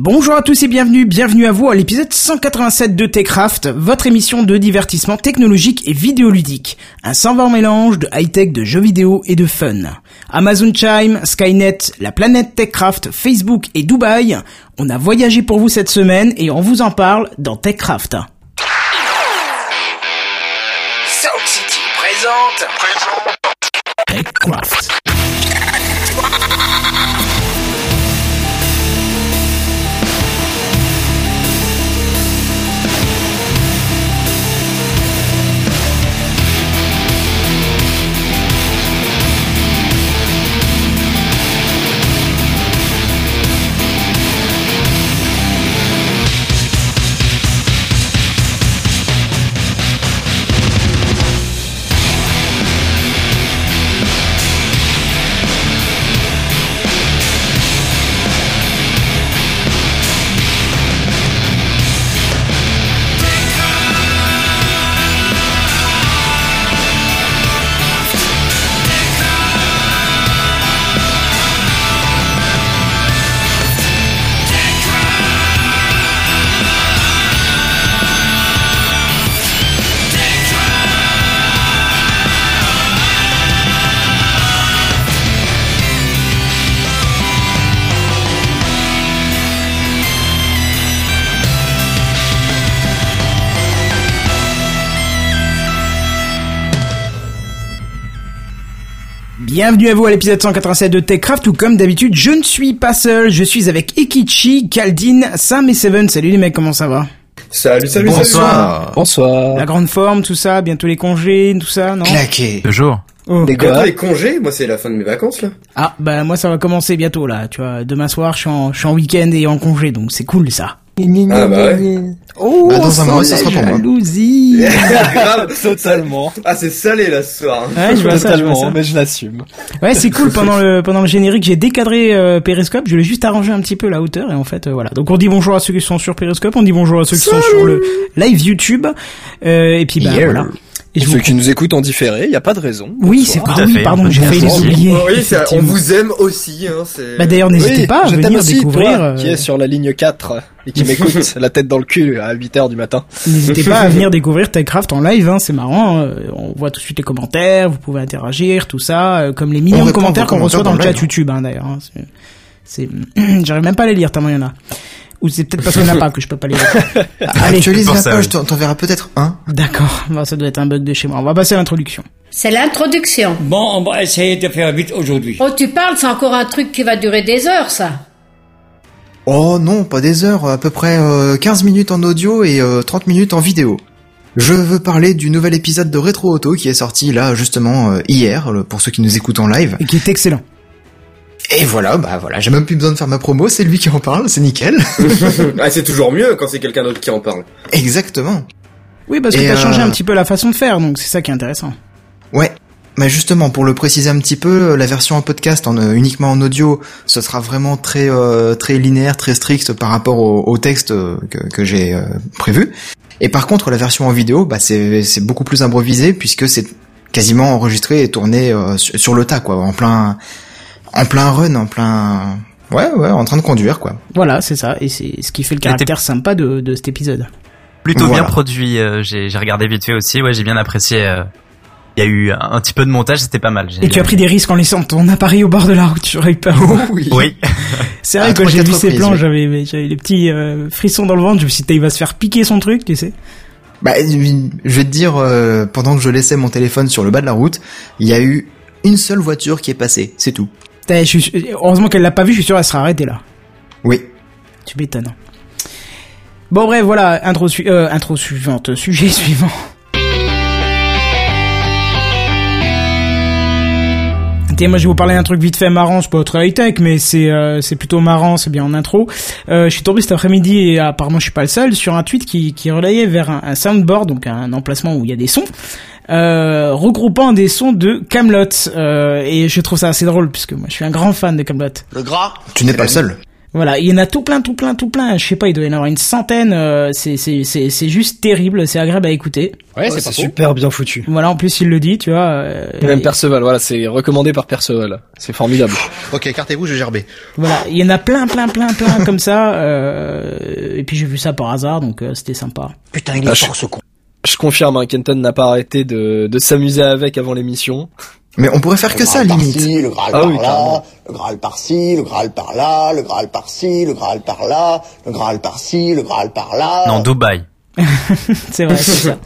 Bonjour à tous et bienvenue, bienvenue à vous à l'épisode 187 de Techcraft, votre émission de divertissement technologique et vidéoludique. Un sans mélange de high-tech, de jeux vidéo et de fun. Amazon Chime, Skynet, la planète Techcraft, Facebook et Dubaï, on a voyagé pour vous cette semaine et on vous en parle dans Techcraft. Sound City présente. Techcraft. Bienvenue à vous à l'épisode 187 de TechCraft où comme d'habitude je ne suis pas seul, je suis avec Ekichi, Kaldin, Sam et Seven. Salut les mecs, comment ça va? Salut, salut, Bonsoir. salut. Bonsoir. La grande forme, tout ça, bientôt les congés, tout ça, non? Claqué. Toujours. Oh. Les gars, les congés, moi c'est la fin de mes vacances là. Ah bah moi ça va commencer bientôt là, tu vois, demain soir je suis en, je suis en week-end et en congé donc c'est cool ça. Ah bah ouais. Oh, Bah, dans un ça sera pour moi. jalousie. Grave. Totalement. Ah c'est salé là ce soir. Ouais, je vois ça, je vois ça. mais je l'assume. Ouais, c'est cool. Pendant le pendant le générique, j'ai décadré euh, Periscope. Je l'ai juste arrangé un petit peu la hauteur et en fait, euh, voilà. Donc on dit bonjour à ceux qui sont sur Periscope, on dit bonjour à ceux qui sont sur le live YouTube. Euh, et puis bah Yeah. voilà. Et Ceux vous- qui nous écoutent en différé, il y a pas de raison. Oui, c'est ah, oui, pardon, j'ai failli les oublier. Oui, on vous aime aussi. Hein, Bah d'ailleurs, n'hésitez Oui, pas à venir aussi, découvrir. toi, euh, qui est sur la ligne 4 et qui m'écoute la tête dans le cul à 8h du matin. N'hésitez pas à venir découvrir Techcraft en live, hein, c'est marrant. euh, on voit tout de suite les commentaires, vous pouvez interagir, tout ça, euh, comme les millions de commentaires qu'on reçoit dans chat dans le live, YouTube, hein, d'ailleurs. hein, j'arrive même pas à les lire tellement il y en a. Ou c'est peut-être parce qu'il y en a pas que je peux pas les. Allez, Actualise la ça, page, oui. t'en verras peut-être un. d'accord. Bon, ça doit être un bug de chez moi. On va passer à l'introduction. C'est l'introduction. Bon, on va essayer de faire vite aujourd'hui. Oh, tu parles, c'est encore un truc qui va durer des heures, ça. Oh non, pas des heures, à peu près euh, 15 minutes en audio et euh, 30 minutes en vidéo. Je veux parler du nouvel épisode de Retro Auto qui est sorti là justement euh, hier, pour ceux qui nous écoutent en live. Et qui est excellent. Et voilà, bah voilà, j'ai même plus besoin de faire ma promo, c'est lui qui en parle, c'est nickel. ah c'est toujours mieux quand c'est quelqu'un d'autre qui en parle. Exactement. Oui, parce que t'as changé euh, un petit peu la façon de faire, donc c'est ça qui est intéressant. Ouais. Mais justement, pour le préciser un petit peu, la version en podcast, en, euh, uniquement en audio, ce sera vraiment très euh, très linéaire, très strict par rapport au, au texte euh, que, que j'ai euh, prévu. Et par contre, la version en vidéo, bah, c'est c'est beaucoup plus improvisé puisque c'est quasiment enregistré et tourné euh, sur, sur le tas, quoi, en plein en plein run, en plein ouais ouais, en train de conduire, quoi. Voilà, c'est ça. Et c'est ce qui fait le caractère sympa de, de cet épisode. Plutôt Voilà. bien produit. euh, j'ai regardé vite fait aussi. Ouais, j'ai bien apprécié. euh, Il y a eu un, petit peu de montage, c'était pas mal. Et tu as pris des risques en laissant ton appareil au bord de la route, j'aurais eu peur. oui. Oui. C'est vrai que j'ai vu ces plans, oui. j'avais j'avais des petits euh, frissons dans le ventre. Je me suis dit, il va se faire piquer son truc, tu sais. Bah, je vais te dire, euh, pendant que je laissais mon téléphone sur le bas de la route, il y a eu une seule voiture qui est passée, c'est tout. Je suis- heureusement qu'elle l'a pas vu, je suis sûr elle sera arrêtée là. Oui. Tu m'étonnes. Bon bref, voilà, intro, su- euh, intro suivante, sujet suivant. Tiens, moi je vais vous parler d'un truc vite fait marrant, c'est pas très high tech, mais c'est euh, c'est plutôt marrant, c'est bien en intro. Euh, je suis tombé cet après-midi et apparemment je suis pas le seul sur un tweet qui qui relayait vers un, un soundboard, donc un emplacement où il y a des sons, euh, regroupant des sons de Camelot. Euh, et je trouve ça assez drôle puisque moi je suis un grand fan de Camelot. Tu n'es pas le seul. Voilà, il y en a tout plein, tout plein, tout plein. Je sais pas, il doit y en avoir une centaine. euh, c'est c'est c'est c'est juste terrible. C'est agréable à écouter. Ouais, c'est super bien foutu. Voilà, en plus il le dit, tu vois. euh, Et même et- Perceval, voilà, c'est recommandé par Perceval. C'est formidable. Ok, écartez-vous, je vais gerber. Voilà, il y en a plein, plein, plein, plein comme ça. euh, et puis j'ai vu ça par hasard, donc euh, c'était sympa. Putain, il est Ah, je- fort ce con. Je confirme, hein, Kenton n'a pas arrêté de, de s'amuser avec avant l'émission. Mais on pourrait faire que ça, limite. Par-ci, le Graal Ah par oui, là, carrément. le Graal par-ci, le Graal par là, le Graal par-ci, le Graal par là, le Graal par-ci, le Graal par là. Non, Dubaï. C'est vrai, c'est ça.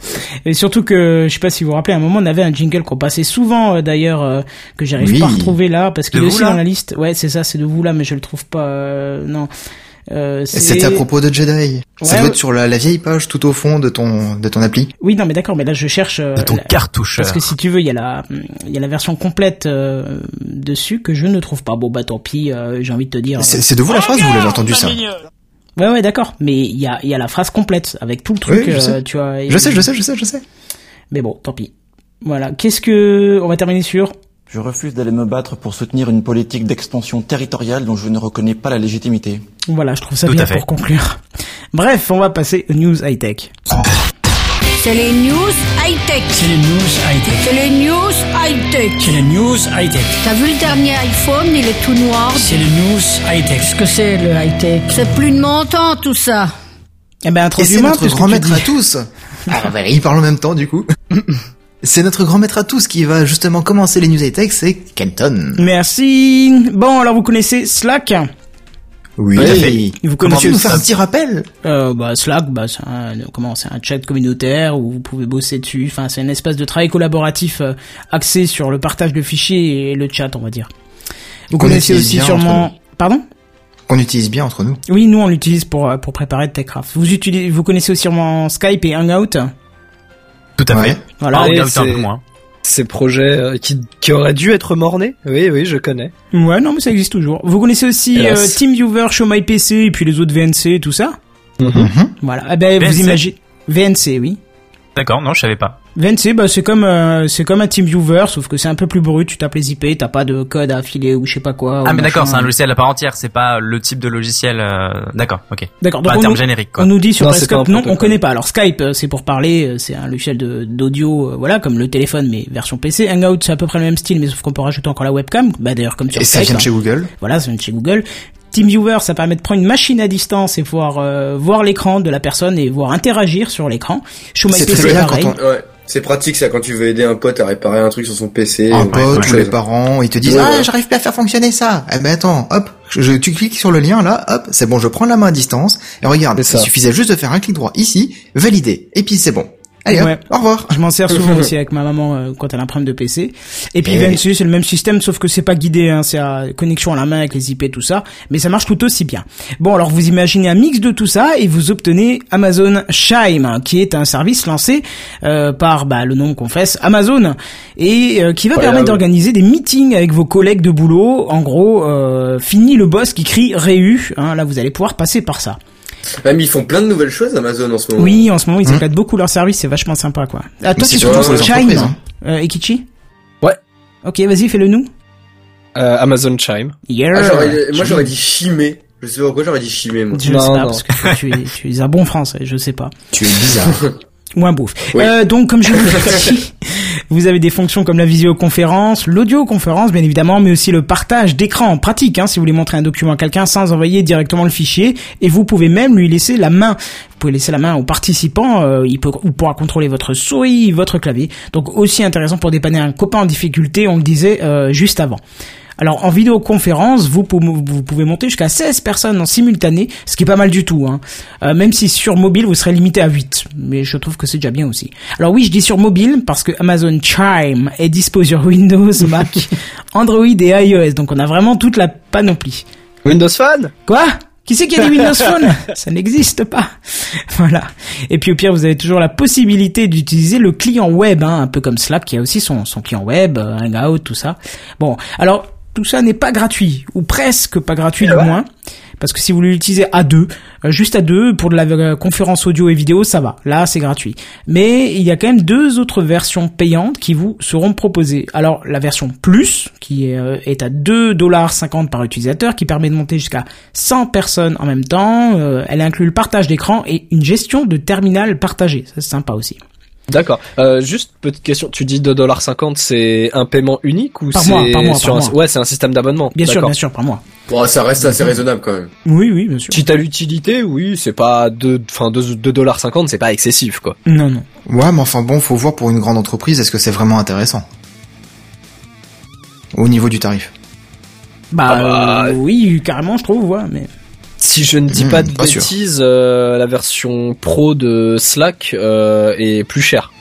Et surtout que, je sais pas si vous vous rappelez, à un moment on avait un jingle qu'on passait souvent euh, d'ailleurs, euh, que j'arrive Oui. pas à retrouver là, parce qu'il est aussi là dans la liste. Ouais, c'est ça, c'est de vous là, mais je le trouve pas. euh, non. Euh, C'était à propos de Jedi. ça Ouais, doit ouais. être sur la, la vieille page tout au fond de ton de ton appli. Oui, non, mais d'accord, mais là je cherche. euh, De ton la- cartoucheur. Parce que si tu veux, il y a la, il y a la version complète euh, dessus que je ne trouve pas. Bon bah tant pis, euh, j'ai envie de te dire. C'est de vous la phrase ou vous l'avez entendu ça Ouais ouais d'accord, mais il y a, il y a la phrase complète avec tout le truc, Oui, je euh, sais. tu vois. et- Je sais, je sais, je sais, je sais. Mais bon, tant pis. Voilà. Qu'est-ce que on va terminer sur Je refuse d'aller me battre pour soutenir une politique d'expansion territoriale dont je ne reconnais pas la légitimité. Voilà, je trouve ça Tout bien à fait. pour conclure. Bref, on va passer aux news high tech. C'est les news high-tech. C'est les news high-tech. C'est les news high-tech. C'est les news high-tech. T'as vu le dernier iPhone, il est tout noir. C'est les news high-tech. Qu'est-ce que c'est le high-tech? C'est plus de mon temps tout ça. Eh ben Et c'est introduis-moi notre puisque grand maître à tous. Ah, bah, il parle en même temps, du coup. C'est notre grand maître à tous qui va justement commencer les news high tech, c'est Kenton. Merci. Bon, alors vous connaissez Slack? Oui. Tout à fait. Vous connaissez nous faire un petit rappel? Euh, bah, Slack, bah, c'est un, comment, c'est un chat communautaire où vous pouvez bosser dessus. Enfin, c'est un espace de travail collaboratif euh, axé sur le partage de fichiers et le chat, on va dire. Vous Qu'on connaissez aussi sûrement. Pardon? Qu'on utilise bien entre nous. Oui, nous on l'utilise pour euh, pour préparer TechCraft. Vous utilisez, vous connaissez aussi sûrement Skype et Hangout? Tout à Ouais. fait. Voilà. Ah, Et Hangout, un peu c'est- moins. Ces projets euh, qui, qui auraient dû être mornés. Oui, oui, je connais. Ouais, non, mais ça existe toujours. Vous connaissez aussi euh. TeamViewer, Show My PC et puis les autres VNC, tout ça. Mhm. Voilà. Eh ben, vous VNC? imaginez VNC, oui. D'accord, non, je savais pas. VNC, bah, c'est comme euh, c'est comme un TeamViewer, sauf que c'est un peu plus brut. Tu tapes les IP, t'as pas de code à affiler ou je sais pas quoi. Ah, mais d'accord, c'est un logiciel à part entière, c'est pas le type de logiciel. euh, D'accord, ok. D'accord. Pas Donc un on terme nous, générique, quoi. on nous dit sur Non, pas un non, on connaît pas. Alors Skype, euh, c'est pour parler, euh, c'est un logiciel de d'audio, euh, voilà, comme le téléphone, mais version PC. Hangout, c'est à peu près le même style, mais sauf qu'on peut rajouter encore la webcam. Bah d'ailleurs comme sur Et ça Skype. vient de hein. chez Google. Voilà, ça vient de chez Google. TeamViewer, ça permet de prendre une machine à distance et pouvoir euh, voir l'écran de la personne et voir interagir sur l'écran. C'est PC, très bien pareil. quand Ouais. C'est pratique ça quand tu veux aider un pote à réparer un truc sur son PC. Un ou pote ou les parents, ils te disent Ouais, ah ouais. j'arrive plus à faire fonctionner ça. Eh ben attends, hop, je, tu cliques sur le lien là, hop, c'est bon, je prends la main à distance et regarde, il ça. suffisait juste de faire un clic droit ici, valider, et puis c'est bon. Allez hop, Ouais. au revoir. Je m'en sers souvent aussi avec ma maman euh, quand elle problème de PC. Et puis Eh VNC, c'est le même système, sauf que c'est pas guidé, hein, c'est à connexion à la main avec les IP, tout ça. Mais ça marche tout aussi bien. Bon, alors vous imaginez un mix de tout ça et vous obtenez Amazon Chime, hein, qui est un service lancé euh, par bah, le nom qu'on confesse Amazon et euh, qui va permettre d'organiser des meetings avec vos collègues de boulot. En gros, euh, fini le boss qui crie Réu. Hein, là, vous allez pouvoir passer par ça. Même ils font plein de nouvelles choses Amazon en ce moment. Oui, en ce moment, ils Mmh. éclatent beaucoup leur service, c'est vachement sympa, quoi. Ah, toi, c'est surtout Chime, entreprises, hein. euh, Ekichi Ouais. Ok, vas-y, fais-le nous. Euh, Amazon Chime. Yeah. Ah, j'aurais- moi j'aurais dit chimé. Je sais pas pourquoi j'aurais dit chimé moi. Je Non, sais pas, non. parce que tu es, tu es un bon français, je sais pas. Tu es bizarre. Ou un bouffe. Oui. Euh, donc, comme je vous l'ai dit, vous avez des fonctions comme la visioconférence, l'audioconférence, bien évidemment, mais aussi le partage d'écran en pratique, hein, si vous voulez montrer un document à quelqu'un sans envoyer directement le fichier, et vous pouvez même lui laisser la main. Vous pouvez laisser la main au participant, euh, il, peut, il pourra contrôler votre souris, votre clavier. Donc, aussi intéressant pour dépanner un copain en difficulté, on le disait euh, juste avant. Alors en vidéoconférence, vous, pou- vous pouvez monter jusqu'à 16 personnes en simultané, ce qui est pas mal du tout. Hein. Euh, même si sur mobile, vous serez limité à 8. Mais je trouve que c'est déjà bien aussi. Alors oui, je dis sur mobile parce que Amazon Chime est dispo sur Windows, Mac, Android et iOS. Donc on a vraiment toute la panoplie. Windows Phone? Quoi? Qui c'est qui a dit Windows Phone? Ça n'existe pas. Voilà. Et puis au pire, vous avez toujours la possibilité d'utiliser le client web, hein, un peu comme Slack qui a aussi son, son client web, euh, Hangout, tout ça. Bon, alors tout ça n'est pas gratuit, ou presque pas gratuit du moins. Parce que si vous l'utilisez à deux, Euh, juste à deux, pour de la euh, conférence audio et vidéo, ça va. Là, c'est gratuit. Mais il y a quand même deux autres versions payantes qui vous seront proposées. Alors, la version Plus, qui est, euh, à 2,50$ par utilisateur, qui permet de monter jusqu'à 100 personnes en même temps. Elle inclut le partage d'écran et une gestion de terminal partagé. Ça, c'est sympa aussi. D'accord. Euh, juste petite question, tu dis 2,50$, c'est un paiement unique ou c'est sur par un... mois. Ouais, c'est un système d'abonnement. Bien sûr, bien sûr, par mois. Bon, ça reste assez raisonnable quand même. Oui, oui, bien sûr. Si t'as l'utilité, oui, c'est pas 2, enfin 2,50$, c'est pas excessif, quoi. Non, non. Ouais, mais enfin bon, faut voir pour une grande entreprise, est-ce que c'est vraiment intéressant? Au niveau du tarif. Bah, Ah bah, euh, oui, carrément, je trouve, ouais, mais... Si je ne dis Hmm, pas de pas sûr. bêtises, euh, la version pro de Slack euh, est plus chère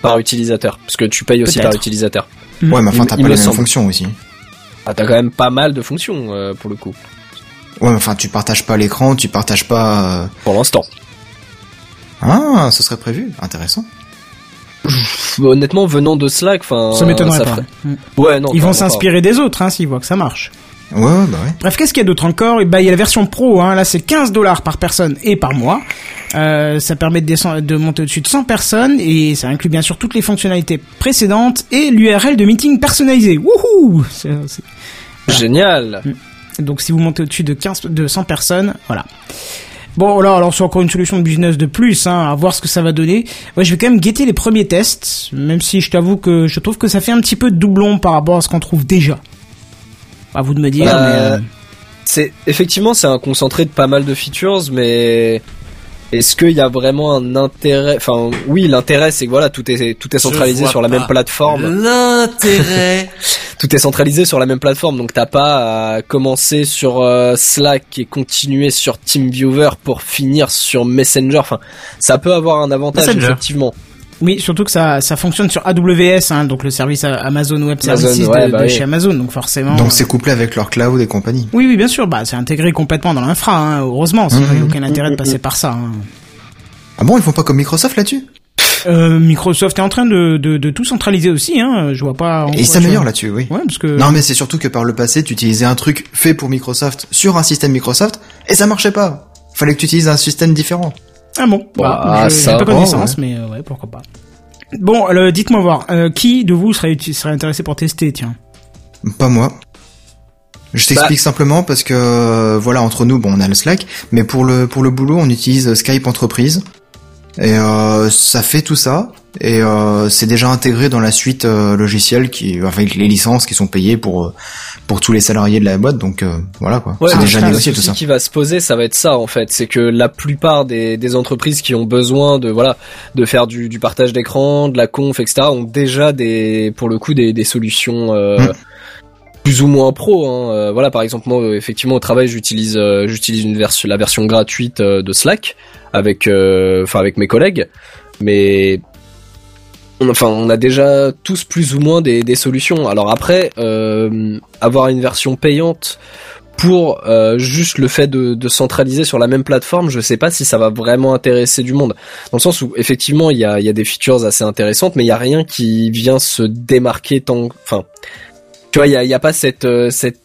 par utilisateur, parce que tu payes aussi par utilisateur. Ouais, mais enfin, t'as pas les mêmes fonctions aussi. Ah, t'as quand même pas mal de fonctions euh, pour le coup, Ouais, mais enfin, tu partages pas l'écran, tu partages pas... euh, pour l'instant. Ah, ce serait prévu. Intéressant. Honnêtement, venant de Slack, enfin, Ça m'étonnerait pas. ferait- Mm. Ouais, non. Ils vont s'inspirer des autres, hein, s'ils voient que ça marche. Ouais, ouais, bah ouais. Bref, qu'est-ce qu'il y a d'autre encore? Et bah, il y a la version pro, hein, là c'est 15 dollars par personne et par mois. Euh, ça permet de, descendre, de monter au-dessus de 100 personnes et ça inclut bien sûr toutes les fonctionnalités précédentes et l'URL de meeting personnalisé. Wouhou C'est- c'est- pas. Génial. Donc si vous montez au-dessus de 15, de 100 personnes, voilà. Bon là, alors c'est encore une solution de business de plus, hein, à voir ce que ça va donner. Moi, je vais quand même guetter les premiers tests, même si je t'avoue que je trouve que ça fait un petit peu de doublon par rapport à ce qu'on trouve déjà. À vous de me dire. Euh, mais, euh, C'est effectivement c'est un concentré de pas mal de features, mais est-ce qu'il y a vraiment un intérêt Enfin, oui, l'intérêt c'est que voilà, tout est tout est centralisé sur la même plateforme. L'intérêt. Tout est centralisé sur la même plateforme, donc t'as pas à commencer sur euh, Slack et continuer sur TeamViewer pour finir sur Messenger. Enfin, ça peut avoir un avantage Messenger. effectivement. Oui, surtout que ça, ça fonctionne sur AWS, hein, donc le service Amazon Web Amazon, Services ouais, de, bah de oui. chez Amazon, donc forcément. Donc euh, c'est couplé avec leur cloud et compagnie. Oui, oui, bien sûr, bah c'est intégré complètement dans l'infra, hein, heureusement, sinon il n'y a Mhm. aucun intérêt de passer par ça. hein. Ah bon, ils font pas comme Microsoft là-dessus? Euh, Microsoft est en train de, de, de tout centraliser aussi, hein, je vois pas. en Et s'améliorent vois. là-dessus, oui. Ouais, parce que. Non, mais c'est surtout que par le passé, tu utilisais un truc fait pour Microsoft sur un système Microsoft et ça marchait pas. Fallait que tu utilises un système différent. Ah bon, bah, Bah, je- ça j'ai pas va, connaissance, mais euh, ouais, pourquoi pas. Bon, alors, dites-moi voir, euh, qui de vous serait, intéressé pour tester, tiens Pas moi. Je t'explique simplement parce que euh, voilà entre nous bon on a le Slack mais pour le pour le boulot on utilise Skype entreprise et euh, ça fait tout ça et euh, c'est déjà intégré dans la suite euh, logicielle qui avec les licences qui sont payées pour euh, pour tous les salariés de la boîte donc euh, voilà quoi Ouais, c'est déjà négocié tout ça qui va se poser, ça va être ça en fait, c'est que la plupart des, des entreprises qui ont besoin de voilà de faire du, du partage d'écran, de la conf, etc. ont déjà des pour le coup des, des solutions euh, Mm. plus ou moins pro. Hein. Euh, voilà, par exemple moi euh, effectivement au travail j'utilise euh, j'utilise une version la version gratuite euh, de Slack avec euh, enfin avec mes collègues, mais on, enfin, on a déjà tous plus ou moins des, des solutions. Alors après, euh, avoir une version payante pour euh, juste le fait de, de centraliser sur la même plateforme, je sais pas si ça va vraiment intéresser du monde. Dans le sens où effectivement il y a, il y a des features assez intéressantes, mais il y a rien qui vient se démarquer tant. Enfin, tu vois, il y a, il y a pas cette euh, cette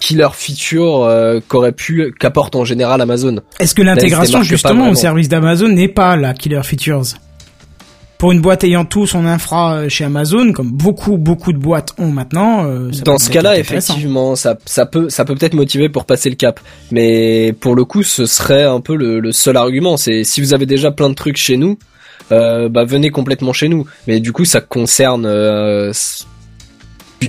killer feature euh, qu'aurait pu qu'apporte en général Amazon. Est-ce que l'intégration justement au service d'Amazon n'est pas la killer features? Pour une boîte ayant tout son infra euh, chez Amazon, comme beaucoup beaucoup de boîtes ont maintenant. euh, ça Dans ce cas-là, effectivement, ça, ça peut, ça peut peut-être motiver pour passer le cap. Mais pour le coup, ce serait un peu le, le seul argument. C'est si vous avez déjà plein de trucs chez nous, euh, bah venez complètement chez nous. Mais du coup, ça concerne. euh,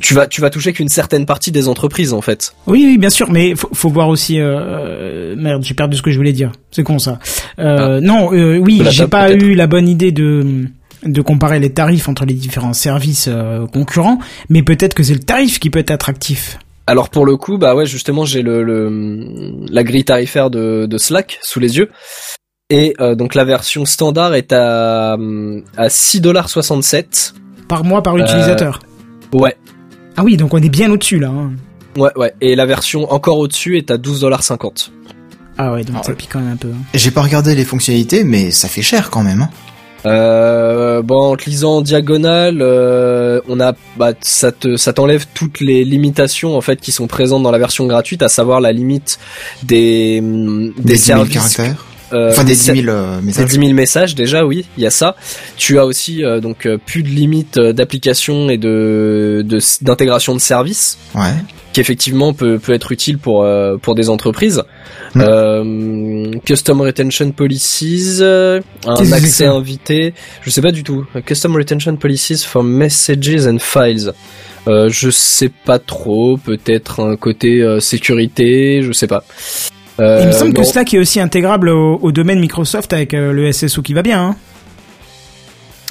tu, vas, tu vas toucher qu'une certaine partie des entreprises en fait. Oui, oui, bien sûr, mais faut, faut voir aussi. Euh, euh, merde, j'ai perdu ce que je voulais dire. C'est con ça. Euh, Non, euh, oui, la j'ai table, pas eu la bonne idée de de comparer les tarifs entre les différents services euh, concurrents, mais peut-être que c'est le tarif qui peut être attractif. Alors pour le coup, bah ouais, justement, j'ai le, le la grille tarifaire de, de Slack sous les yeux. Et euh, donc la version standard est à à 6,67$. Par mois, par Euh, utilisateur. Ouais, Ah oui, donc on est bien au-dessus là. hein. ouais, ouais. Et la version encore au-dessus est à 12,50$. Ah ouais, donc Ah ça ouais. pique quand même un peu. hein. j'ai pas regardé les fonctionnalités mais ça fait cher quand même hein. Euh, bon, en te lisant en diagonale, euh, on a, bah, ça te, ça t'enlève toutes les limitations en fait qui sont présentes dans la version gratuite, à savoir la limite des des, Des 10 000 services. caractères. Euh, Enfin, des 10 ser- 000 euh, des messages. 10 000 messages déjà, oui, il y a ça. Tu as aussi euh, donc plus de limites d'application et de d'intégration de services Ouais. qui effectivement peut peut être utile pour pour des entreprises. Mm. Custom retention policies, un accès invité, je sais pas du tout. Custom retention policies for messages and files. Euh, je sais pas trop, peut-être un côté euh, sécurité, je sais pas. Euh, Il me semble que bon. Slack est aussi intégrable au, au domaine Microsoft avec euh, le SSO qui va bien. Hein.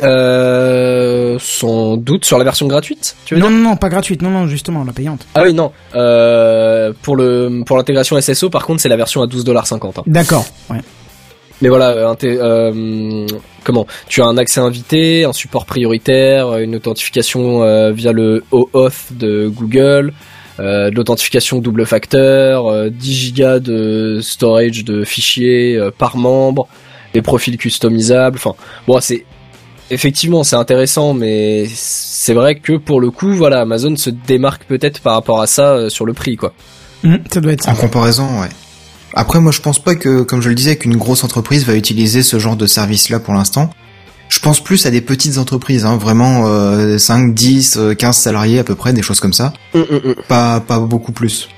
Euh, sans doute sur la version gratuite, tu veux Non, dire non, non, pas gratuite, non, non, justement, la payante. Ah oui, non. Euh, pour le pour l'intégration SSO, par contre, c'est la version à 12,50$. Hein. D'accord, ouais. Mais voilà, euh, comment? Tu as un accès invité, un support prioritaire, une authentification via le OAuth de Google, de l'authentification double facteur, euh, 10 gigas de storage de fichiers euh, par membre, des profils customisables. Enfin, bon, c'est effectivement c'est intéressant, mais c'est vrai que pour le coup, voilà, Amazon se démarque peut-être par rapport à ça euh, sur le prix, quoi. Hum, ça doit être ça. En comparaison, ouais. Après, moi, je pense pas que, comme je le disais, qu'une grosse entreprise va utiliser ce genre de service-là pour l'instant. Je pense plus à des petites entreprises, hein, vraiment euh, 5, 10, euh, 15 salariés à peu près, des choses comme ça. Hum, hum, hum. Pas, pas beaucoup plus.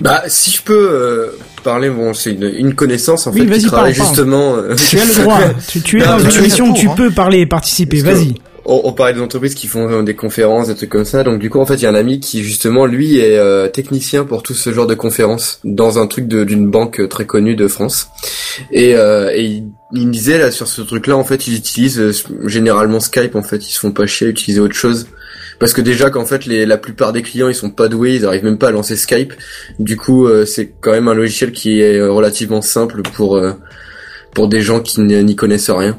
Bah, si je peux euh, parler, bon, c'est une, une connaissance en Oui, fait vas-y, qui travaille parle, parle. justement. euh, Tu as le droit. tu, tu es Non, dans une émission tu hein. peux parler et participer. Vas-y. On, parlait des entreprises qui font euh, des conférences, des trucs comme ça. Donc du coup, en fait, il y a un ami qui justement, lui, est euh, technicien pour tout ce genre de conférences dans un truc d'une banque euh, très connue de France. Et, euh, il, me disait là sur ce truc-là, en fait, ils utilisent généralement Skype. En fait, ils se font pas chier à utiliser autre chose. Parce que déjà qu'en fait les, la plupart des clients ils sont pas doués, ils arrivent même pas à lancer Skype. Du coup c'est quand même un logiciel qui est relativement simple pour pour des gens qui n'y connaissent rien.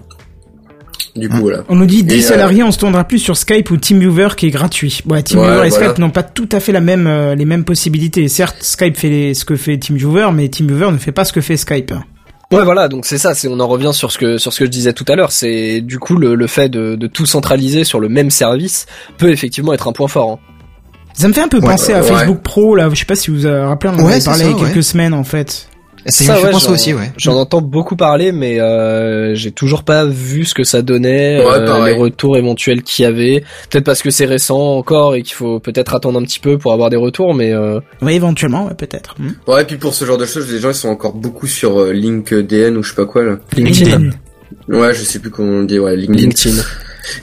Du coup voilà. On nous dit 10 Et, euh, salariés, on se tournera plus sur Skype ou TeamViewer qui est gratuit. Ouais, TeamViewer Ouais, et Skype n'ont pas tout à fait la même, euh, les mêmes possibilités. Certes, Skype fait les- ce que fait TeamViewer, mais TeamViewer ne fait pas ce que fait Skype. Ouais, voilà, donc c'est ça, c'est on en revient sur ce que sur ce que je disais tout à l'heure, c'est du coup le, le fait de, de tout centraliser sur le même service peut effectivement être un point fort. hein. Ça me fait un peu Ouais, penser à ouais. Facebook Pro, là. Je sais pas si vous avez rappelé, on en Ouais, avait parlé ça, il y a ouais. quelques semaines, en fait. Ça, fait ouais, penser j'en- aussi, ouais. J'en entends beaucoup parler, mais euh, j'ai toujours pas vu ce que ça donnait, Ouais, euh, les retours éventuels qu'il y avait. Peut-être parce que c'est récent encore et qu'il faut peut-être attendre un petit peu pour avoir des retours, mais euh, Oui, éventuellement, ouais, peut-être. Hmm. Ouais, et puis pour ce genre de choses, les gens ils sont encore beaucoup sur euh, LinkedIn ou je sais pas quoi là. LinkedIn, Ouais, je sais plus comment on dit, ouais, LinkedIn. LinkedIn.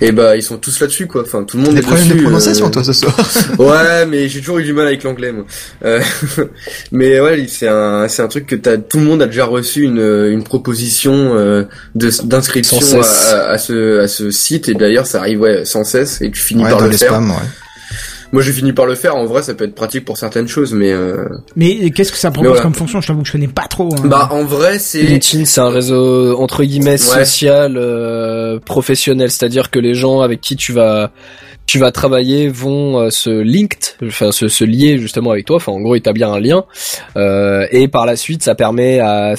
Et bah ils sont tous là-dessus quoi. Enfin tout le monde Des est problèmes dessus. de prononciation, euh, toi, ce soir. Ouais, mais j'ai toujours eu du mal avec l'anglais moi. Euh, mais ouais, c'est un c'est un truc que t'as tout le monde a déjà reçu une une proposition euh, de d'inscription à, à ce à ce site et d'ailleurs ça arrive ouais sans cesse et tu finis Ouais, par dans le les faire. spams, ouais. Moi j'ai fini par le faire. En vrai, ça peut être pratique pour certaines choses, mais euh, Mais qu'est-ce que ça propose voilà. comme fonction? Je t'avoue que je connais pas trop. hein. bah en vrai c'est LinkedIn, c'est un réseau entre guillemets Ouais. social, euh, professionnel, c'est-à-dire que les gens avec qui tu vas tu vas travailler vont euh, se linked, enfin se, se lier justement avec toi, enfin en gros établir un lien, euh, et par la suite ça permet à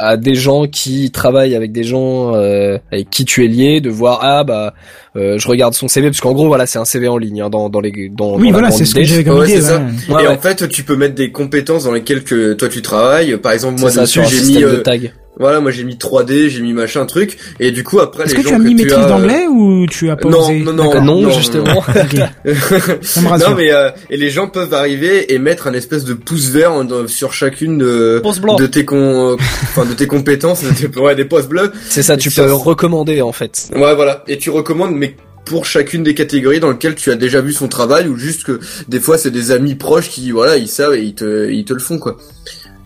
à des gens qui travaillent avec des gens euh, avec qui tu es lié de voir ah bah euh, je regarde son CV parce qu'en gros voilà c'est un CV en ligne hein, dans dans les dans, oui, dans voilà, c'est ce que j'avais comme Ouais, ça. ouais. Ouais, et ouais. en fait, tu peux mettre des compétences dans lesquelles que toi tu travailles. Par exemple, moi ça, dessus, j'ai mis, de euh, tag. Voilà, moi j'ai mis 3D, j'ai mis machin truc, et du coup après Est-ce les que gens tu as mis tu maîtrise as, euh, d'anglais ou tu as pas non, osé non, non, non, non, justement. Ok. Ça me rassure. non mais euh, et les gens peuvent arriver et mettre un espèce de pouce vert en- sur chacune de Pouce blanc. de tes con, euh, enfin de tes compétences, de tes, ouais, des postes bleus. C'est ça, tu ça- peux recommander en fait. Ouais, voilà. Et tu recommandes, mais pour chacune des catégories dans lesquelles tu as déjà vu son travail ou juste que des fois c'est des amis proches qui voilà ils savent et ils te ils te le font quoi.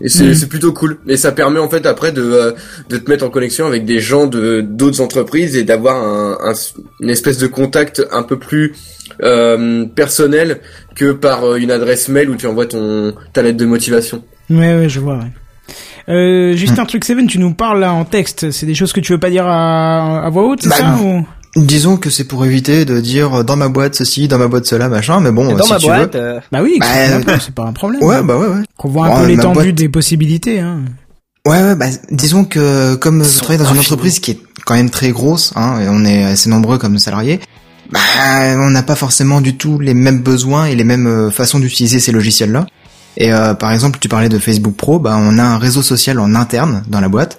Et c'est c'est plutôt cool. Et ça permet en fait après de euh, de te mettre en connexion avec des gens de d'autres entreprises et d'avoir un, un- une espèce de contact un peu plus euh, personnel que par euh, une adresse mail où tu envoies ton ta lettre de motivation. Ouais, ouais, je vois. Ouais. Euh, juste un truc, Seven, tu nous parles là en texte. C'est des choses que tu veux pas dire à, à voix haute, c'est Bah, ça ou... Disons que c'est pour éviter de dire euh, dans ma boîte ceci, dans ma boîte cela, machin, mais bon, dans si ma tu boîte, euh, Bah oui, Bah, peu, c'est pas un problème. veux. Ouais, bah ouais, ouais. Qu'on voit un peu l'étendue boîte- des possibilités. Hein. Ouais, ouais, bah, disons que comme je travaille dans une entreprise qui est quand même très grosse, hein, et on est assez nombreux comme salariés, bah, on n'a pas forcément du tout les mêmes besoins et les mêmes euh, façons d'utiliser ces logiciels-là. Et euh, par exemple, tu parlais de Facebook Pro, bah, on a un réseau social en interne dans la boîte.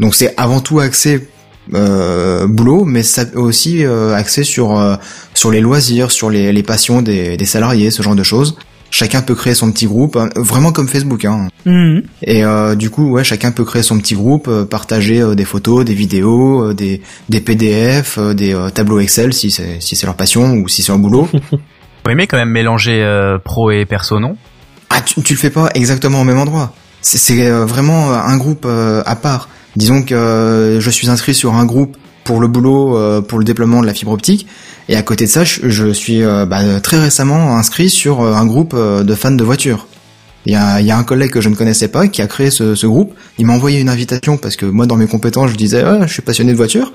Donc c'est avant tout axé euh, boulot, mais ça aussi euh, axé sur euh, sur les loisirs, sur les, les passions des, des salariés, ce genre de choses. Chacun peut créer son petit groupe, hein, vraiment comme Facebook. Hein. Mhm. Et euh, du coup, ouais, chacun peut créer son petit groupe, euh, partager euh, des photos, des vidéos, euh, des, des PDF, euh, des euh, tableaux Excel si c'est si c'est leur passion ou si c'est leur boulot. Vous aimez quand même mélanger euh, pro et perso, non? Ah, tu, tu le fais pas exactement au même endroit. C'est- euh, vraiment un groupe euh, à part. Disons que euh, je suis inscrit sur un groupe pour le boulot, euh, pour le déploiement de la fibre optique, et à côté de ça, je, suis euh, bah, très récemment inscrit sur un groupe de fans de voitures. Il y a, un collègue que je ne connaissais pas qui a créé ce, groupe. Il m'a envoyé une invitation parce que moi, dans mes compétences, je disais, ah, je suis passionné de voitures.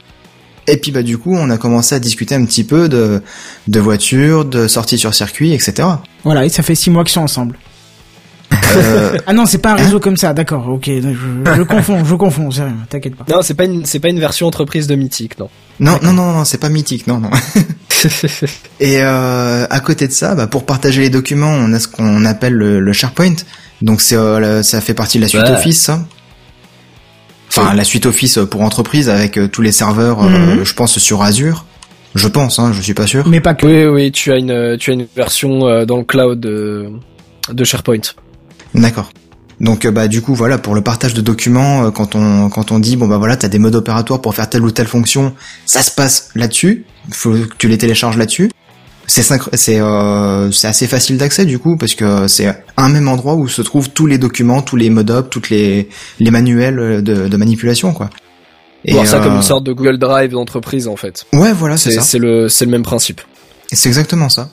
Et puis bah du coup, on a commencé à discuter un petit peu de de voitures, de sorties sur circuit, etc. Voilà, et ça fait six mois qu'ils sont ensemble. Euh, Ah non, c'est pas un réseau comme ça, d'accord, ok, je, je confonds, je confonds, c'est rien, t'inquiète pas. Non, c'est pas une, c'est pas une version entreprise de Mythique, non. Non, non, non, non, c'est pas mythique, non, non. Et euh, à côté de ça, bah, pour partager les documents, on a ce qu'on appelle le, le SharePoint. Donc c'est, euh, le- ça fait partie de la suite Ouais. Office, ça. Enfin, la suite Office pour entreprise avec euh, tous les serveurs, euh, Mhm. je pense sur Azure. Je pense, hein, je suis pas sûr. Mais pas que. Oui, oui, tu as une, tu as une version euh, dans le cloud de, de SharePoint. D'accord. Donc euh, bah du coup voilà pour le partage de documents euh, quand on quand on dit bon bah voilà t'as des modes opératoires pour faire telle ou telle fonction ça se passe là-dessus faut que tu les télécharges là-dessus c'est euh, c'est assez facile d'accès du coup parce que c'est un même endroit où se trouvent tous les documents tous les modes op toutes les les manuels de, de manipulation quoi Voir ça euh, comme une sorte de Google Drive d'entreprise, en fait. ouais voilà c'est C'est, ça c'est le, c'est le même principe. Et C'est exactement ça.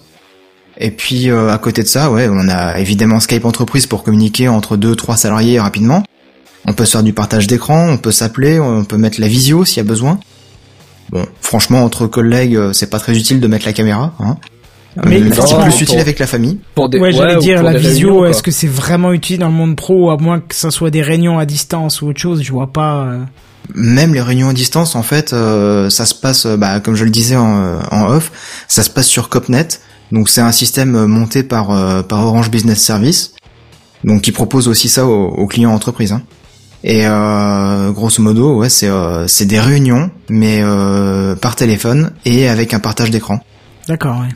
Et puis euh, à côté de ça, ouais, on a évidemment Skype entreprise pour communiquer entre deux, trois salariés rapidement. On peut se faire du partage d'écran, on peut s'appeler, on peut mettre la visio s'il y a besoin. Bon, franchement, entre collègues, euh, c'est pas très utile de mettre la caméra. Hein. Mais Euh, c'est franchement, plus pour- utile avec la famille. Pour des, Ouais, j'allais dire, pour la visio, est-ce que c'est vraiment utile dans le monde pro, à moins que ça soit des réunions à distance ou autre chose, je vois pas... euh. Même les réunions à distance, en fait, euh, ça se passe, bah, comme je le disais en, en off, ça se passe sur Copnet. Donc c'est un système euh, monté par euh, par Orange Business Service, donc qui propose aussi ça aux, aux clients entreprises. Hein. Et euh, grosso modo, ouais, c'est euh, c'est des réunions, mais euh, par téléphone et avec un partage d'écran. D'accord, ouais.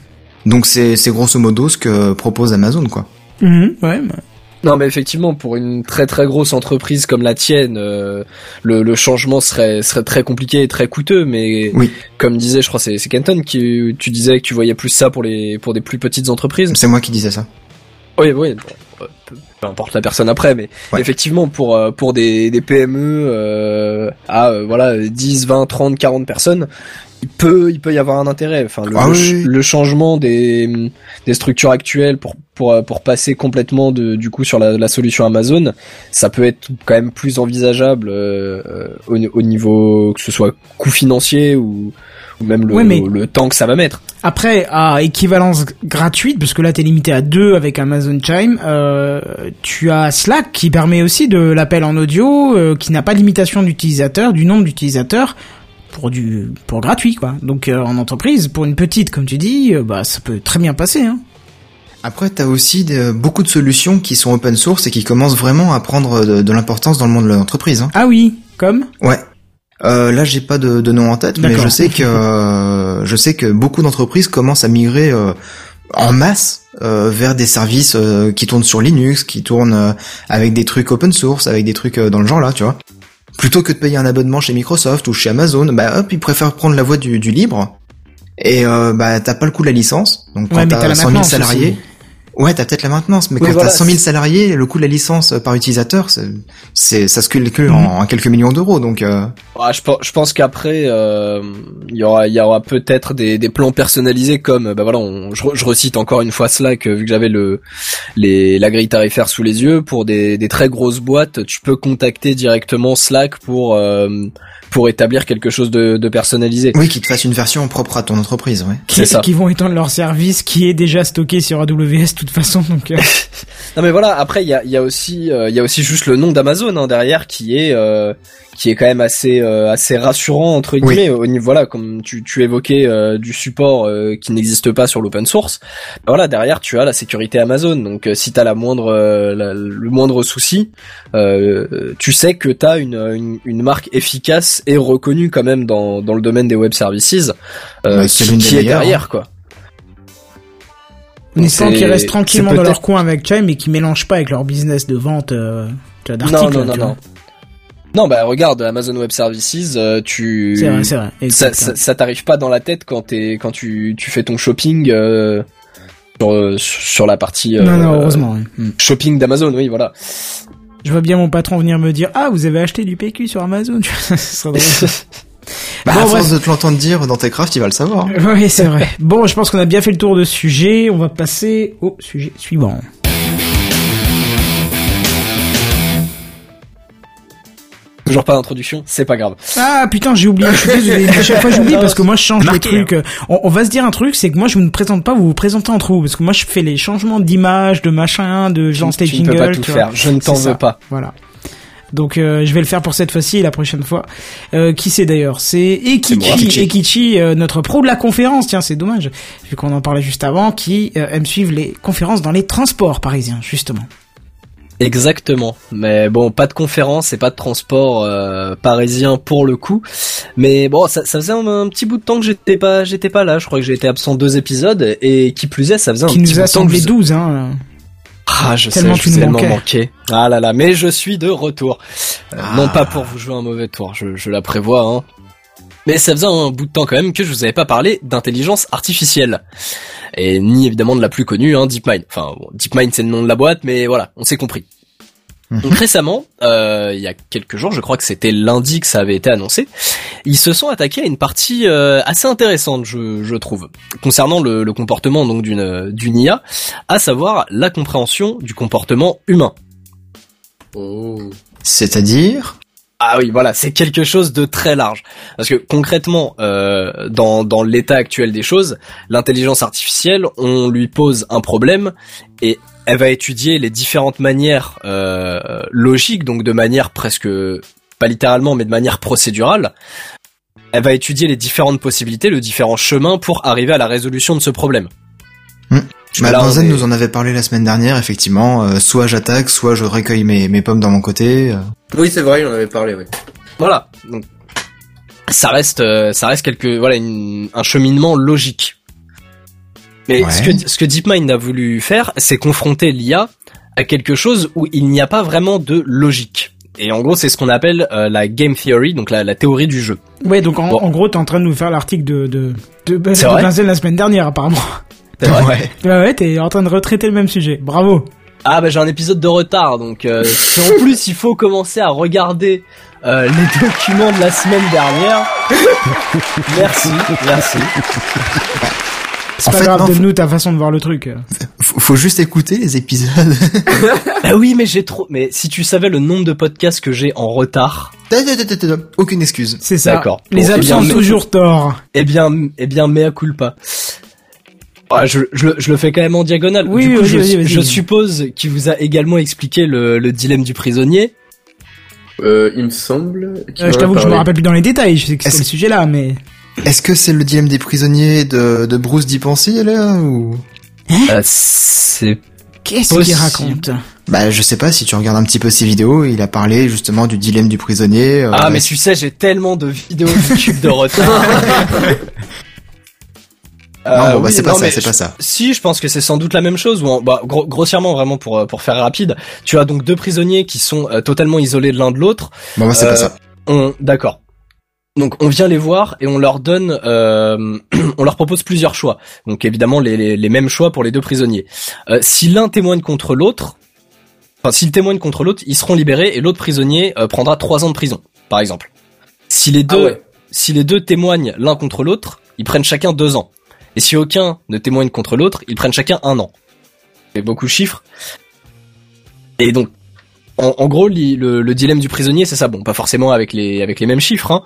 Donc c'est c'est grosso modo ce que propose Amazon, quoi. Mhm, ouais, bah, Non, mais effectivement, pour une très très grosse entreprise comme la tienne, euh, le, le changement serait serait très compliqué et très coûteux. Mais Oui. comme disait, je crois, c'est c'est Kenton qui tu disais que tu voyais plus ça pour les pour des plus petites entreprises. C'est moi qui disais ça. Oui, oui. bon, euh, peu, peu importe la personne après, mais Ouais. effectivement pour euh, pour des des PME euh, à euh, voilà 10, 20, 30, 40 personnes, il peut il peut y avoir un intérêt. Enfin le, Ah oui, le changement des des structures actuelles pour pour pour passer complètement de du coup sur la, la solution Amazon, ça peut être quand même plus envisageable euh, au, au niveau que ce soit coût financier ou ou même le, Ouais, mais- le temps que ça va mettre. Après, à équivalence gratuite, parce que là t'es limité à deux avec Amazon Chime, euh, tu as Slack qui permet aussi de l'appel en audio, euh, qui n'a pas de limitation d'utilisateurs, du nombre d'utilisateurs, pour du pour gratuit quoi. Donc euh, en entreprise, pour une petite comme tu dis, euh, bah ça peut très bien passer. Hein. Après, t'as aussi de- beaucoup de solutions qui sont open source et qui commencent vraiment à prendre de, de l'importance dans le monde de l'entreprise. Hein. Ah oui, comme? Ouais. Euh, là, j'ai pas de, de nom en tête, mais je sais que euh, je sais que beaucoup d'entreprises commencent à migrer euh, en masse euh, vers des services euh, qui tournent sur Linux, qui tournent euh, avec des trucs open source, avec des trucs euh, dans le genre là, tu vois. Plutôt que de payer un abonnement chez Microsoft ou chez Amazon, bah hop, ils préfèrent prendre la voie du, du libre. Et euh, bah t'as pas le coût de la licence, donc quand t'as t'as la 100 000 maintenance salariés. Ouais, t'as peut-être la maintenance, mais Oui, quand voilà, t'as 100 000 c'est- salariés, le coût de la licence euh, par utilisateur, c'est, c'est ça se calcule Mhm. en, en quelques millions d'euros, donc. Euh... Ah, je, pense- je pense qu'après, euh, il y aura, il y aura peut-être des, des plans personnalisés comme, bah voilà, on- je, je recite encore une fois Slack euh, vu que j'avais le, les, la grille tarifaire sous les yeux. Pour des, des très grosses boîtes, tu peux contacter directement Slack pour euh, pour établir quelque chose de, de personnalisé. Oui, qu'ils te fassent une version propre à ton entreprise, ouais. C'est qui, ça. qui vont étendre leur service qui est déjà stocké sur AWS toute façon. Donc, euh, Non mais voilà, après il y a, il y a aussi euh, il y a aussi juste le nom d'Amazon hein, derrière qui est euh, qui est quand même assez euh, assez rassurant entre guillemets au niveau voilà comme tu tu évoquais euh, du support euh, qui n'existe pas sur l'open source. Bah voilà, derrière tu as la sécurité Amazon. Donc euh, si tu as la moindre euh, la- le moindre souci, euh, tu sais que tu as une, une une marque efficace et reconnue quand même dans dans le domaine des web services euh, c'est qui, qui est derrière quoi. on espère c'est- qu'ils restent tranquillement dans leur coin avec Chime et qu'ils mélangent pas avec leur business de vente euh, tu vois, Non, d'articles. non, non, non. vois. Non, bah regarde, Amazon Web Services, euh, tu... C'est vrai, c'est vrai. Ça, ça, ça t'arrive pas dans la tête quand t'es, quand tu, tu fais ton shopping euh, sur, euh, sur la partie euh, non, non, heureusement. Hmm. shopping d'Amazon, oui, voilà. Je vois bien mon patron venir me dire Ah, vous avez acheté du PQ sur Amazon. Tu vois, Ce serait drôle. Bah, Bon, à bref. force de te l'entendre dire dans tes crafts, il va le savoir. Oui, c'est vrai. Bon, je pense qu'on a bien fait le tour de ce sujet. On va passer au sujet suivant. Toujours pas d'introduction, c'est pas grave. Ah putain, j'ai oublié. Je suis désolé. À chaque fois, j'oublie parce que moi, je change Marqué, les trucs. On, on va se dire un truc, c'est que moi, je vous ne présente pas, vous vous présentez entre vous, parce que moi, je fais les changements d'image, de machin, de genre tu, tu ne peux pas tout faire, je ne t'en veux pas. Voilà. Donc euh, je vais le faire pour cette fois-ci et la prochaine fois. Euh, qui c'est d'ailleurs? C'est Ekichi. Ekichi euh, notre pro de la conférence. Tiens, c'est dommage vu qu'on en parlait juste avant, qui euh, aime suivre les conférences dans les transports parisiens, justement. Exactement. Mais bon, pas de conférence et pas de transport euh, parisien pour le coup. Mais bon, ça, ça faisait un, un petit bout de temps que j'étais pas, j'étais pas là. Je crois que j'ai été absent deux épisodes et qui plus est, ça faisait un qui petit nous bout a de temps que semblé je- 12, hein. Ah, je Tellement sais, je nous ai tellement manqué. Ah là là, mais je suis de retour. Euh, Ah. Non pas pour vous jouer un mauvais tour, je, je la prévois. Hein. Mais ça faisait un bout de temps quand même que je vous avais pas parlé d'intelligence artificielle. Et ni évidemment de la plus connue, hein, DeepMind. Enfin, bon, DeepMind c'est le nom de la boîte, mais voilà, on s'est compris. Donc récemment, euh, il y a quelques jours, je crois que c'était lundi que ça avait été annoncé, ils se sont attaqués à une partie euh, assez intéressante, je, je trouve, concernant le, le comportement donc d'une d'une IA, à savoir la compréhension du comportement humain. Oh. C'est-à-dire? Ah oui, voilà, c'est quelque chose de très large. Parce que concrètement, euh, dans, dans l'état actuel des choses, l'intelligence artificielle, on lui pose un problème et elle va étudier les différentes manières euh, logiques, donc de manière presque, pas littéralement, mais de manière procédurale. Elle va étudier les différentes possibilités, le différent chemin pour arriver à la résolution de ce problème. Hmm. Bah, est- nous en avait parlé la semaine dernière, effectivement. euh, soit j'attaque, soit je recueille mes, mes pommes dans mon côté. euh. Oui, c'est vrai, il en avait parlé, oui. Voilà. Donc, ça reste, euh, ça reste quelque, voilà, une- un cheminement logique. Mais Ouais. ce que ce que DeepMind a voulu faire, c'est confronter l'IA à quelque chose où il n'y a pas vraiment de logique. Et en gros, c'est ce qu'on appelle euh, la game theory, donc la, la théorie du jeu. Ouais, donc en, Bon. en gros, t'es en train de nous faire l'article de de de, la semaine dernière, apparemment. C'est vrai Ouais. Ouais, ouais, t'es en train de retraiter le même sujet. Bravo. Ah bah j'ai un épisode de retard, donc euh, si en plus il faut commencer à regarder euh, les documents de la semaine dernière, merci, merci. C'est pas fait, grave, non, donne-nous ta façon de voir le truc. Faut, faut juste écouter les épisodes. Ah oui, mais j'ai trop. Mais si tu savais le nombre de podcasts que j'ai en retard, Aucune excuse. C'est ça. D'accord. Les Bon, eh absents bien, ont toujours tort. eh bien, eh bien, mea culpa. Ah, je, je, le- je le fais quand même en diagonale. Oui, du coup, vas-y, je, vas-y. je suppose qu'il vous a également expliqué le, le dilemme du prisonnier. Euh, il me semble. Euh, je t'avoue que je me rappelle plus dans les détails. Je sais que c'était Est-ce- le sujet là, mais Est-ce que c'est le dilemme des prisonniers de, de Bruce d'y penser, là, ou... Euh, c'est qu'est-ce qu'il raconte Bah, je sais pas, si tu regardes un petit peu ses vidéos, il a parlé justement du dilemme du prisonnier. euh, ah, mais tu sais, j'ai tellement de vidéos YouTube de retard. Non, bon, bah, oui, c'est pas non, ça, mais c'est je- pas ça. Si, je pense que c'est sans doute la même chose. Ou en- bah, gro- grossièrement, vraiment pour euh, pour faire rapide, tu as donc deux prisonniers qui sont euh, totalement isolés l'un de l'autre. Bon, bah, c'est Euh, pas ça. On, d'accord. Donc on vient les voir et on leur donne, euh, on leur propose plusieurs choix. Donc évidemment les, les, les mêmes choix pour les deux prisonniers. Euh, si l'un témoigne contre l'autre, enfin s'ils témoignent contre l'autre, ils seront libérés et l'autre prisonnier euh, prendra trois ans de prison, par exemple. Si les deux, Ah ouais. si les deux témoignent l'un contre l'autre, ils prennent chacun deux ans. Et si aucun ne témoigne contre l'autre, ils prennent chacun un an. C'est beaucoup de chiffres. Et donc en, en gros, li- le, le dilemme du prisonnier, c'est ça. Bon, pas forcément avec les avec les mêmes chiffres, hein,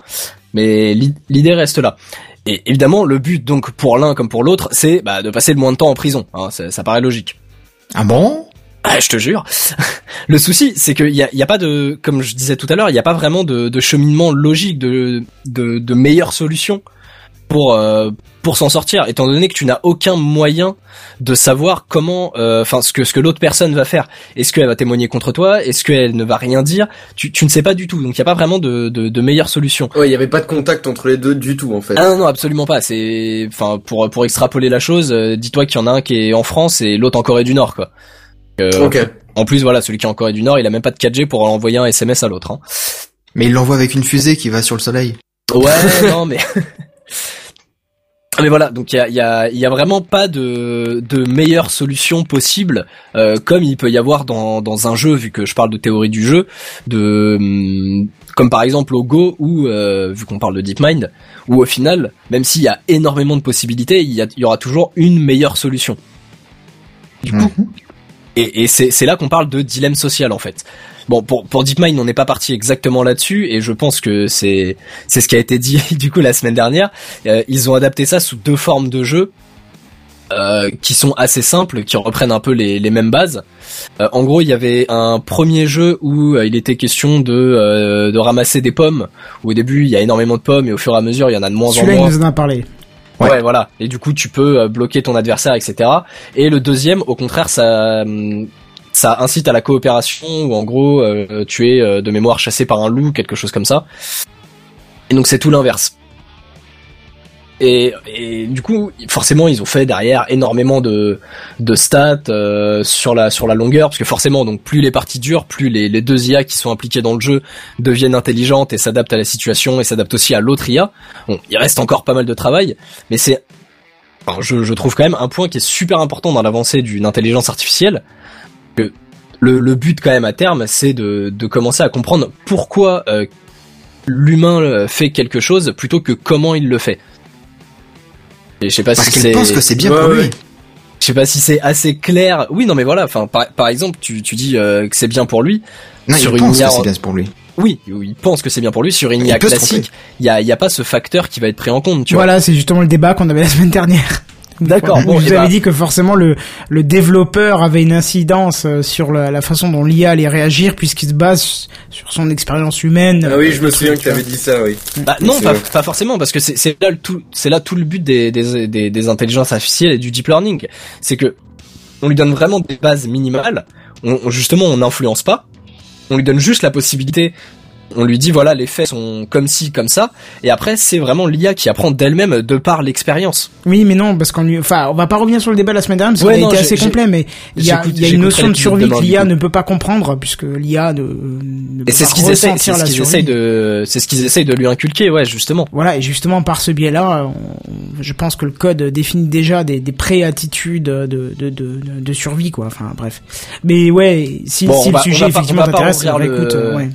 mais l'i- l'idée reste là. Et évidemment, le but donc pour l'un comme pour l'autre, c'est bah, de passer le moins de temps en prison. Hein, ça, ça paraît logique. Ah bon? Ah, je te jure. Le souci, c'est qu'il y a, y a pas de, comme je disais tout à l'heure, il n'y a pas vraiment de, de cheminement logique, de, de, de meilleure solution pour euh, pour s'en sortir, étant donné que tu n'as aucun moyen de savoir comment, euh, enfin ce que ce que l'autre personne va faire. Est-ce qu'elle va témoigner contre toi? Est-ce qu'elle ne va rien dire? Tu, tu ne sais pas du tout. Donc il n'y a pas vraiment de, de, de meilleure solution. Ouais, il y avait pas de contact entre les deux du tout en fait. Ah non, non, absolument pas. C'est, enfin, pour pour extrapoler la chose, euh, dis-toi qu'il y en a un qui est en France et l'autre en Corée du Nord, quoi. Euh, Ok. En plus, voilà, celui qui est en Corée du Nord, il a même pas de 4G pour envoyer un SMS à l'autre. Hein. Mais il l'envoie avec une fusée qui va sur le soleil. Ouais, non, mais. Mais voilà, donc il y a, il y, a, il y a vraiment pas de, de meilleure solution possible, euh, comme il peut y avoir dans, dans un jeu, vu que je parle de théorie du jeu, de hum, comme par exemple au Go, ou vu qu'on parle de DeepMind, où au final, même s'il y a énormément de possibilités, il y, a, il y aura toujours une meilleure solution. Du coup, et, et c'est là qu'on parle de dilemme social en fait. Bon, pour, pour DeepMind, on n'est pas parti exactement là-dessus, et je pense que c'est c'est ce qui a été dit du coup la semaine dernière. Euh, ils ont adapté ça sous deux formes de jeu euh, qui sont assez simples, qui reprennent un peu les, les mêmes bases. Euh, en gros, il y avait un premier jeu où euh, il était question de euh, de ramasser des pommes. Où au début, il y a énormément de pommes, et au fur et à mesure, il y en a de moins en Celui-là, il moins. nous en a parlé. Ouais. voilà. Et du coup, tu peux euh, bloquer ton adversaire, etc. Et le deuxième, au contraire, ça hum, ça incite à la coopération où en gros euh, tu es euh, de mémoire chassé par un loup, quelque chose comme ça. Et donc c'est tout l'inverse. Et, du coup, forcément, ils ont fait derrière énormément de, de stats euh, sur la sur la longueur, parce que forcément, donc plus les parties durent, plus les, deux IA qui sont impliquées dans le jeu deviennent intelligentes et s'adaptent à la situation et s'adaptent aussi à l'autre IA. Bon, il reste encore pas mal de travail, mais c'est je, trouve quand même un point qui est super important dans l'avancée d'une intelligence artificielle. Que le, le but quand même à terme, c'est de, de commencer à comprendre pourquoi euh, l'humain euh, fait quelque chose plutôt que comment il le fait. Et je sais pas Parce si qu'elle pense que c'est bien Ouais, pour ouais. lui. Je sais pas si c'est assez clair. Oui, non, mais voilà. Enfin, par, par exemple, tu, tu dis euh, que c'est bien pour lui. Non, Sur il une pense que c'est bien pour lui. Oui, il pense que c'est bien pour lui. Sur une IA classique, il y a, il y a pas ce facteur qui va être pris en compte. Tu vois. Voilà, c'est justement le débat qu'on avait la semaine dernière. D'accord, bon, je eh vous avais ben- dit que forcément le, le développeur avait une incidence euh, sur la, la façon dont l'IA allait réagir puisqu'il se base sur son expérience humaine. Ah oui, je me souviens que truc, t'avais dit ça, oui. Bah, non, pas, forcément, parce que c'est là le tout, c'est là tout le but des, des, des, des intelligences artificielles et du deep learning, c'est que on lui donne vraiment des bases minimales. On- justement, on n'influence pas. On lui donne juste la possibilité. On lui dit voilà, les faits sont comme ci, comme ça. Et après, c'est vraiment l'IA qui apprend d'elle-même de par l'expérience. Oui, mais non, parce qu'on enfin, on va pas revenir sur le débat la semaine dernière parce Ouais, a été j'ai- assez complet, mais il y a, y une notion de survie que l'IA ne peut pas comprendre puisque l'IA ne, ne Et c'est ce qu'ils ressentir c'est ce qu'ils essayent de, c'est ce qu'ils essayent de lui inculquer, ouais, justement. Voilà, et justement par ce biais-là, on- je pense que le code définit déjà des, des pré-attitudes de, de, de, de, de survie, quoi. Enfin, bref. Mais ouais, si, Bon, si on le va- sujet effectivement t'intéresse, bah, écoute, euh, ouais.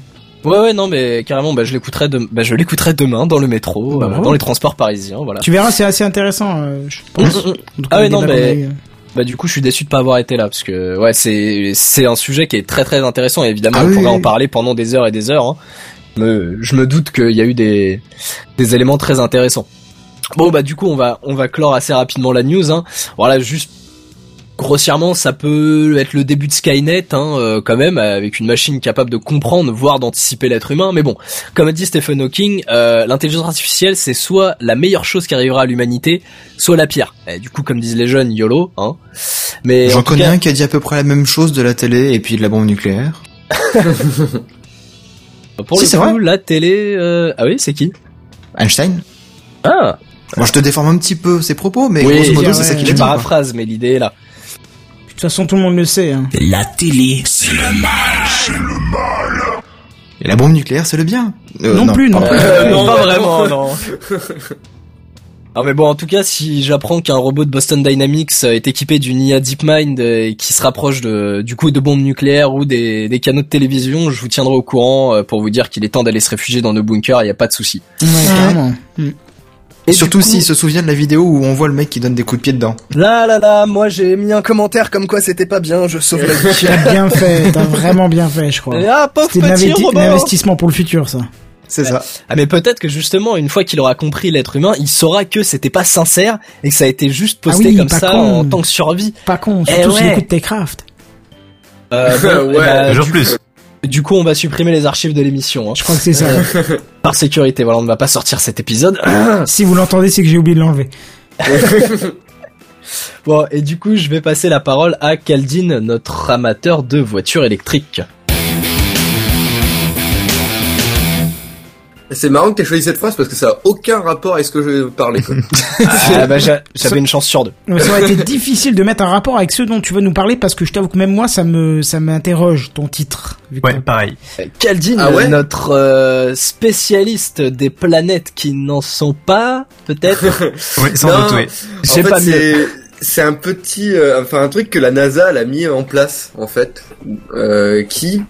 Ouais, ouais, non, mais carrément, bah, je l'écouterai de, bah, je l'écouterai demain dans le métro, Bah, euh, dans les transports parisiens, voilà. Tu verras, c'est assez intéressant, euh, je pense. Mm, mm, mm. Ah ouais, non, mais eu. bah du coup, je suis déçu de pas avoir été là parce que ouais, c'est c'est un sujet qui est très très intéressant et évidemment, Ah on oui, pourrait oui. en parler pendant des heures et des heures. Hein. Me- je me doute qu'il y a eu des des éléments très intéressants. Bon bah du coup, on va on va clore assez rapidement la news. Hein. Voilà, juste grossièrement, ça peut être le début de Skynet, hein, euh, quand même, avec une machine capable de comprendre, voire d'anticiper l'être humain. Mais bon, comme a dit Stephen Hawking, euh, l'intelligence artificielle, c'est soit la meilleure chose qui arrivera à l'humanité, soit la pire. Et du coup, comme disent les jeunes, YOLO. Hein. Mais en J'en connais cas- un qui a dit à peu près la même chose de la télé et puis de la bombe nucléaire. Pour Si, le c'est coup, vrai. la télé, euh... ah oui, c'est qui? Einstein. Ah, Moi, je te déforme un petit peu ses propos, mais oui, grosso modo, ouais, c'est ça qu'il je dit. quoi. paraphrase, mais l'idée est là. De toute façon, tout le monde le sait. Hein. La télé, c'est le mal. Et la bombe nucléaire, c'est le bien. Euh, non, plus, non pardon. plus. Euh, non, non, pas vraiment, non. Ah mais bon, en tout cas, si j'apprends qu'un robot de Boston Dynamics euh, est équipé d'une IA DeepMind euh, et qui se rapproche de, du coup de bombes nucléaires ou des, des canaux de télévision, je vous tiendrai au courant euh, pour vous dire qu'il est temps d'aller se réfugier dans nos bunkers, il n'y a pas de souci. Ouais. Et Surtout du coup- s'il se souvient de la vidéo où on voit le mec qui donne des coups de pied dedans. Là, là, là, moi j'ai mis un commentaire comme quoi c'était pas bien, je sauve la vie. T'as bien fait, t'as vraiment bien fait, je crois. ah, C'était robot l'investissement pour le futur, ça. C'est ça. Ah mais peut-être que justement une fois qu'il aura compris l'être humain, il saura que c'était pas sincère et que ça a été juste posté Ah oui, comme ça con. en tant que survie. Pas con, Eh surtout s'il ouais. écoute Techcraft. Euh, bon, Ouais, eh ben, Toujours plus. Du coup, on va supprimer les archives de l'émission hein. Je crois que c'est ça. par sécurité. Voilà, on ne va pas sortir cet épisode. si vous l'entendez, c'est que j'ai oublié de l'enlever. Bon, et du coup, je vais passer la parole à Caldine, notre amateur de voitures électriques. C'est marrant que t'aies choisi cette phrase parce que ça a aucun rapport avec ce que je vais parler. quoi. Ah, bah, j'a- j'avais une chance sur deux. Ça aurait été difficile de mettre un rapport avec ceux dont tu vas nous parler parce que je t'avoue que même moi, ça me, ça m'interroge ton titre. Ouais, pareil. Caldine, Ah ouais notre euh, spécialiste des planètes qui n'en sont pas, peut-être. Oui, sans Non, doute, oui. En J'ai fait, pas mieux. c'est c'est un petit, euh, enfin un truc que la NASA elle a mis en place en fait, euh, qui,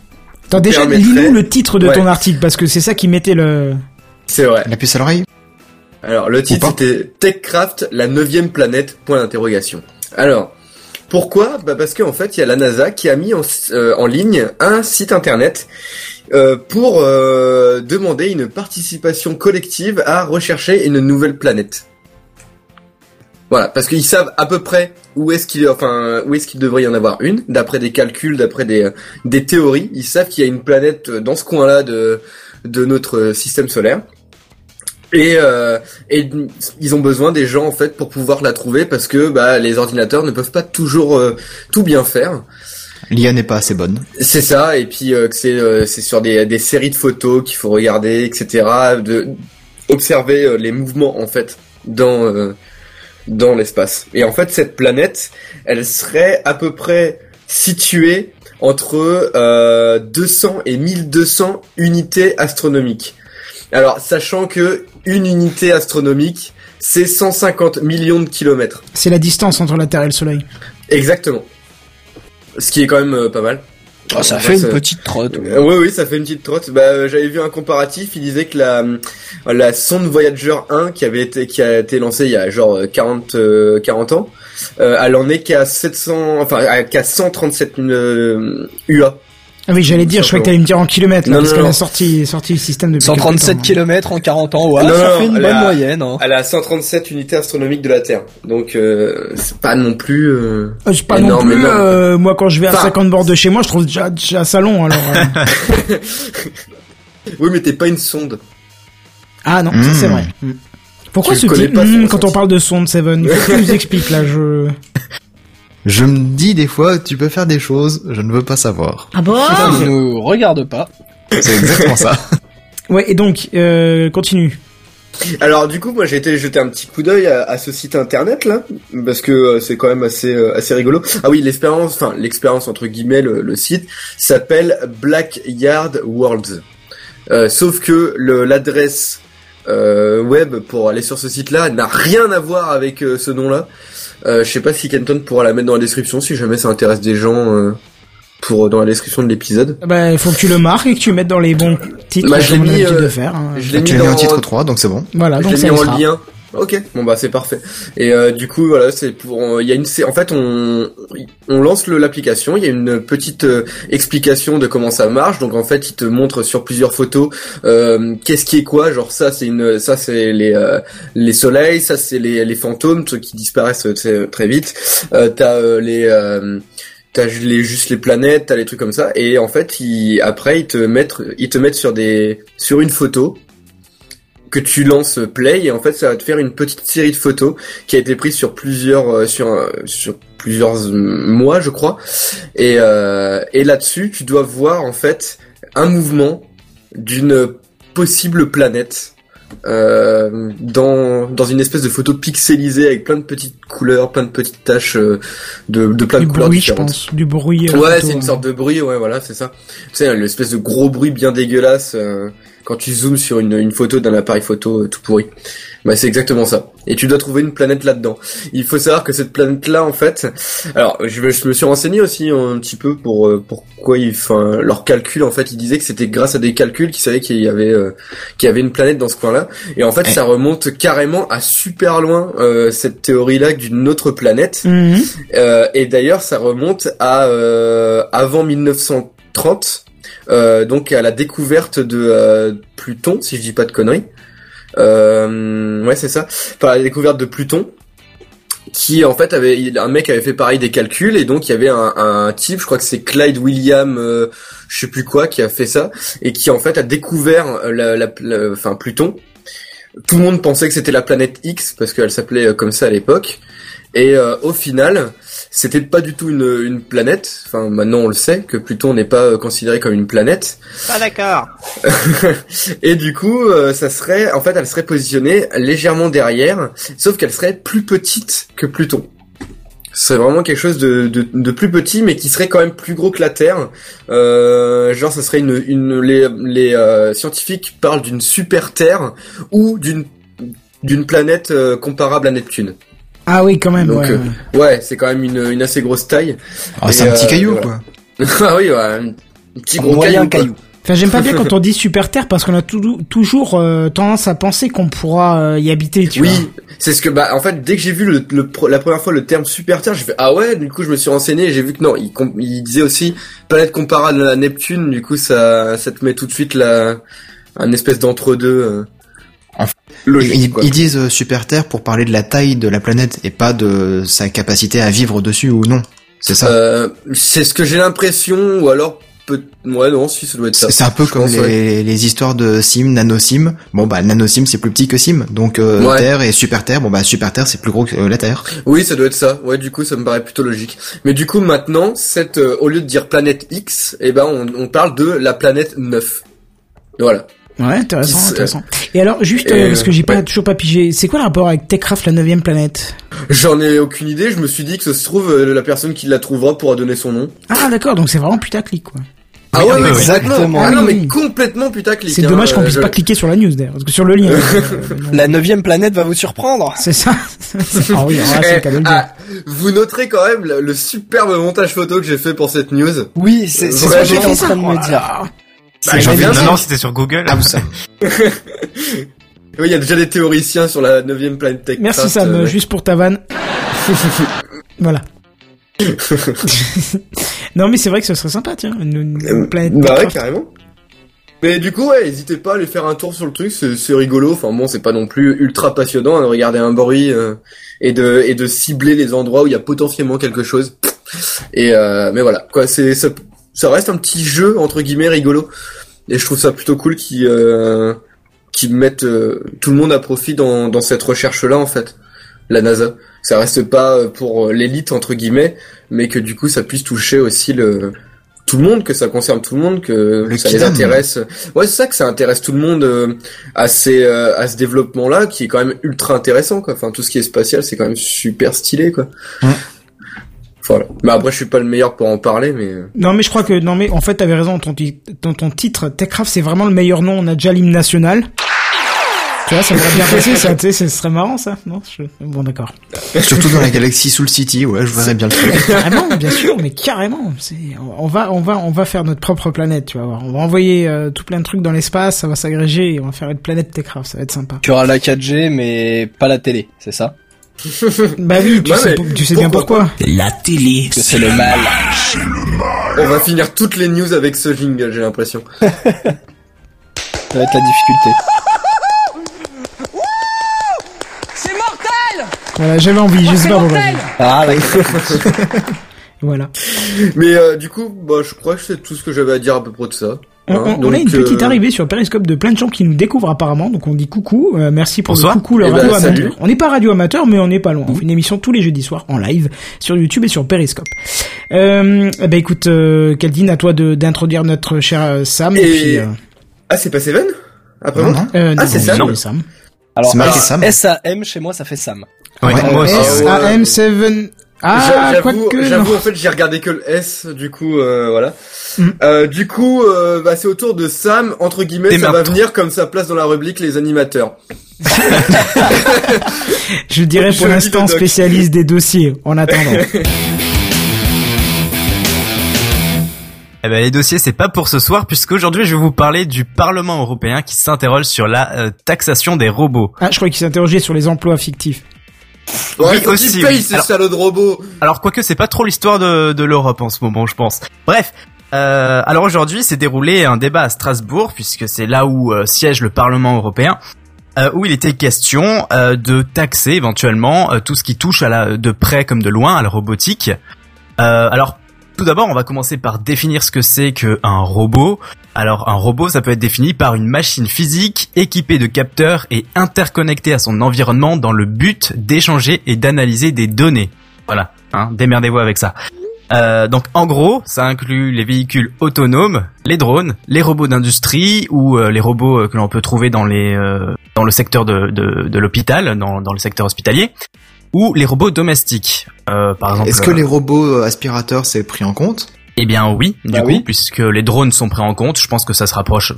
Attends, déjà, permettrait- lis-nous le titre de Ouais. ton article parce que c'est ça qui mettait le. c'est vrai. La puce à l'oreille. Alors le titre c'était Techcraft, la neuvième planète Point d'interrogation. Alors pourquoi? Bah parce qu'en fait il y a la NASA qui a mis en, euh, en ligne un site internet euh, pour euh, demander une participation collective à rechercher une nouvelle planète. Voilà, parce qu'ils savent à peu près où est-ce qu'il, enfin, où est-ce qu'il devrait y en avoir une, d'après des calculs, d'après des, des théories. Ils savent qu'il y a une planète dans ce coin-là de, de notre système solaire. Et, euh, et ils ont besoin des gens en fait pour pouvoir la trouver parce que bah, les ordinateurs ne peuvent pas toujours euh, tout bien faire. L'IA n'est pas assez bonne. C'est ça, et puis euh, que c'est euh, c'est sur des, des séries de photos qu'il faut regarder, etc. De observer euh, les mouvements en fait dans euh, dans l'espace. Et en fait, cette planète, elle serait à peu près située entre euh, 200 et 1200 unités astronomiques. Alors, sachant que une unité astronomique, c'est 150 millions de kilomètres. C'est la distance entre la Terre et le Soleil. Exactement. Ce qui est quand même euh, pas mal. Oh, ça Ouais, fait une petite trotte. Euh, oui, oui, ça fait une petite trotte. Bah, euh, j'avais vu un comparatif. Il disait que la la sonde Voyager 1 qui avait été qui a été lancée il y a genre euh, 40 euh, 40 ans, euh, elle en est qu'à 700, enfin qu'à 137 euh, UA. Ah oui, j'allais dire, je croyais que t'allais me dire en kilomètres, là, Non, parce qu'elle a sorti, sorti le système depuis 137 quelque temps. km en 40 ans, ouais, Non, ça non, fait une elle bonne a- moyenne. Hein. Elle a 137 unités astronomiques de la Terre. Donc euh, c'est pas non plus. euh, Euh, c'est pas énorme, non plus, énorme. euh, moi quand je vais à Enfin- 50 bords de chez moi, je trouve déjà, déjà ça long, alors. euh. Oui, mais t'es pas une sonde. Ah non, ça Mmh. c'est vrai. Mm. Pourquoi Tu ce type pas son mm, quand on parle de sonde Seven? Il faut que tu nous expliques là, je... Je me dis des fois, tu peux faire des choses, je ne veux pas savoir. Ah bon Ça ne nous regarde pas. C'est exactement ça. Ouais, et donc, euh, continue. Alors du coup, moi j'ai été jeter un petit coup d'œil à, à ce site internet là, parce que euh, c'est quand même assez euh, assez rigolo. Ah oui, l'expérience, enfin l'expérience entre guillemets, le, le site s'appelle Blackyard Worlds. Euh, sauf que le l'adresse euh, web pour aller sur ce site-là n'a rien à voir avec euh, ce nom-là. Euh, je sais pas si Kenton pourra la mettre dans la description si jamais ça intéresse des gens euh, pour dans la description de l'épisode. Bah, il faut que tu le marques et que tu mettes dans les bons titres Bah, je l'ai mis, euh, de faire. hein. Je l'ai mis tu l'as mis dans en titre 3, donc c'est bon. Voilà, Je donc l'ai ça mis en sera. lien. Ok, bon bah c'est parfait. Et euh, du coup voilà, c'est pour il y a une en fait on on lance l'application, il y a une petite euh, explication de comment ça marche. Donc en fait, il te montre sur plusieurs photos euh, qu'est-ce qui est quoi, genre ça c'est une ça c'est les euh, les soleils, ça c'est les les fantômes ceux qui disparaissent euh, très vite. Euh, t'as euh, les euh, T'as les, juste les planètes, t'as les trucs comme ça, et en fait, ils, après, ils te mettent, ils te mettent sur des, sur une photo, que tu lances play et en fait ça va te faire une petite série de photos qui a été prise sur plusieurs euh, sur un- sur plusieurs mois je crois et euh, et là-dessus tu dois voir en fait un mouvement d'une possible planète euh, dans dans une espèce de photo pixelisée avec plein de petites couleurs plein de petites taches euh, de de plein Du de couleurs bruit, je différentes pense. Du bruit. euh, Ouais, c'est une hein. sorte de bruit, ouais, voilà, c'est ça. Tu sais, l'espèce de gros bruit bien dégueulasse quand tu zoomes sur une, une photo d'un appareil photo euh, tout pourri. Bah, c'est exactement ça. Et tu dois trouver une planète là-dedans. Il faut savoir que cette planète-là, en fait, alors je, me- je me suis renseigné aussi un petit peu pour euh, pourquoi ils, enfin, leur calcul, en fait, ils disaient que c'était grâce à des calculs qu'ils savaient qu'il y avait euh, qu'il y avait une planète dans ce coin-là. Et en fait, ça remonte carrément à super loin euh, cette théorie-là d'une autre planète. Euh, et d'ailleurs, ça remonte à euh, avant 1930. Euh, donc à la découverte de euh, Pluton, si je dis pas de conneries. Euh, ouais, c'est ça. Par la découverte de Pluton, qui en fait avait un mec avait fait pareil des calculs et donc il y avait un, un type, je crois que c'est Clyde William, euh, je sais plus quoi, qui a fait ça et qui en fait a découvert euh, la, la, la- enfin Pluton. Tout le monde pensait que c'était la planète X parce qu'elle s'appelait euh, comme ça à l'époque. Et euh, au final, c'était pas du tout une, une planète. Enfin, maintenant on le sait que Pluton n'est pas euh, considéré comme une planète. Pas d'accord. Et du coup, euh, ça serait, en fait, elle serait positionnée légèrement derrière, sauf qu'elle serait plus petite que Pluton. C'est vraiment quelque chose de, de, de plus petit, mais qui serait quand même plus gros que la Terre. Euh, genre, ça serait une, une les, les euh, scientifiques parlent d'une super Terre ou d'une d'une planète euh, comparable à Neptune. Ah oui, quand même. Donc, ouais, euh, ouais. c'est quand même une, une assez grosse taille. Ah, c'est un petit euh, caillou, voilà. quoi. ah oui, ouais, un petit gros moyen caillou. caillou. Enfin, j'aime pas bien quand on dit super terre parce qu'on a tout- toujours euh, tendance à penser qu'on pourra euh, y habiter. Tu Oui, vois. c'est ce que bah en fait dès que j'ai vu le, la première fois le terme super terre, j'ai fait ah ouais, du coup je me suis renseigné et j'ai vu que non, il, disait aussi planète comparable à Neptune, du coup ça ça te met tout de suite la un espèce d'entre deux logique Ils, disent euh, super Terre pour parler de la taille de la planète et pas de sa capacité à vivre dessus ou non. C'est ça. Euh, c'est ce que j'ai l'impression ou alors peut ouais non si ça doit être ça. C'est c'est un peu Je comme pense, les, ouais. les histoires de Sim, Nano Sim. Bon bah Nano Sim c'est plus petit que Sim, donc euh, Ouais. Terre et Super Terre. Bon bah Super Terre c'est plus gros que euh, la Terre. Oui, ça doit être ça. Ouais, du coup, ça me paraît plutôt logique. Mais du coup, maintenant, cette, euh, au lieu de dire planète X, eh ben, on, on parle de la planète 9. Voilà. Ouais, intéressant, intéressant. Et alors, juste Et, euh, parce que j'ai pas ouais. toujours pas pigé, c'est quoi le rapport avec Techcraft, la neuvième planète? J'en ai aucune idée. Je me suis dit que ça se trouve, euh, la personne qui la trouvera pourra donner son nom. Ah d'accord, donc c'est vraiment putaclic quoi. Ah ouais, oui, ouais, exactement. Ah non, oui. mais complètement putaclic. C'est hein, dommage qu'on euh, puisse je- pas cliquer sur la news d'ailleurs, parce que sur le lien. euh. La neuvième planète va vous surprendre. c'est ça. Ah oui, alors là, c'est le Eh, ah, vous noterez quand même le, le superbe montage photo que j'ai fait pour cette news. Oui, c'est c'est ce que j'étais en train de me dire. Ah, Bah, Non, non, c'était sur Google. Ah ça. Oui, il y a déjà des théoriciens sur la neuvième planète Tech. Merci Sam, euh, juste pour ta vanne. voilà. non mais c'est vrai que ce serait sympa, tiens, une, une Euh, planète Bah ouais, carrément. Mais du coup, ouais, n'hésitez pas à aller faire un tour sur le truc, c'est c'est rigolo. Enfin bon, c'est pas non plus ultra passionnant hein, de regarder un bruit euh, et de et de cibler les endroits où il y a potentiellement quelque chose. Et euh, mais voilà, quoi, c'est ça, ça reste un petit jeu entre guillemets rigolo. Et je trouve ça plutôt cool qui euh, mettent euh, tout le monde à profit dans dans cette recherche là en fait. La NASA, ça reste pas euh, pour l'élite entre guillemets, mais que du coup ça puisse toucher aussi le tout le monde, que ça concerne tout le monde, que Le ça les intéresse. Ouais, c'est ça que ça intéresse tout le monde euh, à ces euh, à ce développement-là, qui est quand même ultra intéressant, quoi. Enfin, tout ce qui est spatial, c'est quand même super stylé, quoi. Ouais. Voilà. Mais après, je suis pas le meilleur pour en parler, mais euh, Non mais je crois que non mais en fait t'avais raison ton, ton, ton titre Techcraft c'est vraiment le meilleur nom on a déjà l'hymne national. Tu vois ça pourrait bien passer ça tu sais ce serait marrant ça non Je- bon d'accord. Surtout dans la galaxie Soul City, ouais, je verrais bien le truc. carrément bien sûr mais carrément c'est on va on va on va faire notre propre planète tu vas voir. On va envoyer euh, tout plein de trucs dans l'espace ça va s'agréger et on va faire une planète Techcraft ça va être sympa. Tu auras la 4G, mais pas la télé, c'est ça? bah oui tu sais, mais tu sais bien pourquoi La télé. Parce que c'est le mal. on va finir toutes les news avec ce jingle, j'ai l'impression. Ça va être la difficulté. voilà j'avais envie je sais pas pourquoi Ah, oui. voilà Mais euh, du coup, bah, je crois que c'est tout ce que j'avais à dire à peu près de ça. On, Hein, on- a une petite euh, arrivée sur Periscope de plein de gens qui nous découvrent apparemment, donc on dit coucou, euh, merci pour Bonsoir. le coucou le Eh ben, radio amateur. On n'est pas radio amateur, mais on n'est pas loin. On fait une émission tous les jeudis soirs en live sur YouTube et sur Periscope. Euh, eh ben écoute, euh, Caldine, à toi de- d'introduire notre cher euh, Sam. Et, Et- puis, euh, Ah, c'est pas Seven Après Non, non. euh, Ah, non, c'est non, Sam non, Sam. Alors, C'est Sam. S-A-M, chez moi, ça fait Sam. Ouais, Ouais. moi aussi. S- S-A-M-7... Ah, J'avoue, que j'avoue, en fait, j'ai regardé que le S, du coup, euh, voilà. Mm. Euh, du coup, euh, bah, c'est au tour de Sam, entre guillemets, ça va venir comme sa place dans la rubrique les animateurs. Je dirais pour l'instant spécialiste des dossiers, en attendant. Eh ben, les dossiers, c'est pas pour ce soir, puisqu'aujourd'hui, je vais vous parler du Parlement européen qui s'interroge sur la euh, taxation des robots. ah, je croyais qu'il s'interrogeait sur les emplois fictifs. Ouais, Oui, aussi, payent oui. ces Alors- salauds de robots. Alors, quoique, c'est pas trop l'histoire de, de l'Europe en ce moment, je pense. Bref. Euh, alors aujourd'hui, s'est déroulé un débat à Strasbourg, puisque c'est là où euh, siège le Parlement européen, euh, où il était question euh, de taxer éventuellement tout ce qui touche à la, de près comme de loin à la robotique. Euh, alors tout d'abord, on va commencer par définir ce que c'est qu'un robot. Alors un robot, ça peut être défini par une machine physique équipée de capteurs et interconnectée à son environnement dans le but d'échanger et d'analyser des données. Voilà, hein, démerdez-vous avec ça. Euh, donc en gros, ça inclut les véhicules autonomes, les drones, les robots d'industrie ou euh, les robots euh, que l'on peut trouver dans les dans le secteur de, de, de l'hôpital, dans, dans le secteur hospitalier, ou les robots domestiques. Euh, par exemple. Est-ce que les robots euh, aspirateurs c'est pris en compte Eh bien oui, du Bah coup, oui. puisque les drones sont pris en compte, je pense que ça se rapproche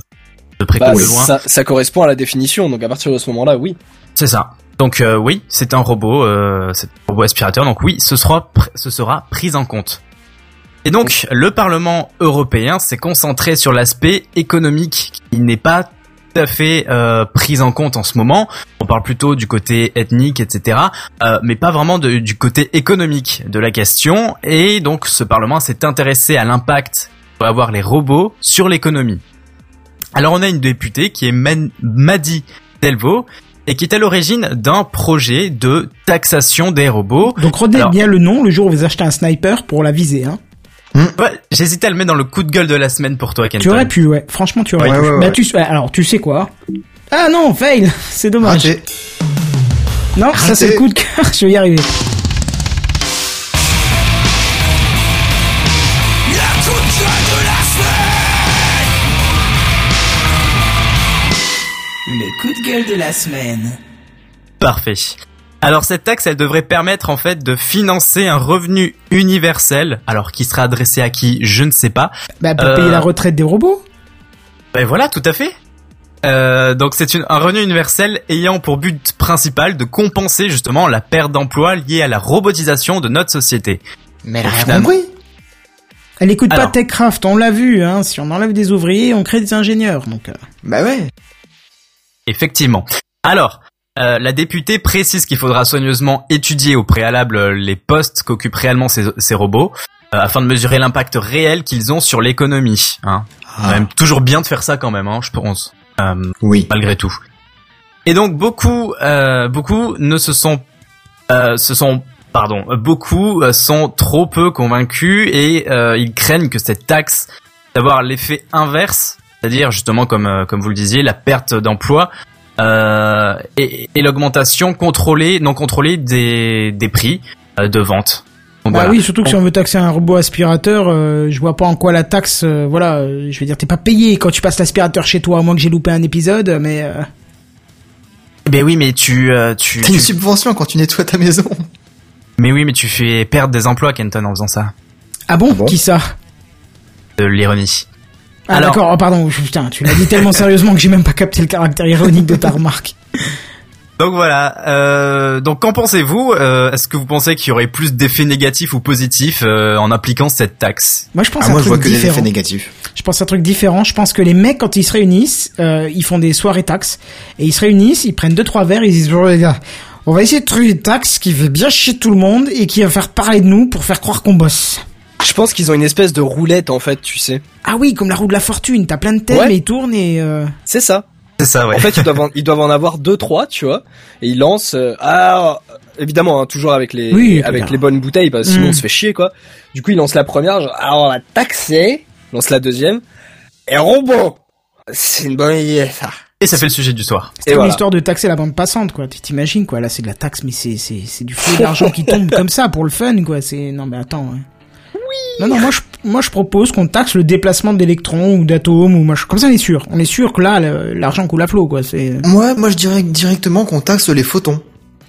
de près Bah, comme de loin. ça, ça correspond à la définition, donc à partir de ce moment-là, oui. C'est ça. Donc euh, oui, c'est un robot, euh, c'est un robot aspirateur. Donc oui, ce sera pr- ce sera pris en compte. Et donc le Parlement européen s'est concentré sur l'aspect économique qui n'est pas à fait euh, pris en compte en ce moment. On parle plutôt du côté ethnique, etc., euh, mais pas vraiment de- du côté économique de la question. Et donc ce Parlement s'est intéressé à l'impact que peuvent avoir les robots sur l'économie. Alors on a une députée qui est Man- Madi Delvaux et qui est à l'origine d'un projet de taxation des robots. Donc retenez Alors- bien le nom le jour où vous achetez un sniper pour la viser. Hein. Ouais, J'hésitais à le mettre dans le coup de gueule de la semaine pour toi, Kenton. Tu aurais pu, ouais. Franchement, tu aurais Ouais, pu. ouais, Bah, ouais. tu, alors, tu sais quoi? Ah non, fail C'est dommage. Raté. Non, ça c'est le coup de cœur, je vais y arriver. Le coup de gueule de la semaine. Parfait. Alors cette taxe, elle devrait permettre en fait de financer un revenu universel, alors qui sera adressé à qui, je ne sais pas. Bah, pour Euh, payer la retraite des robots Ben voilà, tout à fait. Euh, donc c'est une- un revenu universel ayant pour but principal de compenser justement la perte d'emploi liée à la robotisation de notre société. Mais elle a rien compris. Elle écoute pas. TechCraft, on l'a vu, hein. Si on enlève des ouvriers, on crée des ingénieurs. Donc, euh, Bah ouais. Effectivement. Alors, euh, la députée précise qu'il faudra soigneusement étudier au préalable euh, les postes qu'occupent réellement ces, ces robots, euh, afin de mesurer l'impact réel qu'ils ont sur l'économie. Hein. Même toujours bien de faire ça quand même, hein, je pense. Euh, Oui. malgré tout. Et donc beaucoup, beaucoup ne se sont, se sont, pardon, beaucoup sont trop peu convaincus et ils craignent que cette taxe d'avoir l'effet inverse, c'est-à-dire justement comme comme vous le disiez, la perte d'emploi euh, et, et l'augmentation contrôlée, non contrôlée des des prix euh, de vente. Donc, Bah voilà. oui, surtout que si on veut taxer un robot aspirateur, euh, je vois pas en quoi la taxe, euh, voilà, euh, je veux dire, t'es pas payé quand tu passes l'aspirateur chez toi, à moins que j'ai loupé un épisode, mais euh, Ben oui, mais tu, euh, tu, T'as une tu- subvention quand tu nettoies ta maison. mais oui, mais tu fais perdre des emplois, Kenton, en faisant ça. ah bon, bon? Qui ça? De l'ironie. Ah Alors- d'accord, oh, pardon, putain, tu l'as dit tellement sérieusement que j'ai même pas capté le caractère ironique de ta remarque. Donc voilà. Euh, donc qu'en pensez-vous Euh, Est-ce que vous pensez qu'il y aurait plus d'effets négatifs ou positifs euh, en appliquant cette taxe? Moi je pense Ah, à un moi je vois truc que des différent. effets négatifs. Je pense à un truc différent. Je pense que les mecs, quand ils se réunissent, euh, ils font des soirées taxes. Et ils se réunissent, ils prennent deux, trois verres, ils disent, bon, les gars, on va essayer de trouver une taxe qui fait bien chier tout le monde et qui va faire parler de nous pour faire croire qu'on bosse. Je pense qu'ils ont une espèce de roulette en fait, tu sais. Ah oui, comme la roue de la fortune. T'as plein de thèmes Ouais. et ils tournent et, euh... C'est ça. C'est ça, ouais. En fait, ils doivent en, ils doivent en avoir deux, trois, tu vois. Et ils lancent. euh, ah, évidemment, hein, toujours avec les Oui, avec les bonnes bouteilles, parce que sinon Mm. on se fait chier, quoi. Du coup, ils lancent la première. Genre, alors on va taxer. Ils lancent la deuxième. Et robot. C'est une bonne idée, ça. Et ça fait le sujet du soir. c'est voilà. l'histoire de taxer la bande passante, quoi. Tu t'imagines, quoi. Là, c'est de la taxe, mais c'est, c'est, c'est du flot d'argent qui tombe comme ça pour le fun, quoi. C'est, non, mais attends, ouais. Non, non, moi, je, moi, je propose qu'on taxe le déplacement d'électrons ou d'atomes ou machin. Comme ça, on est sûr. On est sûr que là, l'argent coule à flot, quoi. C'est, Moi, moi je dirais directement qu'on taxe les photons.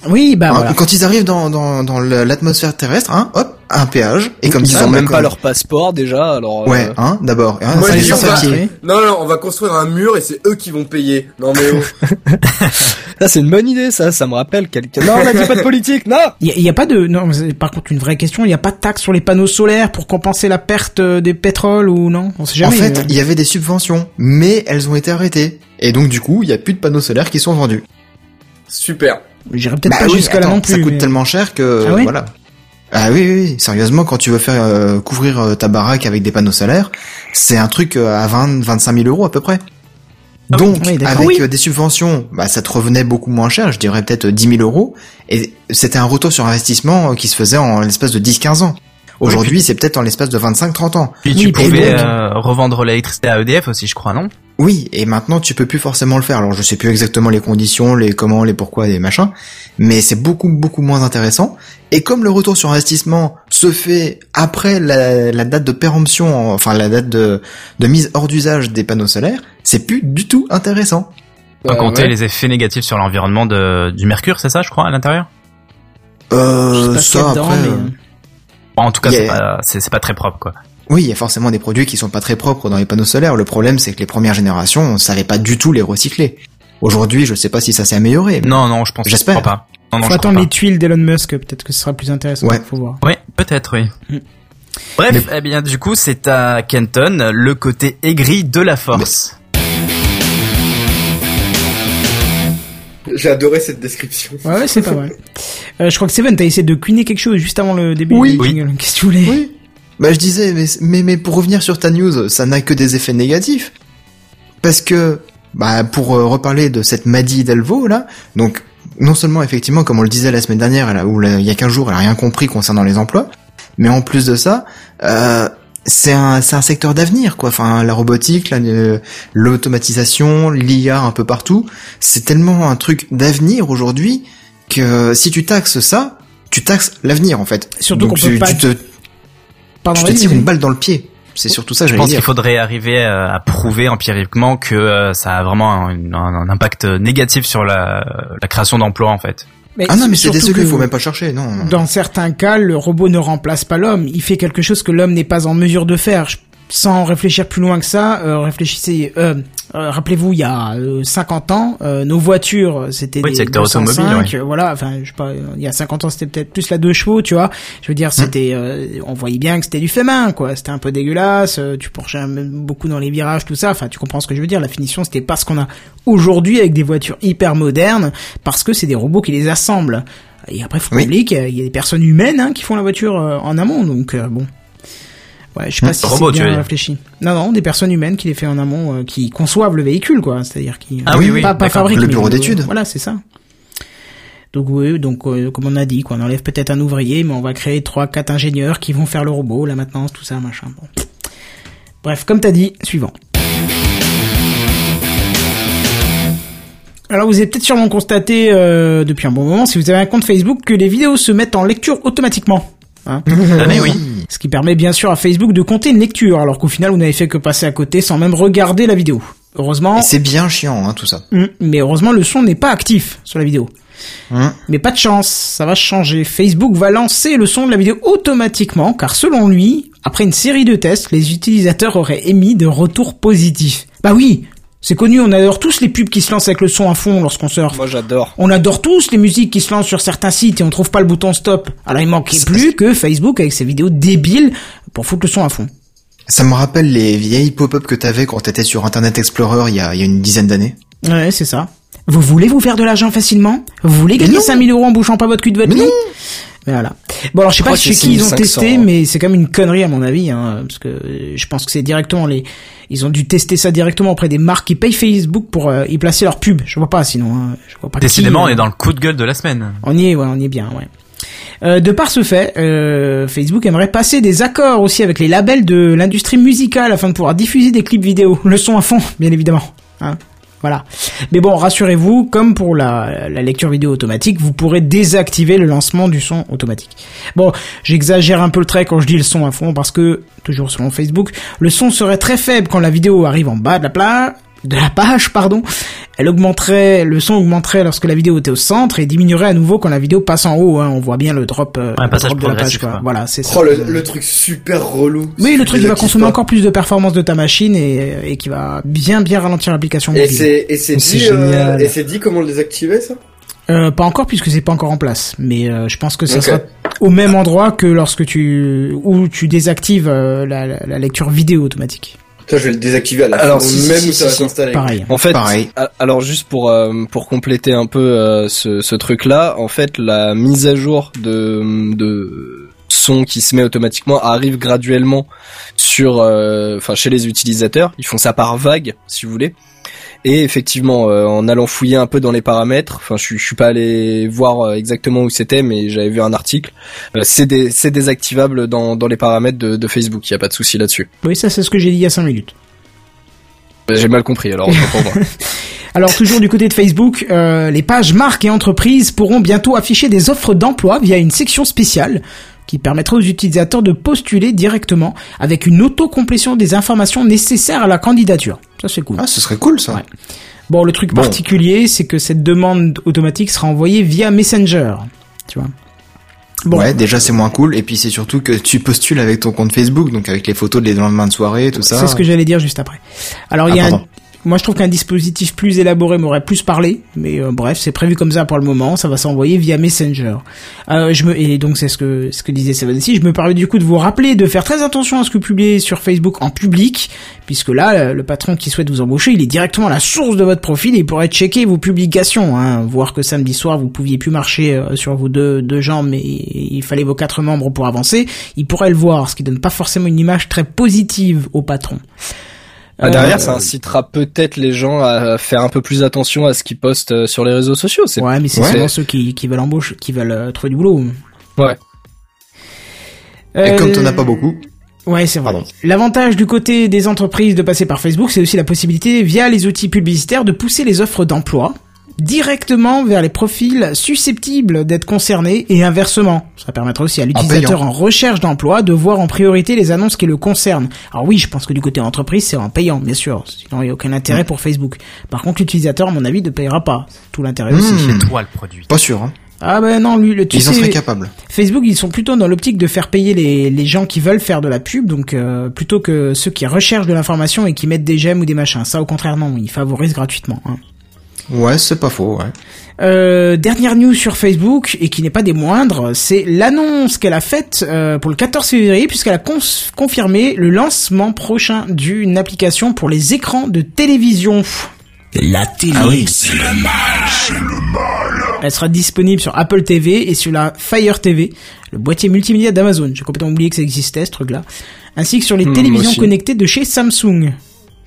Oui, bah, Hein, voilà. Quand ils arrivent dans, dans, dans l'atmosphère terrestre, hein, hop, un péage. Et comme ils ont même pas leur passeport déjà, alors. euh, Ouais, hein, d'abord. Hein, Moi, je va-. Non, non, on va construire un mur et c'est eux qui vont payer. Non mais oh. Ça, c'est une bonne idée, ça. Ça me rappelle quelqu'un. Non, on a dit pas de politique, non. Il y, y a pas de, non, par contre, une vraie question. Il y a pas de taxe sur les panneaux solaires pour compenser la perte euh, des pétroles ou non? On sait En jamais. fait, euh. il y avait des subventions, mais elles ont été arrêtées. Et donc, du coup, il y a plus de panneaux solaires qui sont vendus. Super. J'irai peut-être Bah pas oui, jusqu'à là non plus. ça coûte mais- tellement cher que, Ah oui voilà. Ah oui, oui, oui, sérieusement, quand tu veux faire euh, couvrir euh, ta baraque avec des panneaux solaires, c'est un truc euh, à 20, 25 000 euros à peu près. Donc, Ah Oui, d'accord. avec Oui. des subventions, bah, ça te revenait beaucoup moins cher, je dirais peut-être 10 000 euros, et c'était un retour sur investissement qui se faisait en l'espace de 10-15 ans. Aujourd'hui, c'est peut-être en l'espace de 25-30 ans. Puis tu pouvais euh, revendre l'électricité à EDF aussi, je crois, non? Oui, et maintenant tu peux plus forcément le faire. Alors je sais plus exactement les conditions, les comment, les pourquoi, les machins, mais c'est beaucoup beaucoup moins intéressant. Et comme le retour sur investissement se fait après la, la date de péremption, enfin la date de, de mise hors d'usage des panneaux solaires, c'est plus du tout intéressant. Sans Euh, compter ouais. les effets négatifs sur l'environnement de, du mercure, c'est ça, je crois, à l'intérieur? Euh, Je sais pas ce qu'il y a ça dedans, après. mais, euh, En tout cas, Yeah. c'est pas, pas très propre, quoi. Oui, il y a forcément des produits qui sont pas très propres dans les panneaux solaires. Le problème, c'est que les premières générations, on savait pas du tout les recycler. Aujourd'hui, je sais pas si ça s'est amélioré. Non, non, je pense je J'espère. pas. Non, non, faut attendre les tuiles d'Elon Musk, peut-être que ce sera plus intéressant. Ouais. Faut voir. pas. Oui, peut-être, oui. Mm. Bref, eh bien, du coup, c'est à Kenton le côté aigri de la force. J'ai adoré cette description. Ouais, ouais, c'est pas mal. Euh, je crois que Seven, t'as essayé de cuiner quelque chose juste avant le début Oui. du jingle. Qu'est-ce que tu voulais Oui. Bah je disais, mais, mais, mais pour revenir sur ta news, ça n'a que des effets négatifs. Parce que, bah pour euh, reparler de cette Maddy Delvaux là, donc non seulement effectivement, comme on le disait la semaine dernière, elle a- ou la- il y a 15 jours, elle a rien compris concernant les emplois, mais en plus de ça, euh, c'est un, c'est un secteur d'avenir quoi. Enfin, la robotique, la- euh, l'automatisation, l'IA un peu partout, c'est tellement un truc d'avenir aujourd'hui que si tu taxes ça, tu taxes l'avenir en fait. Surtout Donc qu'on peut tu, pas- tu te Pardon, tu te tires une balle dans le pied. C'est surtout ça, Je pense dire. qu'il faudrait arriver à prouver empiriquement que euh, ça a vraiment un, un- un impact négatif sur la, la création d'emplois, en fait. Ah non, mais c'est désolé, que faut même pas chercher, non. non. Dans certains cas, le robot ne remplace pas l'homme. Il fait quelque chose que l'homme n'est pas en mesure de faire. Je- Sans réfléchir plus loin que ça, euh, réfléchissez. Euh, euh, Rappelez-vous, il y a euh, 50 ans, euh, nos voitures, c'était Oui, des secteur 205, automobile, euh, voilà. Enfin, je sais pas. euh, Il y a 50 ans, c'était peut-être plus la deux chevaux, tu vois. Je veux dire, c'était, euh, on voyait bien que c'était du fait main, quoi. C'était un peu dégueulasse. euh, tu penchais beaucoup dans les virages, tout ça. Enfin, tu comprends ce que je veux dire. La finition, c'était pas ce qu'on a aujourd'hui avec des voitures hyper modernes, parce que c'est des robots qui les assemblent. Et après, faut Oui. oublier qu'il y a- il y a des personnes humaines hein, qui font la voiture euh, en amont, donc euh, bon. Ouais, je sais pas Hmm. si Robot, tu bien dire. réfléchi. Non, non, des personnes humaines qui les fait en amont, euh, qui conçoivent le véhicule, quoi. C'est-à-dire qui Ah oui, oui, pas, pas fabriquent. Le bureau qui- d'études. Voilà, c'est ça. Donc oui, donc euh, comme on a dit, quoi, on enlève peut-être un ouvrier, mais on va créer trois, quatre ingénieurs qui vont faire le robot, la maintenance, tout ça, machin. Bon. Bref, comme t'as dit, suivant. Alors vous avez peut-être sûrement constaté euh, depuis un bon moment, si vous avez un compte Facebook, que les vidéos se mettent en lecture automatiquement. Hein Ah, mais oui. ce qui permet bien sûr à Facebook de compter une lecture, alors qu'au final vous n'avez fait que passer à côté sans même regarder la vidéo. Heureusement, c'est bien chiant, hein, tout ça. Hum, mais heureusement le son n'est pas actif sur la vidéo. Hum. Mais pas de chance, ça va changer. Facebook va lancer le son de la vidéo automatiquement, car selon lui, après une série de tests, les utilisateurs auraient émis de retours positifs. Bah oui, c'est connu, on adore tous les pubs qui se lancent avec le son à fond lorsqu'on surfe. Moi j'adore. On adore tous les musiques qui se lancent sur certains sites et on trouve pas le bouton stop. Alors il manquait plus que Facebook avec ses vidéos débiles pour foutre le son à fond. Ça me rappelle les vieilles pop-up que t'avais quand t'étais sur Internet Explorer il y a, il y a une dizaine d'années. Ouais, c'est ça. Vous voulez vous faire de l'argent facilement? Vous voulez gagner non. 5000 euros en bouchant pas votre cul de votre Mais lit? non. Mais Voilà. Bon alors je sais Je pas chez qui ils ont 6500, testé, mais c'est quand même une connerie à mon avis, hein, parce que euh, je pense que c'est directement les, ils ont dû tester ça directement auprès des marques qui payent Facebook pour euh, y placer leur pub. Je vois pas sinon. hein. Je vois pas. qui, Décidément, on euh, est dans le coup de gueule de la semaine. On y est, ouais, on y est bien, ouais. Euh, de par ce fait, euh, Facebook aimerait passer des accords aussi avec les labels de l'industrie musicale afin de pouvoir diffuser des clips vidéo, le son à fond, bien évidemment. Hein voilà. Mais bon, rassurez-vous, comme pour la, lecture vidéo automatique, vous pourrez désactiver le lancement du son automatique. Bon, j'exagère un peu le trait quand je dis le son à fond parce que, toujours selon Facebook, le son serait très faible quand la vidéo arrive en bas de la pla- de la page, pardon. Elle augmenterait, le son augmenterait lorsque la vidéo était au centre et diminuerait à nouveau quand la vidéo passe en haut. Hein. On voit bien le drop, euh, le drop de la page. Quoi. quoi. Voilà, c'est ça. Oh, le, le truc super relou. Oui, le truc qui va consommer pas. encore plus de performance de ta machine et, et qui va bien bien ralentir l'application Et mobile. c'est et c'est C'est dit euh, et c'est dit comment le désactiver ça? Euh, pas encore puisque c'est pas encore en place, mais euh, je pense que ça sera au même endroit que lorsque tu où tu désactives euh, la, la, la lecture vidéo automatique. Ça je vais le désactiver à la Alors, fin, si, même si, où ça va si. s'installer. Pareil. En fait, Pareil. alors juste pour euh, pour compléter un peu euh, ce, ce truc-là, en fait, la mise à jour de de son qui se met automatiquement arrive graduellement sur, euh, enfin chez les utilisateurs. Ils font ça par vague, si vous voulez. Et effectivement, euh, en allant fouiller un peu dans les paramètres, enfin je, suis- je suis pas allé voir euh, exactement où c'était, mais j'avais vu un article. euh, c'est dé- c'est désactivable dans, dans les paramètres de, de Facebook. Il y a pas de souci là-dessus. Oui, ça c'est ce que j'ai dit il y a 5 minutes. J'ai mal compris. Alors autant pour moi. Alors toujours du côté de Facebook, euh, les pages marques et entreprises pourront bientôt afficher des offres d'emploi via une section spéciale qui permettra aux utilisateurs de postuler directement avec une autocomplétion des informations nécessaires à la candidature. Ça c'est cool. Ah, ce serait cool ça. Ouais. Bon, le truc Bon. particulier, c'est que cette demande automatique sera envoyée via Messenger. Tu vois. Bon. Ouais, déjà c'est moins cool et puis c'est surtout que tu postules avec ton compte Facebook, donc avec les photos des lendemains de soirée, tout ça. C'est ce que j'allais dire juste après. Alors il y Ah, a un- pardon. Moi je trouve qu'un dispositif plus élaboré m'aurait plus parlé, mais euh, bref, c'est prévu comme ça pour le moment, ça va s'envoyer via Messenger. Euh, je me et donc c'est ce que ce que disait Seven ici, je me permets du coup de vous rappeler de faire très attention à ce que vous publiez sur Facebook en public, puisque là le patron qui souhaite vous embaucher, il est directement à la source de votre profil et il pourrait checker vos publications, hein, voir que samedi soir vous pouviez plus marcher euh, sur vos deux deux jambes, mais il fallait vos quatre membres pour avancer, il pourrait le voir, ce qui donne pas forcément une image très positive au patron. Ah, derrière, Euh, ça incitera peut-être les gens à faire un peu plus attention à ce qu'ils postent euh, sur les réseaux sociaux. C'est Ouais, mais c'est Ouais. souvent ceux qui, qui veulent embaucher, qui veulent euh, trouver du boulot. Ouais. Et comme t'en as pas beaucoup. Ouais, c'est vrai. Pardon. L'avantage du côté des entreprises de passer par Facebook, c'est aussi la possibilité, via les outils publicitaires, de pousser les offres d'emploi directement vers les profils susceptibles d'être concernés et inversement. Ça permettra aussi à l'utilisateur payant. en recherche d'emploi de voir en priorité les annonces qui le concernent. Alors oui, je pense que du côté entreprise, c'est en payant, bien sûr. Sinon, il n'y a aucun intérêt pour Facebook. Par contre, l'utilisateur, à mon avis, ne payera pas. C'est Tout l'intérêt aussi. Hmm, Toi le produit. pas sûr. Hein. Ah ben non, lui, le tu Ils en seraient capables. Facebook, ils sont plutôt dans l'optique de faire payer les, les gens qui veulent faire de la pub, donc euh, plutôt que ceux qui recherchent de l'information et qui mettent des j'aime ou des machins. Ça, au contraire, non, ils favorisent gratuitement. hein. Ouais, c'est pas faux. Ouais. Euh, dernière news sur Facebook, et qui n'est pas des moindres, c'est l'annonce qu'elle a faite euh, pour le 14 février, puisqu'elle a confirmé le lancement prochain d'une application pour les écrans de télévision. La télé, Ah oui. c'est le mal. Elle sera disponible sur Apple TV et sur la Fire TV, le boîtier multimédia d'Amazon. J'ai complètement oublié que ça existait, ce truc-là. Ainsi que sur les Hmm, télévisions aussi. connectées de chez Samsung.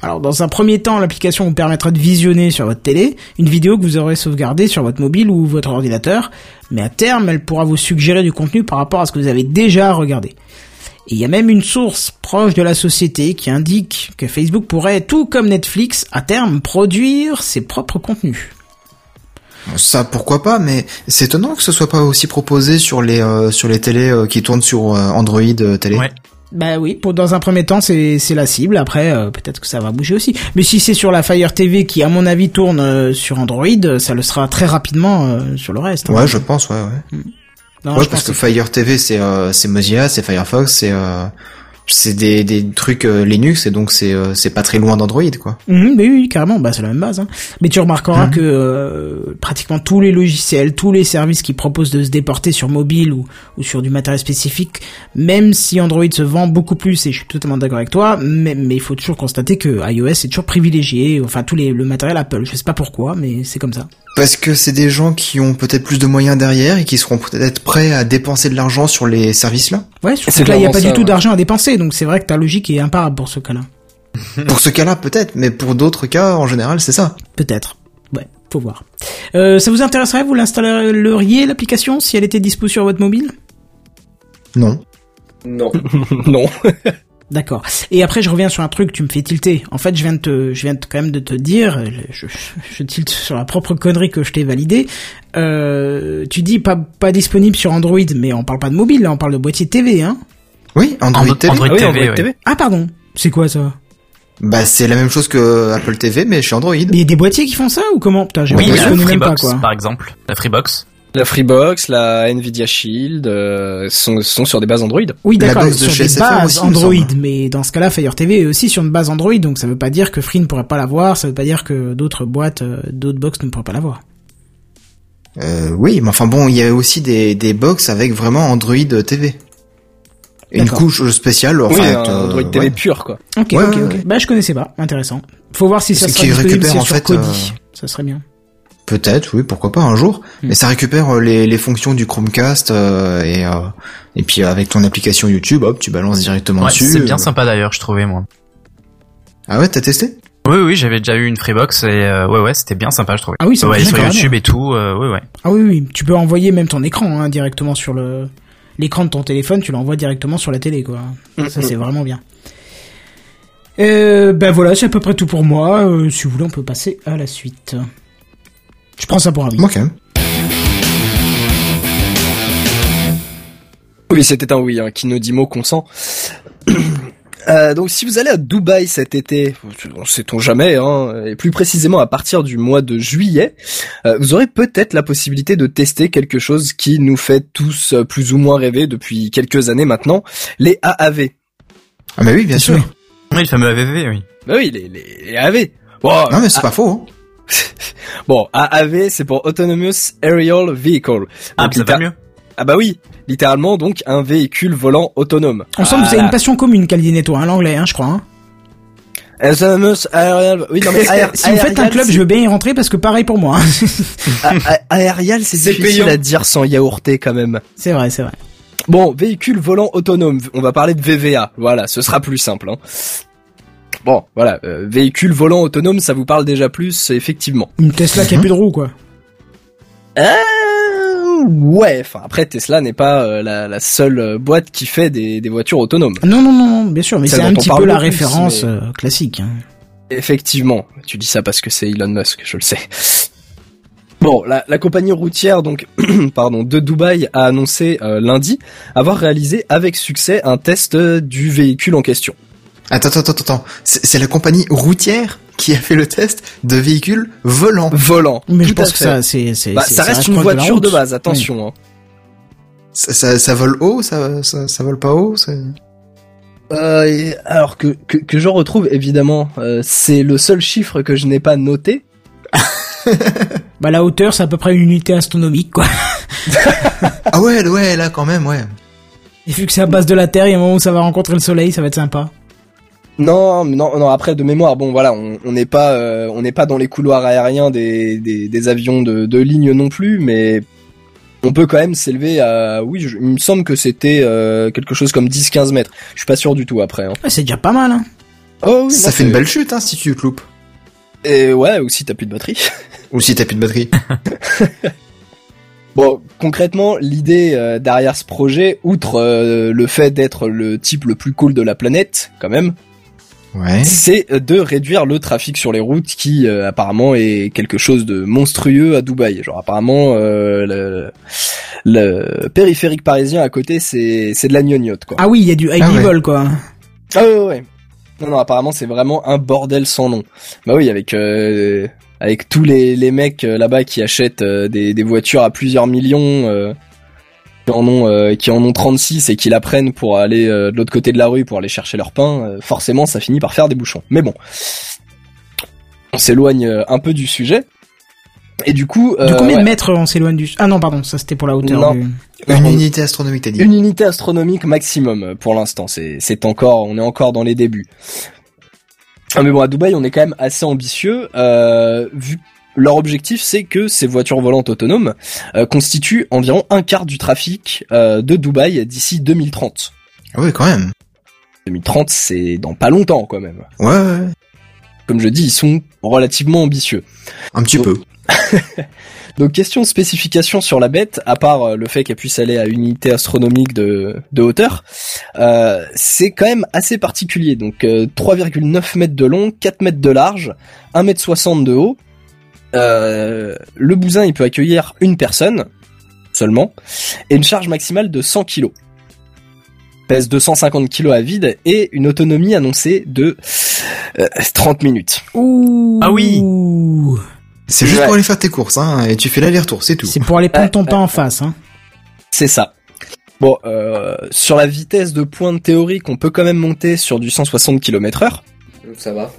Alors, dans un premier temps, l'application vous permettra de visionner sur votre télé une vidéo que vous aurez sauvegardée sur votre mobile ou votre ordinateur, mais à terme, elle pourra vous suggérer du contenu par rapport à ce que vous avez déjà regardé. Et il y a même une source proche de la société qui indique que Facebook pourrait, tout comme Netflix, à terme, produire ses propres contenus. Ça, pourquoi pas, mais c'est étonnant que ce soit pas aussi proposé sur les euh, sur les télés euh, qui tournent sur euh, Android euh, télé. Ouais. Bah oui, pour dans un premier temps c'est c'est la cible. Après euh, peut-être que ça va bouger aussi. Mais si c'est sur la Fire TV qui à mon avis tourne euh, sur Android, ça le sera très rapidement euh, sur le reste. hein. Ouais, je pense, ouais, ouais. Non, ouais, je parce pense que Fire TV, c'est euh, c'est Mozilla, c'est Firefox, c'est euh, c'est des des trucs euh, Linux et donc c'est euh, c'est pas très loin d'Android, quoi. Mhm, mais oui, carrément, bah c'est la même base. Hein. Mais tu remarqueras Mhm. que euh, pratiquement tous les logiciels, tous les services qui proposent de se déporter sur mobile ou, ou sur du matériel spécifique, même si Android se vend beaucoup plus, et je suis totalement d'accord avec toi, mais, mais il faut toujours constater que iOS est toujours privilégié, enfin tous les le matériel Apple. Je sais pas pourquoi, mais c'est comme ça. Parce que c'est des gens qui ont peut-être plus de moyens derrière et qui seront peut-être prêts à dépenser de l'argent sur les services-là. Ouais, surtout C'est que là, il n'y a pas ça, du tout ouais. d'argent à dépenser, donc c'est vrai que ta logique est imparable pour ce cas-là. pour ce cas-là, peut-être, mais pour d'autres cas, en général, c'est ça. Peut-être. Ouais, faut voir. Euh, ça vous intéresserait, vous l'installeriez l'application si elle était dispo sur votre mobile? Non. Non. non. D'accord. Et après, je reviens sur un truc, tu me fais tilter. En fait, je viens de te, je viens de, quand même de te dire, je, je, je tilte sur la propre connerie que je t'ai validée. Euh, tu dis pas, pas disponible sur Android, mais on parle pas de mobile, là, on parle de boîtier TV, hein. Oui, Android TV. Android Ah oui, TV, Android ouais. TV. Ah, pardon. C'est quoi ça? Bah, c'est la même chose que Apple TV, mais chez Android. Mais il y a des boîtiers qui font ça ou comment? Putain, j'ai Oui, la pas Freebox, quoi. par exemple. La Freebox. La Freebox, la Nvidia Shield euh, sont, sont sur des bases Android. Oui, La d'accord, box de sur chez des SFR bases aussi, Android, mais dans ce cas-là, Fire TV est aussi sur une base Android, donc ça veut pas dire que Free ne pourrait pas l'avoir, ça veut pas dire que d'autres boîtes, euh, d'autres box ne pourraient pas l'avoir. Euh, oui, mais enfin bon, il y a aussi des, des box avec vraiment Android TV. Une couche spéciale, enfin, oui, un euh, Android TV ouais. pur, quoi. Ok, Ouais, ok, ok. ouais. Bah, je connaissais pas. Intéressant. Faut voir si ça C'est sera qui disponible en sur fait, Kodi. euh, Ça serait bien. Peut-être, oui, pourquoi pas un jour. Hmm. Mais ça récupère euh, les, les fonctions du Chromecast euh, et euh, et puis avec ton application YouTube, hop, tu balances directement Ouais, dessus. c'est bien euh. sympa d'ailleurs, je trouvais moi. Ah ouais, t'as testé? Oui, oui, j'avais déjà eu une Freebox et euh, ouais, ouais, c'était bien sympa, je trouvais. Ah oui, ça ouais, marche sur bien, YouTube et tout, euh, ouais, ouais. Ah oui, oui, tu peux envoyer même ton écran hein, directement sur le l'écran de ton téléphone, tu l'envoies directement sur la télé, quoi. Ça, c'est vraiment bien. Euh, ben voilà, c'est à peu près tout pour moi. Euh, si vous voulez, on peut passer à la suite. Je prends ça pour un oui. Moi quand même. Oui, c'était un oui, hein, qui ne dit mot consent. Euh, donc si vous allez à Dubaï cet été, on sait-on jamais, hein, et plus précisément à partir du mois de juillet, euh, vous aurez peut-être la possibilité de tester quelque chose qui nous fait tous euh, plus ou moins rêver depuis quelques années maintenant, les AAV. Ah bah oui, bien sûr. Oui, le fameux AVV, oui. Bah oui, les, les, les AAV. Bon, Non mais c'est ah, pas faux. Hein. bon, AAV c'est pour Autonomous Aerial Vehicle. Ah, Donc, ça va mieux. Ah bah oui, littéralement donc un véhicule volant autonome. On sent que vous avez une passion commune, Caldine et toi, hein, l'anglais, hein, je crois. Hein. Autonomous Aerial... Oui, non mais aer- si vous faites un aerial, club, je veux bien y rentrer parce que pareil pour moi. hein. A- a- Aérial, c'est C'est difficile payant. à dire sans yaourter quand même. c'est vrai, c'est vrai. Bon, véhicule volant autonome. On va parler de VVA. Voilà, ce sera plus simple. Hein. Bon, voilà, euh, véhicule volant autonome, ça vous parle déjà plus, effectivement. Une Tesla qui a plus de roues, quoi. Euh, ouais, enfin après Tesla n'est pas euh, la, la seule boîte qui fait des, des voitures autonomes. Non, non, non, bien sûr, mais c'est un petit peu la plus, référence mais- classique. hein. Effectivement, tu dis ça parce que c'est Elon Musk, je le sais. Bon, la, la compagnie routière donc pardon de Dubaï a annoncé euh, lundi avoir réalisé avec succès un test du véhicule en question. Attends, attends, attends, attends. C'est la compagnie routière qui a fait le test de véhicules volants. Volant. Mais je Tout pense que ça, c'est, c'est, Bah, c'est- ça reste une de voiture de, base, attention. Hein. Ça, ça, ça vole haut, ça, ça, ça vole pas haut. Euh, alors que, que, que je retrouve évidemment, euh, c'est le seul chiffre que je n'ai pas noté. Bah, la hauteur, c'est à peu près une unité astronomique, quoi. Ah ouais, ouais, là quand même, ouais. Et vu que c'est à base de la Terre, il y a un moment où ça va rencontrer le Soleil, ça va être sympa. Non, mais non, non. Après de mémoire, bon voilà, on on n'est pas, euh, on n'est pas dans les couloirs aériens des, des, des avions de, de ligne non plus, mais on peut quand même s'élever à, oui, je- il me semble que c'était euh, quelque chose comme 10-15 mètres. Je suis pas sûr du tout après. Hein. Ouais, c'est déjà pas mal, hein. Oh oui, Ça non, fait une belle chute, hein, si tu te loupes. Et ouais, ou si t'as plus de batterie. Ou si t'as plus de batterie. Bon, concrètement, l'idée euh, derrière ce projet, outre euh, le fait d'être le type le plus cool de la planète, quand même, Ouais. c'est de réduire le trafic sur les routes qui euh, apparemment est quelque chose de monstrueux à Dubaï. Genre apparemment euh, le, le périphérique parisien à côté c'est c'est de la gnognotte quoi. Ah oui, il y a du high Ah ouais. quoi. Ah ouais, ouais. Non non apparemment c'est vraiment un bordel sans nom. Bah oui avec euh, avec tous les les mecs euh, là-bas qui achètent euh, des des voitures à plusieurs millions euh, qui en ont euh, qui en ont 36 et qui la prennent pour aller euh, de l'autre côté de la rue pour aller chercher leur pain, euh, forcément ça finit par faire des bouchons. Mais bon, on s'éloigne euh, un peu du sujet. Et du coup, De euh, combien ouais, de mètres on s'éloigne du... Ah non, pardon, ça c'était pour la hauteur Non. du... Une unité astronomique, t'as dit. une unité astronomique maximum euh, pour l'instant. C'est c'est encore, on est encore dans les débuts. Ah, mais bon, à Dubaï, on est quand même assez ambitieux. Euh, vu leur objectif, c'est que ces voitures volantes autonomes euh, constituent environ un quart du trafic euh, de Dubaï d'ici 2030. Ah oui, quand même. 2030, c'est dans pas longtemps quand même. Ouais, ouais. Comme je dis, ils sont relativement ambitieux. Un petit peu. Donc question de spécification sur la bête, à part euh, le fait qu'elle puisse aller à une unité astronomique de, de hauteur, euh, c'est quand même assez particulier. Donc euh, 3,9 mètres de long, 4 mètres de large, 1 mètre 60 de haut. Euh, le bousin il peut accueillir une personne seulement et une charge maximale de 100 kg. Pèse 250 kg à vide et une autonomie annoncée de euh, 30 minutes. Ouh. Ah oui. C'est juste Ouais. pour aller faire tes courses, hein, et tu fais l'aller-retour, c'est tout. C'est pour aller prendre ton Ouais, pain en face, hein. C'est ça. Bon, euh, sur la vitesse de pointe théorique, on peut quand même monter sur du 160 km heure. Ça va.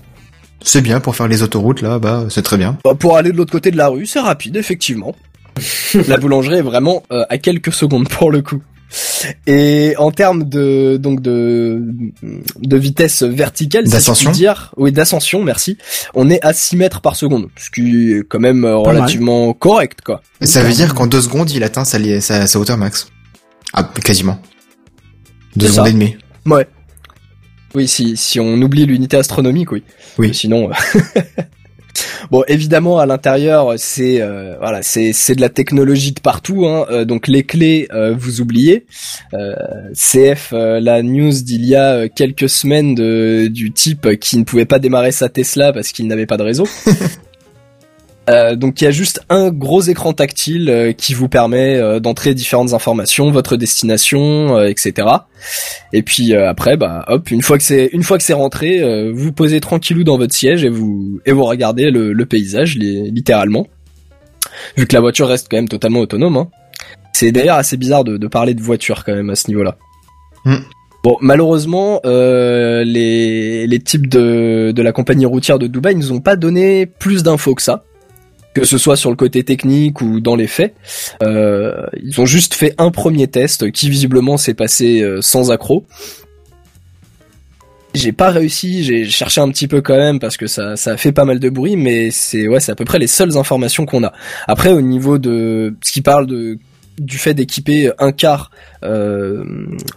C'est bien pour faire les autoroutes, là, bah, c'est très bien. Bah, pour aller de l'autre côté de la rue, c'est rapide, effectivement. la boulangerie est vraiment euh, à quelques secondes pour le coup. Et en termes de donc de de vitesse verticale, si D'ascension dire, oui d'ascension, merci. On est à 6 mètres par seconde, ce qui est quand même euh, mal. relativement correct quoi. Ça veut dire qu'en deux secondes, il atteint sa, sa, sa hauteur max. Ah, quasiment. Deux secondes ça. et demie. Ouais. Oui, si si on oublie l'unité astronomique, oui. Oui. Sinon. euh, Bon, évidemment, à l'intérieur, c'est euh, voilà, c'est c'est de la technologie de partout. Hein. Euh, donc les clés, euh, vous oubliez. Euh, CF, euh, la news d'il y a quelques semaines de, du type qui ne pouvait pas démarrer sa Tesla parce qu'il n'avait pas de réseau. Euh, donc il y a juste un gros écran tactile euh, qui vous permet euh, d'entrer différentes informations, votre destination, euh, etc. Et puis euh, après, bah hop, une fois que c'est une fois que c'est rentré, euh, vous posez tranquillou dans votre siège et vous et vous regardez le, le paysage li- littéralement. Vu que la voiture reste quand même totalement autonome. Hein. C'est d'ailleurs assez bizarre de, de parler de voiture quand même à ce niveau-là. Hmm. Bon, malheureusement, euh, les, les types de, de la compagnie routière de Dubaï nous ont pas donné plus d'infos que ça, que ce soit sur le côté technique ou dans les faits. Euh, ils ont juste fait un premier test qui visiblement s'est passé euh, sans accroc. J'ai pas réussi, j'ai cherché un petit peu quand même parce que ça, ça fait pas mal de bruit, mais c'est ouais, c'est à peu près les seules informations qu'on a. Après, au niveau de ce qui parle de du fait d'équiper un quart euh,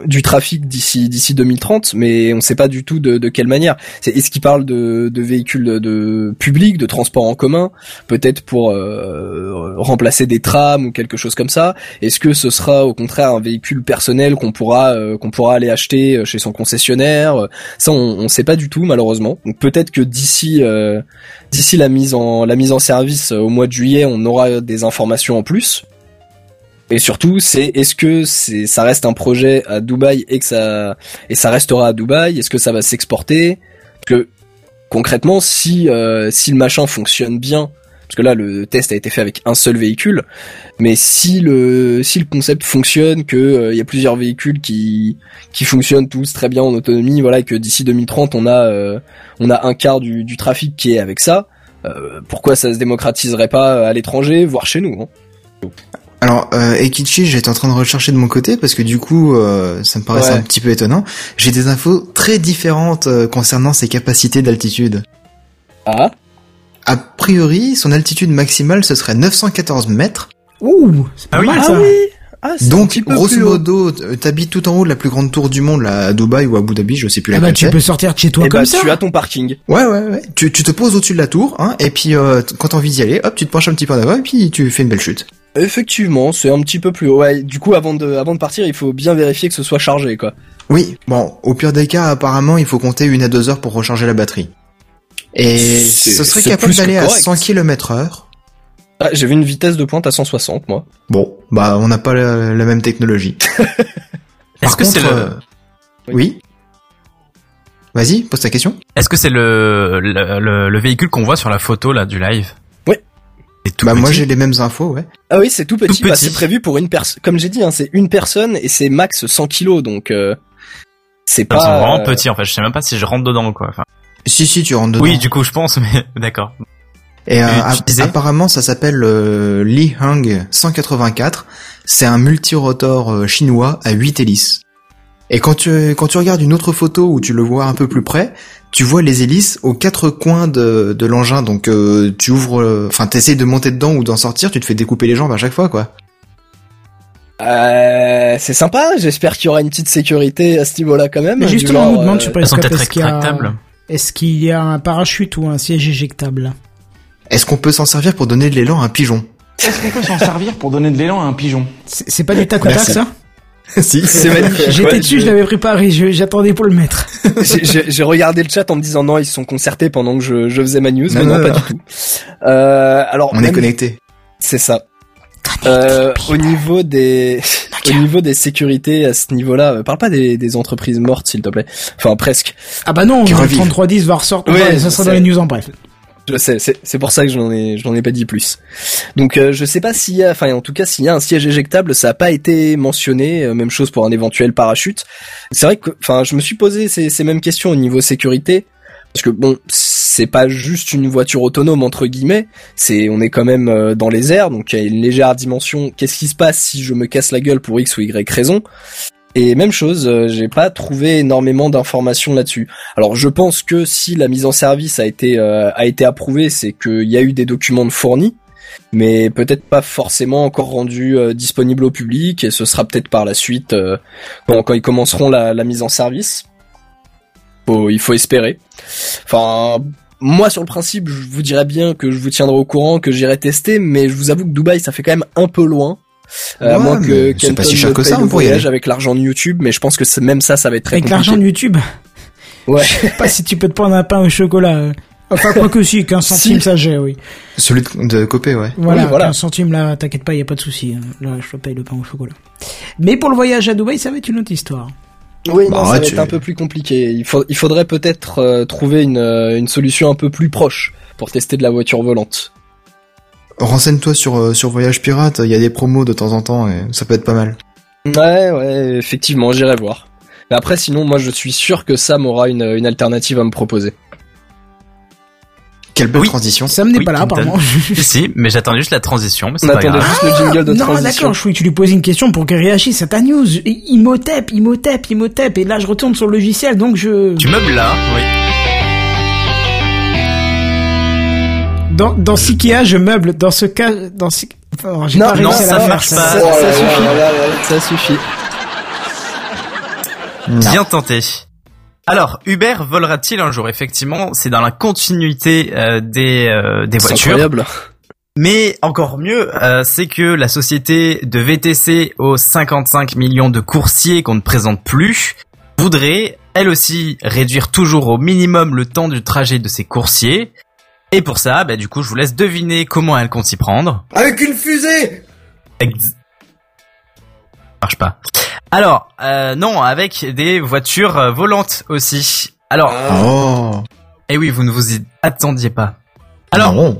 du trafic d'ici d'ici 2030, mais on sait pas du tout de, de quelle manière. C'est est-ce qu'il parle de, de véhicules de, de de transport en commun, peut-être pour euh, remplacer des trams ou quelque chose comme ça? Est-ce que ce sera au contraire un véhicule personnel qu'on pourra euh, qu'on pourra aller acheter chez son concessionnaire? Ça, on, on sait pas du tout malheureusement. Donc peut-être que d'ici euh, d'ici la mise en la mise en service euh, au mois de juillet, on aura des informations en plus. Et surtout, c'est est-ce que c'est ça reste un projet à Dubaï et que ça et ça restera à Dubaï? Est-ce que ça va s'exporter? Parce que concrètement, si euh, si le machin fonctionne bien, parce que là le test a été fait avec un seul véhicule, mais si le si le concept fonctionne, que euh, il y a plusieurs véhicules qui qui fonctionnent tous très bien en autonomie, voilà, et que d'ici 2030 on a euh, on a un quart du, du trafic qui est avec ça, euh, pourquoi ça se démocratiserait pas à l'étranger, voire chez nous hein Alors, euh, Ekichi, j'étais en train de rechercher de mon côté parce que du coup, euh, ça me paraissait Ouais. un petit peu étonnant. J'ai des infos très différentes euh, concernant ses capacités d'altitude. Ah A priori, son altitude maximale, ce serait 914 mètres. Ouh, c'est pas Ah oui, mal ah ça. Ah, c'est un Donc, grosso modo, euh, t'habites tout en haut de la plus grande tour du monde, là, à Dubaï ou à Abu Dhabi, je sais plus Ah bah laquelle tu peux sortir de chez toi Eh comme bah, ça. tu as ton parking. Ouais, ouais, ouais. Tu, tu te poses au-dessus de la tour, hein, et puis euh, quand t'as envie d'y aller, hop, tu te penches un petit peu en avant, et puis tu fais une belle chute. Effectivement, c'est un petit peu plus haut. Ouais, du coup, avant de, avant de partir, il faut bien vérifier que ce soit chargé, quoi. Oui, bon, au pire des cas, apparemment, il faut compter une à deux heures pour recharger la batterie. Et ce serait capable d'aller à correct. 100 km heure. Ah, j'ai vu une vitesse de pointe à 160, moi. Bon, bah, on n'a pas la, la même technologie. Est-ce que c'est le, euh, oui. Vas-y, pose ta question. est-ce que c'est le, le, le, le véhicule qu'on voit sur la photo là du live? Tout bah, moi, j'ai les mêmes infos, ouais. Ah oui, c'est tout petit. Tout Bah, c'est prévu pour une personne. Comme j'ai dit, hein, c'est une personne et c'est max 100 kilos, donc euh, c'est Ils sont pas. vraiment euh, petits en fait. Je sais même pas si je rentre dedans quoi. Enfin, Si, si, tu rentres dedans. oui, du coup, je pense, mais d'accord. Et euh, disais apparemment, ça s'appelle euh, Li Hang 184. C'est un multirotor euh, chinois à 8 hélices. Et quand tu quand tu regardes une autre photo où tu le vois un peu plus près, tu vois les hélices aux quatre coins de, de l'engin. Donc euh, tu ouvres, euh, enfin t'essayes de monter dedans ou d'en sortir, tu te fais découper les jambes à chaque fois, quoi. Euh, c'est sympa. J'espère qu'il y aura une petite sécurité à ce niveau-là quand même. Mais justement, on nous demande euh, Periscope, peut-être est-ce qu'il y a- rétractables. Est-ce qu'il y a un parachute ou un siège éjectable? Est-ce qu'on peut s'en servir pour donner de l'élan à un pigeon? Est-ce qu'on peut s'en servir pour donner de l'élan à un pigeon? C'est pas du tac au tac ça? Si. C'est magnifique. J'étais ouais, dessus, je l'avais préparé, je- j'attendais pour le mettre. J'ai- regardé le chat en me disant non, ils se sont concertés pendant que je, je faisais ma news, Non, mais non, non, pas du tout. Euh, alors, On est connecté. C'est ça. Euh, au niveau des au niveau des sécurités à ce niveau-là, euh, parle pas des, des entreprises mortes s'il te plaît. Enfin presque. Ah bah non, Qui le revivent. 3310 va ressortir, Ouais, ça sera dans les news en bref. Je sais, c'est pour ça que je n'en ai ai pas dit plus. Donc euh, je sais pas s'il y a enfin en tout cas s'il y a un siège éjectable, ça a pas été mentionné, euh, même chose pour un éventuel parachute. C'est vrai que enfin je me suis posé ces, ces mêmes questions au niveau sécurité Parce que bon, c'est pas juste une voiture autonome entre guillemets, c'est on est quand même euh, dans les airs, donc il y a une légère dimension. Qu'est-ce qui se passe si je me casse la gueule pour x ou y raison Et même chose, euh, j'ai pas trouvé énormément d'informations là-dessus. Alors je pense que si la mise en service a été euh, a été approuvée, c'est qu'il y a eu des documents de fournis, mais peut-être pas forcément encore rendus euh, disponibles au public, et ce sera peut-être par la suite euh, quand, quand ils commenceront la, la mise en service. Faut- il faut espérer. Enfin, moi sur le principe, je vous dirais bien que je vous tiendrai au courant, que j'irai tester, mais je vous avoue que Dubaï, ça fait quand même un peu loin. Euh, à Ouais, moins mais que c'est pas si cher que ça, on voyage avec l'argent de YouTube, mais je pense que c'est- même ça, ça va être très Avec l'argent de YouTube. Ouais. Je sais pas si tu peux te prendre un pain au chocolat. euh. Enfin, quoi que si, 15 centimes, Si. ça j'ai, oui. Celui de, de Copé, ouais. Voilà, Oui, voilà. 15 centimes là, t'inquiète pas, y a pas de souci. hein. Là, je te paye le pain au chocolat. Mais pour le voyage à Dubaï, ça va être une autre histoire. Oui, Bah, non, ça va tu- être un peu plus compliqué. Il, faut, il faudrait peut-être euh, trouver une, une solution un peu plus proche pour tester de la voiture volante. Renseigne-toi sur, euh, sur Voyage Pirate, il y a des promos de temps en temps et ça peut être pas mal. Ouais, ouais, effectivement, j'irai voir. Mais après, sinon, moi, je suis sûr que Sam aura une, une alternative à me proposer. Quelle belle Oui. transition. Sam n'est Oui, pas là, apparemment. si, mais j'attendais juste la transition, mais On pas attendait grave. juste le jingle de non, transition. d'accord, je croyais que tu lui posais une question pour qu'elle réagisse à ta news. Imhotep, Imhotep, Imhotep. Et là, je retourne sur le logiciel, donc je... Tu meubles là, oui. Dans, dans Sikia, je meuble. Dans ce cas, dans j'ai Non, pas non, réussi à ça la marche ça. pas. Ça, ça suffit. Ça suffit. Bien tenté. Alors, Uber volera-t-il un jour? Effectivement, c'est dans la continuité euh, des, euh, des C'est voitures. incroyable. Mais encore mieux, euh, c'est que la société de VTC aux 55 millions de coursiers qu'on ne présente plus voudrait, elle aussi, réduire toujours au minimum le temps du trajet de ses coursiers. Et pour ça, bah, du coup, je vous laisse deviner comment elle compte s'y prendre. Avec une fusée Ex- marche pas. Alors, euh, non, avec des voitures euh, volantes aussi. Alors, Oh. eh oui, vous ne vous y attendiez pas. Alors, non.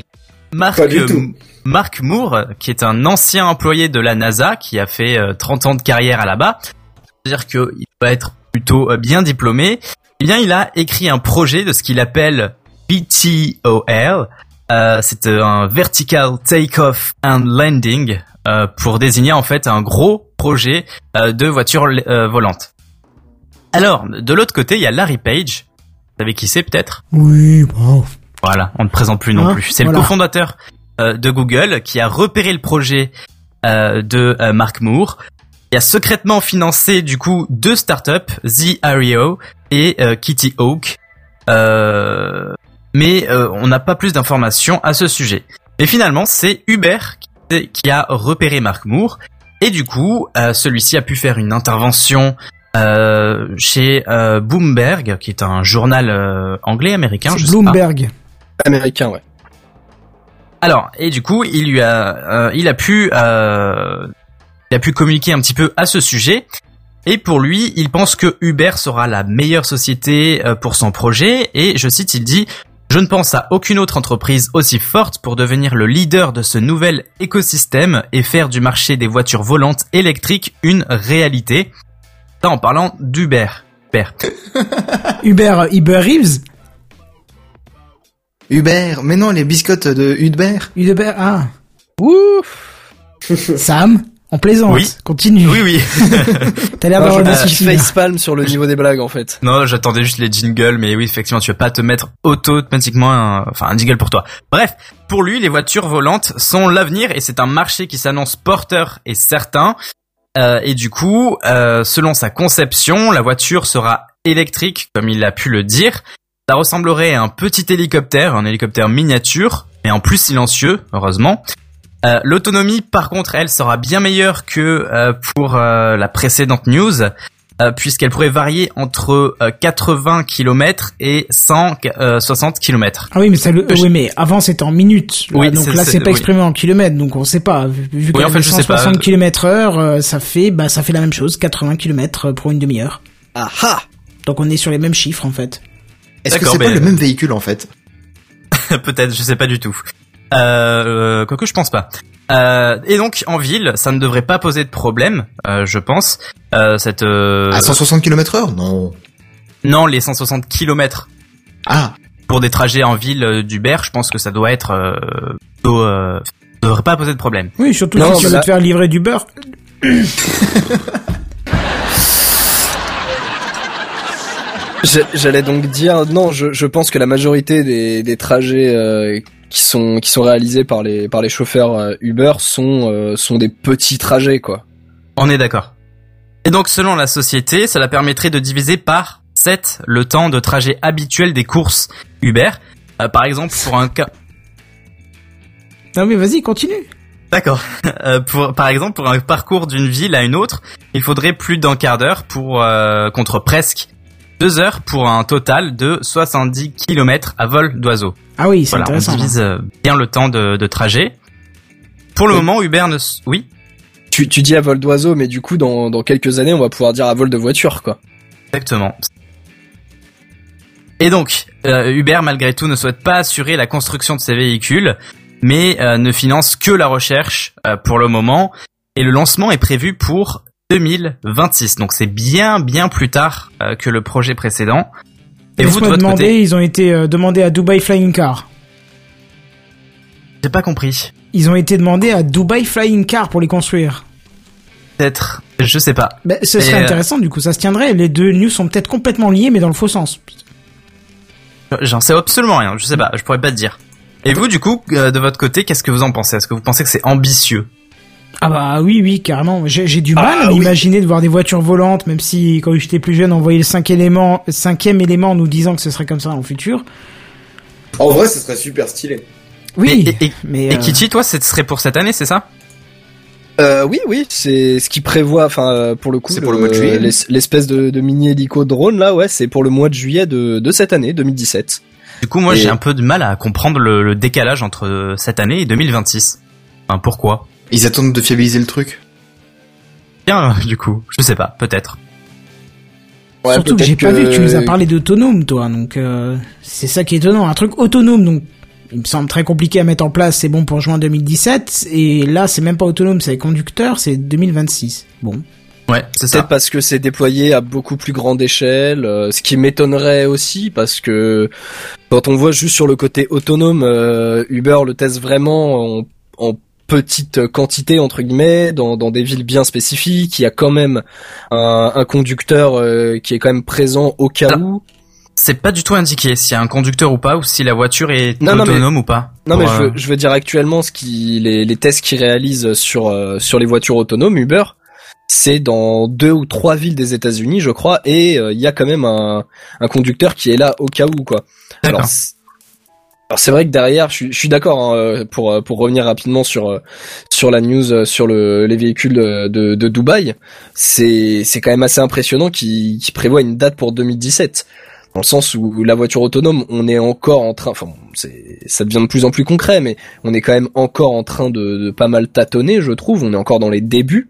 Mark, Pas du euh, tout. Mark Moore, qui est un ancien employé de la NASA, qui a fait euh, 30 ans de carrière à là-bas, c'est-à-dire qu'il doit être plutôt euh, bien diplômé, eh bien, il a écrit un projet de ce qu'il appelle VTOL, euh, c'est euh, un Vertical Takeoff and Landing, euh, pour désigner en fait un gros projet euh, de voiture euh, volante. Alors, de l'autre côté, il y a Larry Page. Vous savez qui c'est peut-être? Oui, bon. voilà, on ne présente plus non Hein, plus. C'est voilà. le cofondateur euh, de Google qui a repéré le projet euh, de euh, Mark Moore, qui a secrètement financé du coup deux startups, The Ario et euh, Kitty Hawk. Euh, mais euh, on n'a pas plus d'informations à ce sujet. Et finalement, c'est Uber qui, qui a repéré Mark Moore et du coup, euh, celui-ci a pu faire une intervention euh, chez euh, Bloomberg, qui est un journal euh, anglais américain. je C'est sais pas. Bloomberg. Américain, ouais. Alors, et du coup, il lui a, euh, il a pu, euh, il a pu communiquer un petit peu à ce sujet. Et pour lui, il pense que Uber sera la meilleure société pour son projet. Et je cite, il dit je ne pense à aucune autre entreprise aussi forte pour devenir le leader de ce nouvel écosystème et faire du marché des voitures volantes électriques une réalité. En parlant d'Uber. Uber. Uber, Uber Reeves. Hubert, mais non, les biscottes de Hubert. Uber, ah. Ouf Sam, on plaisante. Oui. Continue. Oui, oui. T'as l'air d'avoir je des me suis soucis. là. facepalm sur le niveau des blagues, en fait. Non, j'attendais juste les jingles, mais oui, effectivement, tu vas pas te mettre automatiquement un, enfin, un jingle pour toi. Bref, pour lui, les voitures volantes sont l'avenir et c'est un marché qui s'annonce porteur et certain. Euh, et du coup, euh, selon sa conception, la voiture sera électrique, comme il a pu le dire. Ça ressemblerait à un petit hélicoptère, un hélicoptère miniature, mais en plus silencieux, heureusement. Euh, L'autonomie, par contre, elle sera bien meilleure que euh, pour euh, la précédente news, euh, puisqu'elle pourrait varier entre euh, 80 km et 160 km. Ah oui, mais ça le, Je- oui, mais avant c'était en minutes. Là, Oui, donc là c'est- pas oui. exprimé en kilomètres, donc on sait pas. Vu, Oui, en fait, avait je sais pas. 160 km heure, euh, ça fait, bah, ça fait la même chose, 80 km pour une demi-heure. Ah ah Donc on est sur les mêmes chiffres en fait. Est-ce que c'est pas le même véhicule en fait? Peut-être, je sais pas du tout. Euh, quoique je pense pas. Euh, et donc en ville, ça ne devrait pas poser de problème, euh, je pense. Euh, cette euh, À 160 km heure Non. non, les 160 km. Ah, pour des trajets en ville euh, d'Uber, je pense que ça doit être euh, plutôt, euh, devrait pas poser de problème. Oui, surtout Non, si tu veux là- te faire livrer du beurre. J'allais donc dire non, je, je pense que la majorité des, des trajets euh, qui sont qui sont réalisés par les par les chauffeurs euh, Uber sont euh, sont des petits trajets quoi. On est d'accord. Et donc selon la société, cela permettrait de diviser par 7 le temps de trajet habituel des courses Uber. Euh, par exemple, pour un cas Non mais vas-y, continue. D'accord. Euh, pour, par exemple, pour un parcours d'une ville à une autre, il faudrait plus d'un quart d'heure pour euh, contre presque deux heures pour un total de 70 km à vol d'oiseau. Ah oui, c'est Voilà, on intéressant. hein. divise euh, bien le temps de, de trajet. Pour le moment, Uber ne... Oui Tu, tu dis à vol d'oiseau, mais du coup dans, dans quelques années on va pouvoir dire à vol de voiture quoi. Exactement. Et donc, euh, Uber, malgré tout, ne souhaite pas assurer la construction de ces véhicules, mais euh, ne finance que la recherche euh, pour le moment. Et le lancement est prévu pour 2026. Donc c'est bien, bien plus tard euh, que le projet précédent. Et vous, de votre demander, côté, ils ont été euh, demandés à Dubai Flying Car. j'ai pas compris. Ils ont été demandés à Dubai Flying Car pour les construire. Peut-être, je sais pas. Ben, ce Et, serait euh, intéressant, du coup, ça se tiendrait. Les deux news sont peut-être complètement liés, mais dans le faux sens. J'en sais absolument rien. Je sais pas, je pourrais pas te dire. Et vous, du coup, de votre côté, qu'est-ce que vous en pensez? Est-ce que vous pensez que c'est ambitieux? Ah bah oui, oui, carrément. J'ai j'ai du mal Ah à oui. m'imaginer de voir des voitures volantes, même si quand j'étais plus jeune, on voyait le cinq élément, cinquième élément en nous disant que ce serait comme ça dans le futur. En vrai, ce serait super stylé. Oui, Et, et- mais et euh, Kitty, toi, ce serait pour cette année, c'est ça? Euh, oui, oui, c'est ce qui prévoit, enfin, euh, pour le coup, C'est pour le mois de l'espèce de, de mini hélico drone là, ouais, c'est pour le mois de juillet de, de cette année, 2017. Du coup, moi, Et- j'ai un peu de mal à comprendre le, le décalage entre cette année et 2026. Enfin, pourquoi? Ils attendent de fiabiliser le truc. Bien, du coup, je sais pas, peut-être. surtout que j'ai pas vu que tu nous as parlé d'autonome, toi. Donc euh, c'est ça qui est étonnant, un truc autonome. Donc il me semble très compliqué à mettre en place. C'est bon pour juin 2017, et là c'est même pas autonome, c'est conducteur, c'est 2026. Bon. Ouais, c'est Peut-être ça. parce que c'est déployé à beaucoup plus grande échelle, euh, ce qui m'étonnerait aussi parce que quand on voit juste sur le côté autonome, euh, Uber le teste vraiment en, en petite quantité entre guillemets dans, dans des villes bien spécifiques. Il y a quand même un, un conducteur euh, qui est quand même présent au cas où. C'est pas du tout indiqué s'il y a un conducteur ou pas, ou si la voiture est Non, non, autonome ou pas. Non mais je euh, veux, je veux dire actuellement ce qui les, les tests qu'ils réalisent sur euh, sur les voitures autonomes Uber, c'est dans deux ou trois villes des États-Unis, je crois, et euh, il y a quand même un, un conducteur qui est là au cas où quoi. D'accord. Alors, alors c'est vrai que derrière, je suis, d'accord hein, euh, pour euh, pour revenir rapidement sur euh, sur la news sur le les véhicules de de, de Dubaï, c'est c'est quand même assez impressionnant qui qui prévoit une date pour 2017 dans le sens où la voiture autonome, on est encore en train, enfin, c'est, ça devient de plus en plus concret, mais on est quand même encore en train de, de pas mal tâtonner, je trouve. On est encore dans les débuts.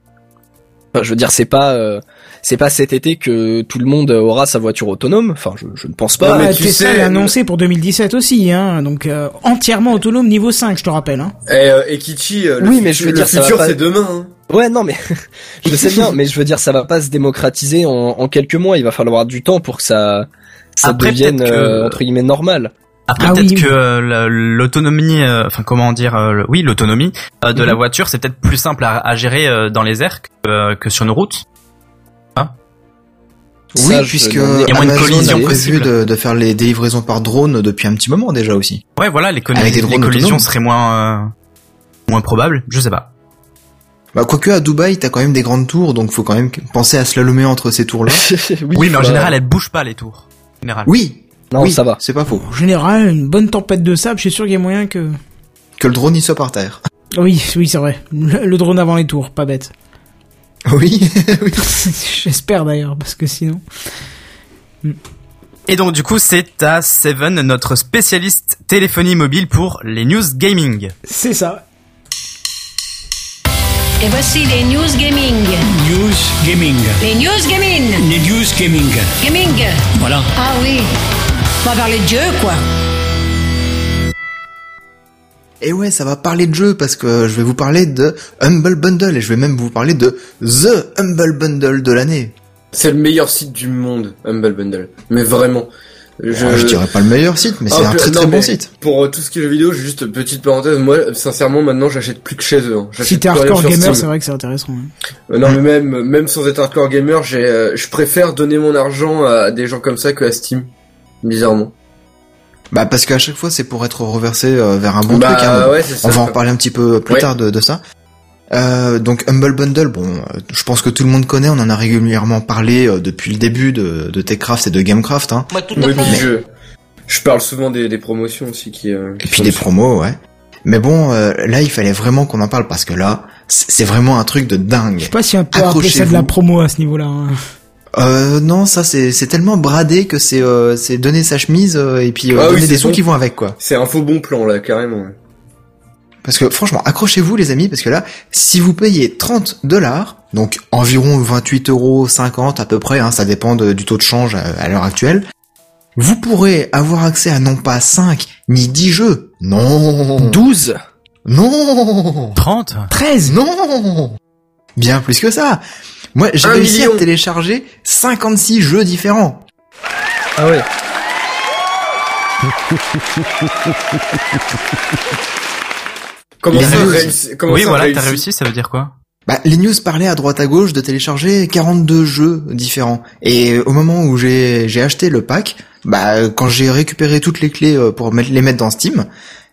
Enfin, je veux dire, c'est pas, euh, c'est pas cet été que tout le monde aura sa voiture autonome. Enfin, je, je ne pense pas. Non, mais Bah, tu Tesla sais- l'a annoncé pour 2017 aussi, hein. Donc euh, entièrement autonome niveau 5, je te rappelle. Hein. Et, euh, et Kichi, euh, le, Oui, futur, mais je veux le dire, futur pas- c'est demain. Hein. Ouais, non, mais je sais bien, mais je veux dire, ça va pas se démocratiser en, en quelques mois. Il va falloir du temps pour que ça, ça Après, devienne que- euh, entre guillemets normal. Après Ah peut-être oui, que oui. euh, la- l'autonomie, euh, enfin comment dire, euh, oui l'autonomie euh, de Mhm. la voiture, c'est peut-être plus simple à, à gérer euh, dans les airs que, euh, que sur nos routes. Oui, Ça, puisque Il y a moins de collisions possibles. de, de faire les délivraisons par drone depuis un petit moment déjà aussi. Ouais, voilà, les, Avec des les collisions seraient moins euh, moins probables. Je sais pas. Bah, quoique à Dubaï, t'as quand même des grandes tours, donc faut quand même penser à slalomer entre ces tours-là. Oui, mais en faut- général, elles bougent pas les tours. En général. Oui, Non, oui, ça va. c'est pas faux. En général, une bonne tempête de sable, je suis sûr qu'il y a moyen que. Que le drone il soit par terre. Oui, oui, c'est vrai. Le, le drone avant les tours, pas bête. Oui, oui. J'espère d'ailleurs, parce que sinon. Et donc du coup, c'est à Seven, notre spécialiste téléphonie mobile pour les news gaming. C'est ça. Et voici les news gaming. News Gaming. Les news gaming. Les News Gaming. Gaming. Voilà. Ah oui. On va parler de jeu, quoi. Et ouais, ça va parler de jeu parce que je vais vous parler de Humble Bundle et je vais même vous parler de The Humble Bundle de l'année. C'est le meilleur site du monde, Humble Bundle. Mais vraiment. Je... je dirais pas le meilleur site, mais c'est Ah, un peu- très non, très bon site. Pour euh, tout ce qui est jeux vidéo, juste petite parenthèse, moi sincèrement maintenant j'achète plus que chez eux. hein. Si t'es hardcore gamer, c'est vrai que c'est intéressant. ouais. Euh, non mais même même sans être hardcore gamer, j'ai euh, je préfère donner mon argent à des gens comme ça que à Steam. Bizarrement. Bah parce qu'à chaque fois c'est pour être reversé euh, vers un bon bah truc. hein, ouais, ça. on va en quoi. reparler un petit peu plus Ouais. tard de, de ça. Euh, donc Humble Bundle, bon, euh, je pense que tout le monde connaît, on en a régulièrement parlé euh, depuis le début de, de Techcraft et de Gamecraft, hein. Oui, puis je je parle souvent des, des promotions aussi qui. euh, et puis sont des promos, ouais. Mais bon, euh, là il fallait vraiment qu'on en parle parce que là, c'est vraiment un truc de dingue. Je sais pas si on peut appeler ça de la promo à ce niveau-là. hein. Euh, non, ça c'est c'est tellement bradé que c'est euh, c'est donner sa chemise euh, et puis euh, Ah oui, donner c'est des sous bon. qui vont avec quoi. C'est un faux bon plan là carrément. Parce que franchement, accrochez-vous les amis, parce que là, si vous payez 30 dollars, donc environ 28 euros 50 à peu près, hein, ça dépend de- du taux de change à, à l'heure actuelle, vous pourrez avoir accès à non pas 5 ni 10 jeux, non, 12 non, 30 13 non, bien plus que ça. Moi, j'ai réussi million. à télécharger 56 jeux différents. Ah ouais. Comment Les ça news. réussi Comment Oui, ça voilà, t'as réussi, ça veut dire quoi? Bah, les news parlaient à droite à gauche de télécharger 42 jeux différents. Et au moment où j'ai j'ai acheté le pack, bah quand j'ai récupéré toutes les clés euh, pour mettre, les mettre dans Steam,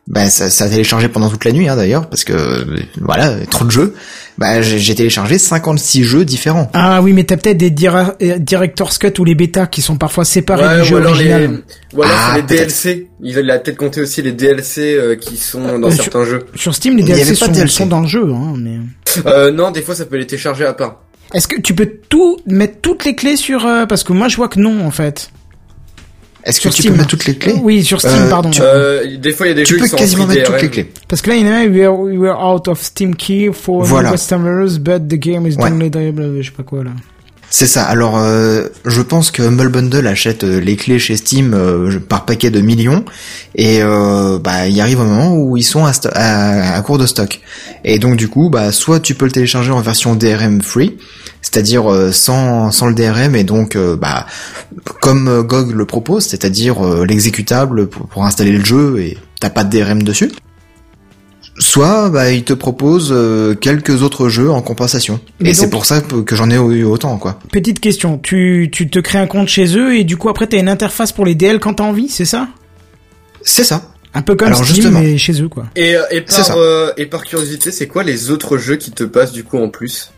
bah ça, ça a téléchargé pendant toute la nuit hein, d'ailleurs parce que voilà trop de jeux. Bah j'ai téléchargé 56 jeux différents. Ah oui, mais t'as peut-être des dira- euh, Director's Cut ou les bêtas qui sont parfois séparés Ouais, du ou jeu alors les, original. ou alors Ah, c'est les. DLC. Il a peut-être compté aussi les DLC euh, qui sont dans Euh, certains jeux. Sur Steam, les DLC sont, DLC. sont dans le jeu. Hein, mais... Euh, non, des fois ça peut les télécharger à part. Est-ce que tu peux tout mettre toutes les clés sur... euh, parce que moi, je vois que non, en fait. Est-ce que tu peux mettre toutes les clés Oui, sur Steam, Euh, pardon. tu- Euh, des fois il y a des Tu jeux peux qui sont en quasiment mettre toutes DRM. les clés. Parce que là, il y en a we are, we out of Steam key for Voilà. new customers, but the game is Ouais. downloadable, je sais pas quoi, là. C'est ça. Alors, euh, je pense que Humble Bundle achète euh, les clés chez Steam euh, par paquet de millions, et euh, bah il arrive un moment où ils sont à, à, à court de stock. Et donc du coup, bah soit tu peux le télécharger en version DRM free, c'est-à-dire euh, sans sans le DRM et donc euh, bah comme euh, GOG le propose, c'est-à-dire euh, l'exécutable pour, pour installer le jeu et t'as pas de DRM dessus. Soit bah il te propose euh, quelques autres jeux en compensation. Mais et c'est pour ça que j'en ai eu autant quoi. Petite question, tu, tu te crées un compte chez eux et du coup après t'as une interface pour les DL quand t'as envie, c'est ça? C'est ça. Un peu comme Alors, Steam justement. mais chez eux quoi. Et, et C'est par ça. euh, et par curiosité, c'est quoi les autres jeux qui te passent du coup en plus?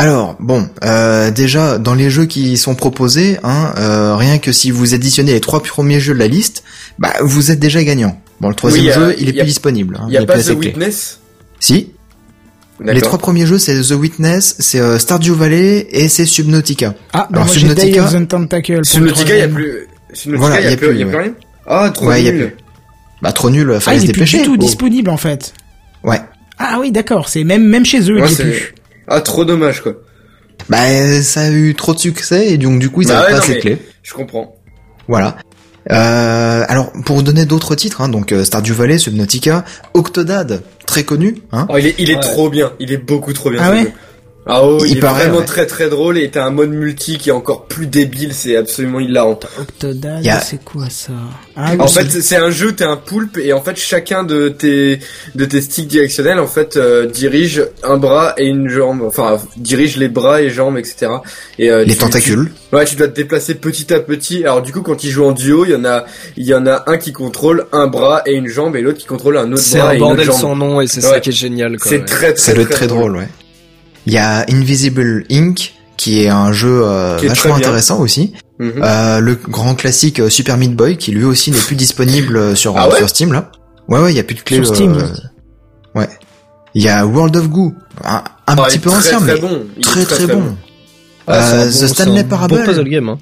Alors bon, euh, déjà dans les jeux qui sont proposés, hein, euh, rien que si vous additionnez les trois premiers jeux de la liste, bah vous êtes déjà gagnant. Bon, le troisième Oui, y a- jeu, il est a- plus disponible. hein, Il y a pas The clé. Witness Si. Les trois premiers jeux, c'est The Witness, c'est euh, Stardew Valley et c'est Subnautica. Ah, bah Alors, moi Subnautica- Subnautica, il y a plus. Subnautica, Voilà, il y a plus, il y a ouais. plus rien. Ah, trop Ouais, y a nul. Bah trop nul, Ah, fallait il se est plus du tout Oh. disponible en fait. Ouais. Ah oui, d'accord, c'est même même chez eux, Ouais, il est c'est- plus. Ah, trop dommage quoi. Bah ça a eu trop de succès et donc du coup ils Bah avaient ouais, pas clés. Je comprends. Voilà. Euh, alors pour vous donner d'autres titres, hein, donc euh, Stardew Valley, Subnautica, Octodad, très connu, hein. Oh, il est, il est Ouais. trop bien. Il est beaucoup trop bien. Ah ouais. Ah oh, il, Il est paraît, vraiment ouais. très très drôle et t'as un mode multi qui est encore plus débile. C'est absolument hilarant. Octodad, Y a- c'est quoi ça Ah En oui. fait, c'est un jeu, t'es un poulpe et en fait chacun de tes de tes sticks directionnels en fait euh, dirige un bras et une jambe, enfin dirige les bras et jambes, etc. Et euh, Les tu- tentacules. tu- ouais, tu dois te déplacer petit à petit. Alors du coup, quand ils jouent en duo, il y en a il y en a un qui contrôle un bras et une jambe et l'autre qui contrôle un autre C'est bras un et une autre bordel jambe. sans nom et c'est Ouais. ça qui est génial. Quoi, C'est ouais. très très être très drôle, ouais. Il y a Invisible Inc. qui est un jeu euh, est vachement intéressant aussi. Mhm. Euh, le grand classique euh, Super Meat Boy qui lui aussi n'est plus disponible euh, sur, Ah ouais sur Steam là. Ouais ouais, il y a plus de clés. Sur Steam, ouais. Il y a World of Goo, un, Ah, petit peu très, ancien très mais bon. Très très, bon. Ah, Euh, bon- The Stanley Parable. Bon puzzle game. Hein.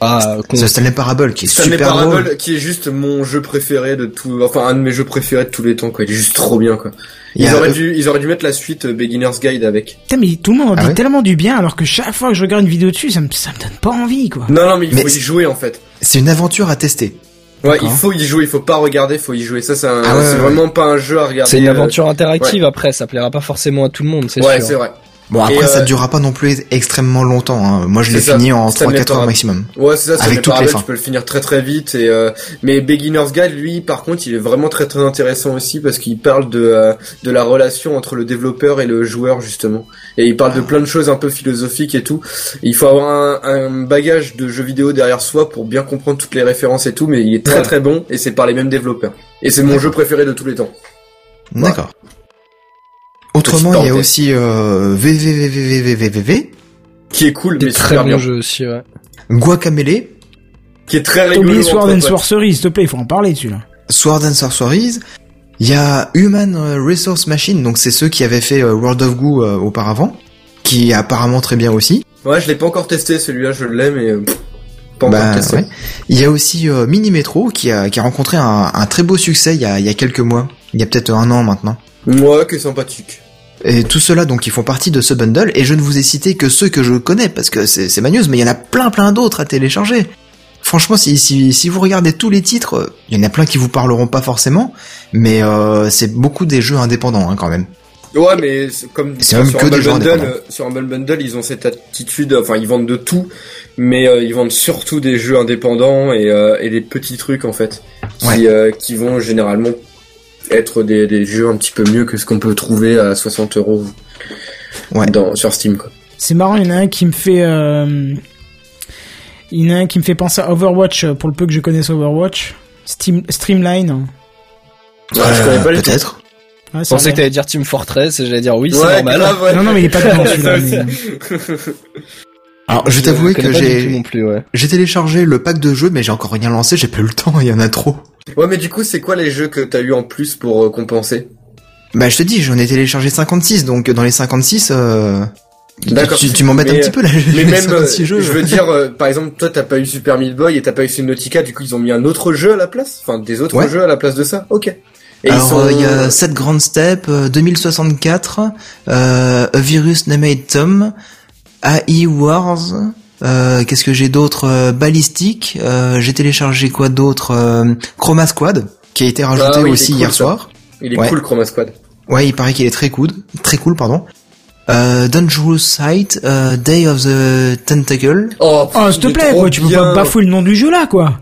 Ah, The Stanley Parable qui est Stanley super Parable, drôle. qui est juste mon jeu préféré de tout, enfin un de mes jeux préférés de tous les temps quoi. Il est juste trop bien quoi. Ils auraient dû, ils auraient dû mettre la suite euh, Beginner's Guide avec. Putain, mais tout le monde en Ah dit ouais tellement du bien alors que chaque fois que je regarde une vidéo dessus, ça me, ça me donne pas envie quoi. Non non mais il Mais faut y jouer en fait. C'est une aventure à tester. Ouais, il faut y jouer, il faut pas regarder, il faut y jouer. Ça c'est Ah ouais, ouais, vraiment pas un jeu à regarder. c'est une euh, aventure interactive après, ça plaira pas forcément à tout le monde, c'est Ouais, sûr. c'est vrai. Bon après Et, ça euh, durera pas non plus extrêmement longtemps. Hein. Moi je l'ai fini en Ça met 3-4 heures maximum. Ouais, c'est ça, ça Avec toutes les fins. tu peux le finir très très vite et euh, mais Beginner's Guide lui par contre, il est vraiment très très intéressant aussi parce qu'il parle de euh, de la relation entre le développeur et le joueur justement. Et il parle de plein de choses un peu philosophiques et tout. Et il faut avoir un, un bagage de jeux vidéo derrière soi pour bien comprendre toutes les références et tout, mais il est très Ouais. très bon et c'est par les mêmes développeurs. Et c'est mon jeu préféré de tous les temps. D'accord. Autrement, il y a aussi euh, VVVVVVVV, Qui est cool, mais très bien. jeux aussi, ouais. Guacamele, Qui est très rigolo. oublié Sword and. Sorcery, s'il te plaît, il faut en parler dessus là. Sword and Sorceries. Il y a Human Resource Machine, donc c'est ceux qui avaient fait euh, World of Goo euh, auparavant, qui est apparemment très bien aussi. Ouais, je l'ai pas encore testé celui-là, je l'ai mais euh, pas encore Bah, testé. ouais. Il y a aussi euh, Mini Metro qui a, qui a rencontré un, un très beau succès il y a, il y a quelques mois, il y a peut-être un an maintenant. Ouais, qui est sympathique. Et tout cela donc ils font partie de ce bundle et je ne vous ai cité que ceux que je connais parce que c'est c'est ma news mais il y en a plein plein d'autres à télécharger. Franchement si, si, si vous regardez tous les titres, euh, il y en a plein qui vous parleront pas forcément, mais euh, c'est beaucoup des jeux indépendants hein, quand même. Ouais, mais c'est comme C'est sur même que Humble des Bundle, euh, sur Humble Bundle, ils ont cette attitude, enfin ils vendent de tout, mais euh, ils vendent surtout des jeux indépendants et, euh, et des petits trucs en fait, qui, Ouais. euh, qui vont généralement être des, des jeux un petit peu mieux que ce qu'on peut trouver à 60 euros Ouais. dans sur Steam quoi. C'est marrant, il y en a un qui me fait... euh, Il y en a un qui me fait penser à Overwatch, euh, pour le peu que je connaisse Overwatch. Steam... Streamline. Ouais, je connais pas les peut-être. Ouais, Je pensais que t'allais dire Team Fortress et j'allais dire oui, c'est Ouais, normal. grave, ouais. Non, non, mais il est pas dedans, Ça celui-là, mais- Alors je vais t'avouer que j'ai j'ai téléchargé le pack de jeux mais j'ai encore rien lancé, j'ai pas eu le temps, il y en a trop. Ouais, mais du coup, c'est quoi les jeux que t'as eu en plus pour euh, compenser? Bah je te dis, j'en ai téléchargé 56 donc dans les 56 euh... D'accord. Tu, tu m'embêtes un Mais, petit peu là. Mais j'ai même, 56 euh, jeux. je veux dire, euh, par exemple, toi, t'as pas eu Super Meat Boy et t'as pas eu Subnautica, du coup, ils ont mis un autre jeu à la place, enfin, des autres Ouais. jeux à la place de ça? Ok. Et Alors sont... euh, il y a 7 grandes steps, euh, 2064, euh, A Virus Named Tom, AI Wars, euh, qu'est-ce que j'ai d'autre euh, Ballistic, euh, j'ai téléchargé quoi d'autre euh, Chroma Squad, qui a été rajouté Ah oui, est aussi cool, hier ça. soir. Il est Ouais. cool, Chroma Squad. Ouais, il paraît qu'il est très cool, très cool, pardon. Euh, Dangerous Sight, euh, Day of the Tentacle. Oh, Oh, s'il te plaît, quoi, tu peux pas bafouer le nom du jeu là, quoi.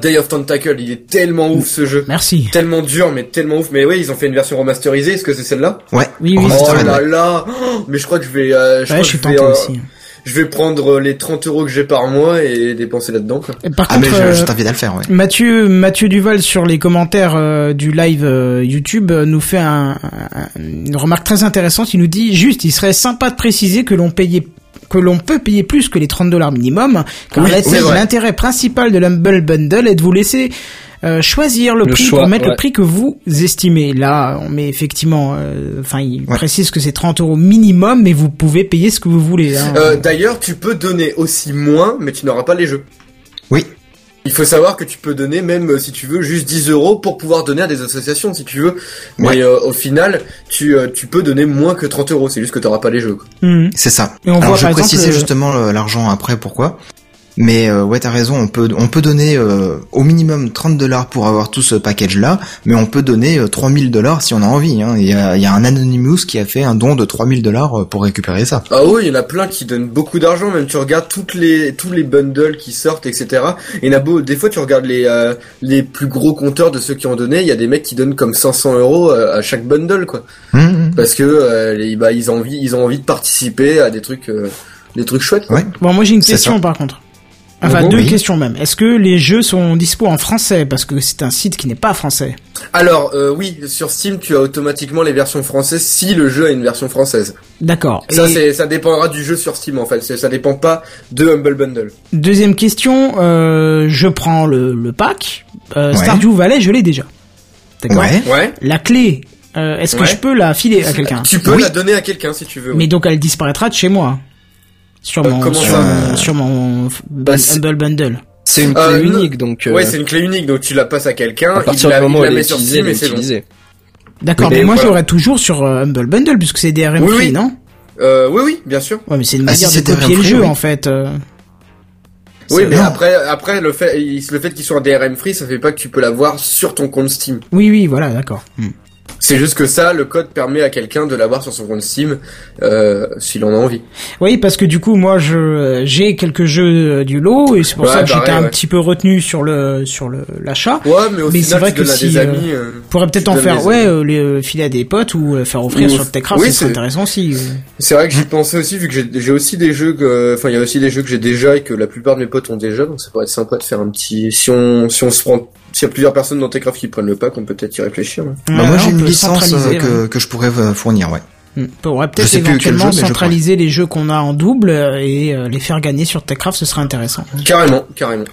Day of Tentacle, il est tellement ouf ce jeu. Merci. Tellement dur, mais tellement ouf. Mais oui, ils ont fait une version remasterisée. Est-ce que c'est celle-là? Ouais, Oui, oui, Oh là là Oh, Mais je crois que je vais, euh, je Ouais, crois je suis que je vais, tenté euh, aussi. Je vais prendre les 30 euros que j'ai par mois et dépenser là-dedans. Par Ah mais contre, je, euh, je t'invite à le faire, ouais. Mathieu, Mathieu Duval sur les commentaires euh, du live euh, YouTube euh, nous fait un- un- une remarque très intéressante. Il nous dit juste, il serait sympa de préciser que l'on payait que l'on peut payer plus que les 30 dollars minimum, car Oui, l'intérêt principal de l'Humble Bundle est de vous laisser euh, choisir le, Le prix choix, pour mettre ouais. le prix que vous estimez. Là, on met effectivement, euh, enfin, il Ouais. précise que c'est 30 euros minimum, mais vous pouvez payer ce que vous voulez. hein. Euh, D'ailleurs, tu peux donner aussi moins, mais tu n'auras pas les jeux. Oui. Il faut savoir que tu peux donner même si tu veux juste 10 euros pour pouvoir donner à des associations si tu veux. Mais Ouais. euh, au final, tu, euh, tu peux donner moins que 30 euros. C'est juste que tu n'auras pas les jeux. Mhm. C'est ça. Et on Alors voit, je par vais préciser exemple, justement l'argent après pourquoi. Mais euh, ouais, t'as raison, on peut on peut donner euh, au minimum 30 dollars pour avoir tout ce package là, mais on peut donner euh, 3000 dollars si on a envie. hein. Il y, a, il y a un Anonymous qui a fait un don de 3000 dollars pour récupérer ça. Ah oui, il y en a plein qui donnent beaucoup d'argent. Même tu regardes toutes les tous les bundles qui sortent, etc. Et il y en a beau, des fois tu regardes les euh, les plus gros compteurs de ceux qui ont donné. Il y a des mecs qui donnent comme 500 euros euh, à chaque bundle, quoi. Hum, hum. Parce que euh, les- bah ils ont envie ils ont envie de participer à des trucs euh, des trucs chouettes. quoi. Ouais. Bon, moi j'ai une question par contre. Enfin, bon, deux oui. questions même. Est-ce que les jeux sont dispo en français? Parce que c'est un site qui n'est pas français. Alors euh, oui, sur Steam tu as automatiquement les versions françaises si le jeu a une version française. D'accord. Ça Et c'est ça dépendra du jeu sur Steam en fait. Ça dépend pas de Humble Bundle. Deuxième question, euh, je prends le, le pack. Euh, Ouais. Stardew Valley, je l'ai déjà. D'accord Ouais. Ouais. La clé, est-ce que Ouais. je peux la filer à quelqu'un? Tu peux Oui. la donner à quelqu'un si tu veux. Mais donc elle disparaîtra de chez moi. Sur Euh, mon, comment sur ça mon, sur mon f- Bah, Humble Bundle. C'est une clé Euh, non. unique, donc euh, Ouais, c'est une clé unique, donc tu la passes à quelqu'un, à il partir la, du moment il où elle est sur utilisée, est c'est. D'accord, mais mais moi je toujours sur euh, Humble Bundle puisque c'est DRM Oui, free, oui. non? Euh, oui, oui, bien sûr. Ouais, mais c'est une Ah, si manière de copier le jeu oui. en fait. euh. Oui, mais après, après le fait, il- le fait qu'il soit en DRM free, ça fait pas que tu peux l'avoir sur ton compte Steam. Oui, oui, voilà, d'accord. C'est juste que ça, le code permet à quelqu'un de l'avoir sur son compte Steam euh, s'il en a envie. Oui, parce que du coup, moi, je j'ai quelques jeux euh, du lot et c'est pour Ouais, ça que j'étais un petit peu retenu sur le sur le l'achat. Ouais, mais Mais c'est vrai que si euh, amis. euh, pourrait peut-être en faire, ouais, euh, les filer à des potes ou faire offrir Ou- sur Techcraft, oui, c'est- intéressant aussi. C'est vrai que j'y pensais aussi vu que j'ai j'ai aussi des jeux que, enfin, il y a aussi des jeux que j'ai déjà et que la plupart de mes potes ont déjà, donc ça pourrait être sympa de faire un petit. Si on si on se prend, s'il y a plusieurs personnes dans Techcraft qui prennent le pack, on peut peut-être y réfléchir. hein. Bah, Ouais, moi j'ai une licence centraliser, euh, que, ouais. que je pourrais euh, fournir, ouais. Hmm. On pourrait Je peut-être sais plus quel éventuellement jeu, mais je centraliser les jeux qu'on a en double euh, et euh, les faire gagner sur Techcraft, ce serait intéressant. Carrément, carrément.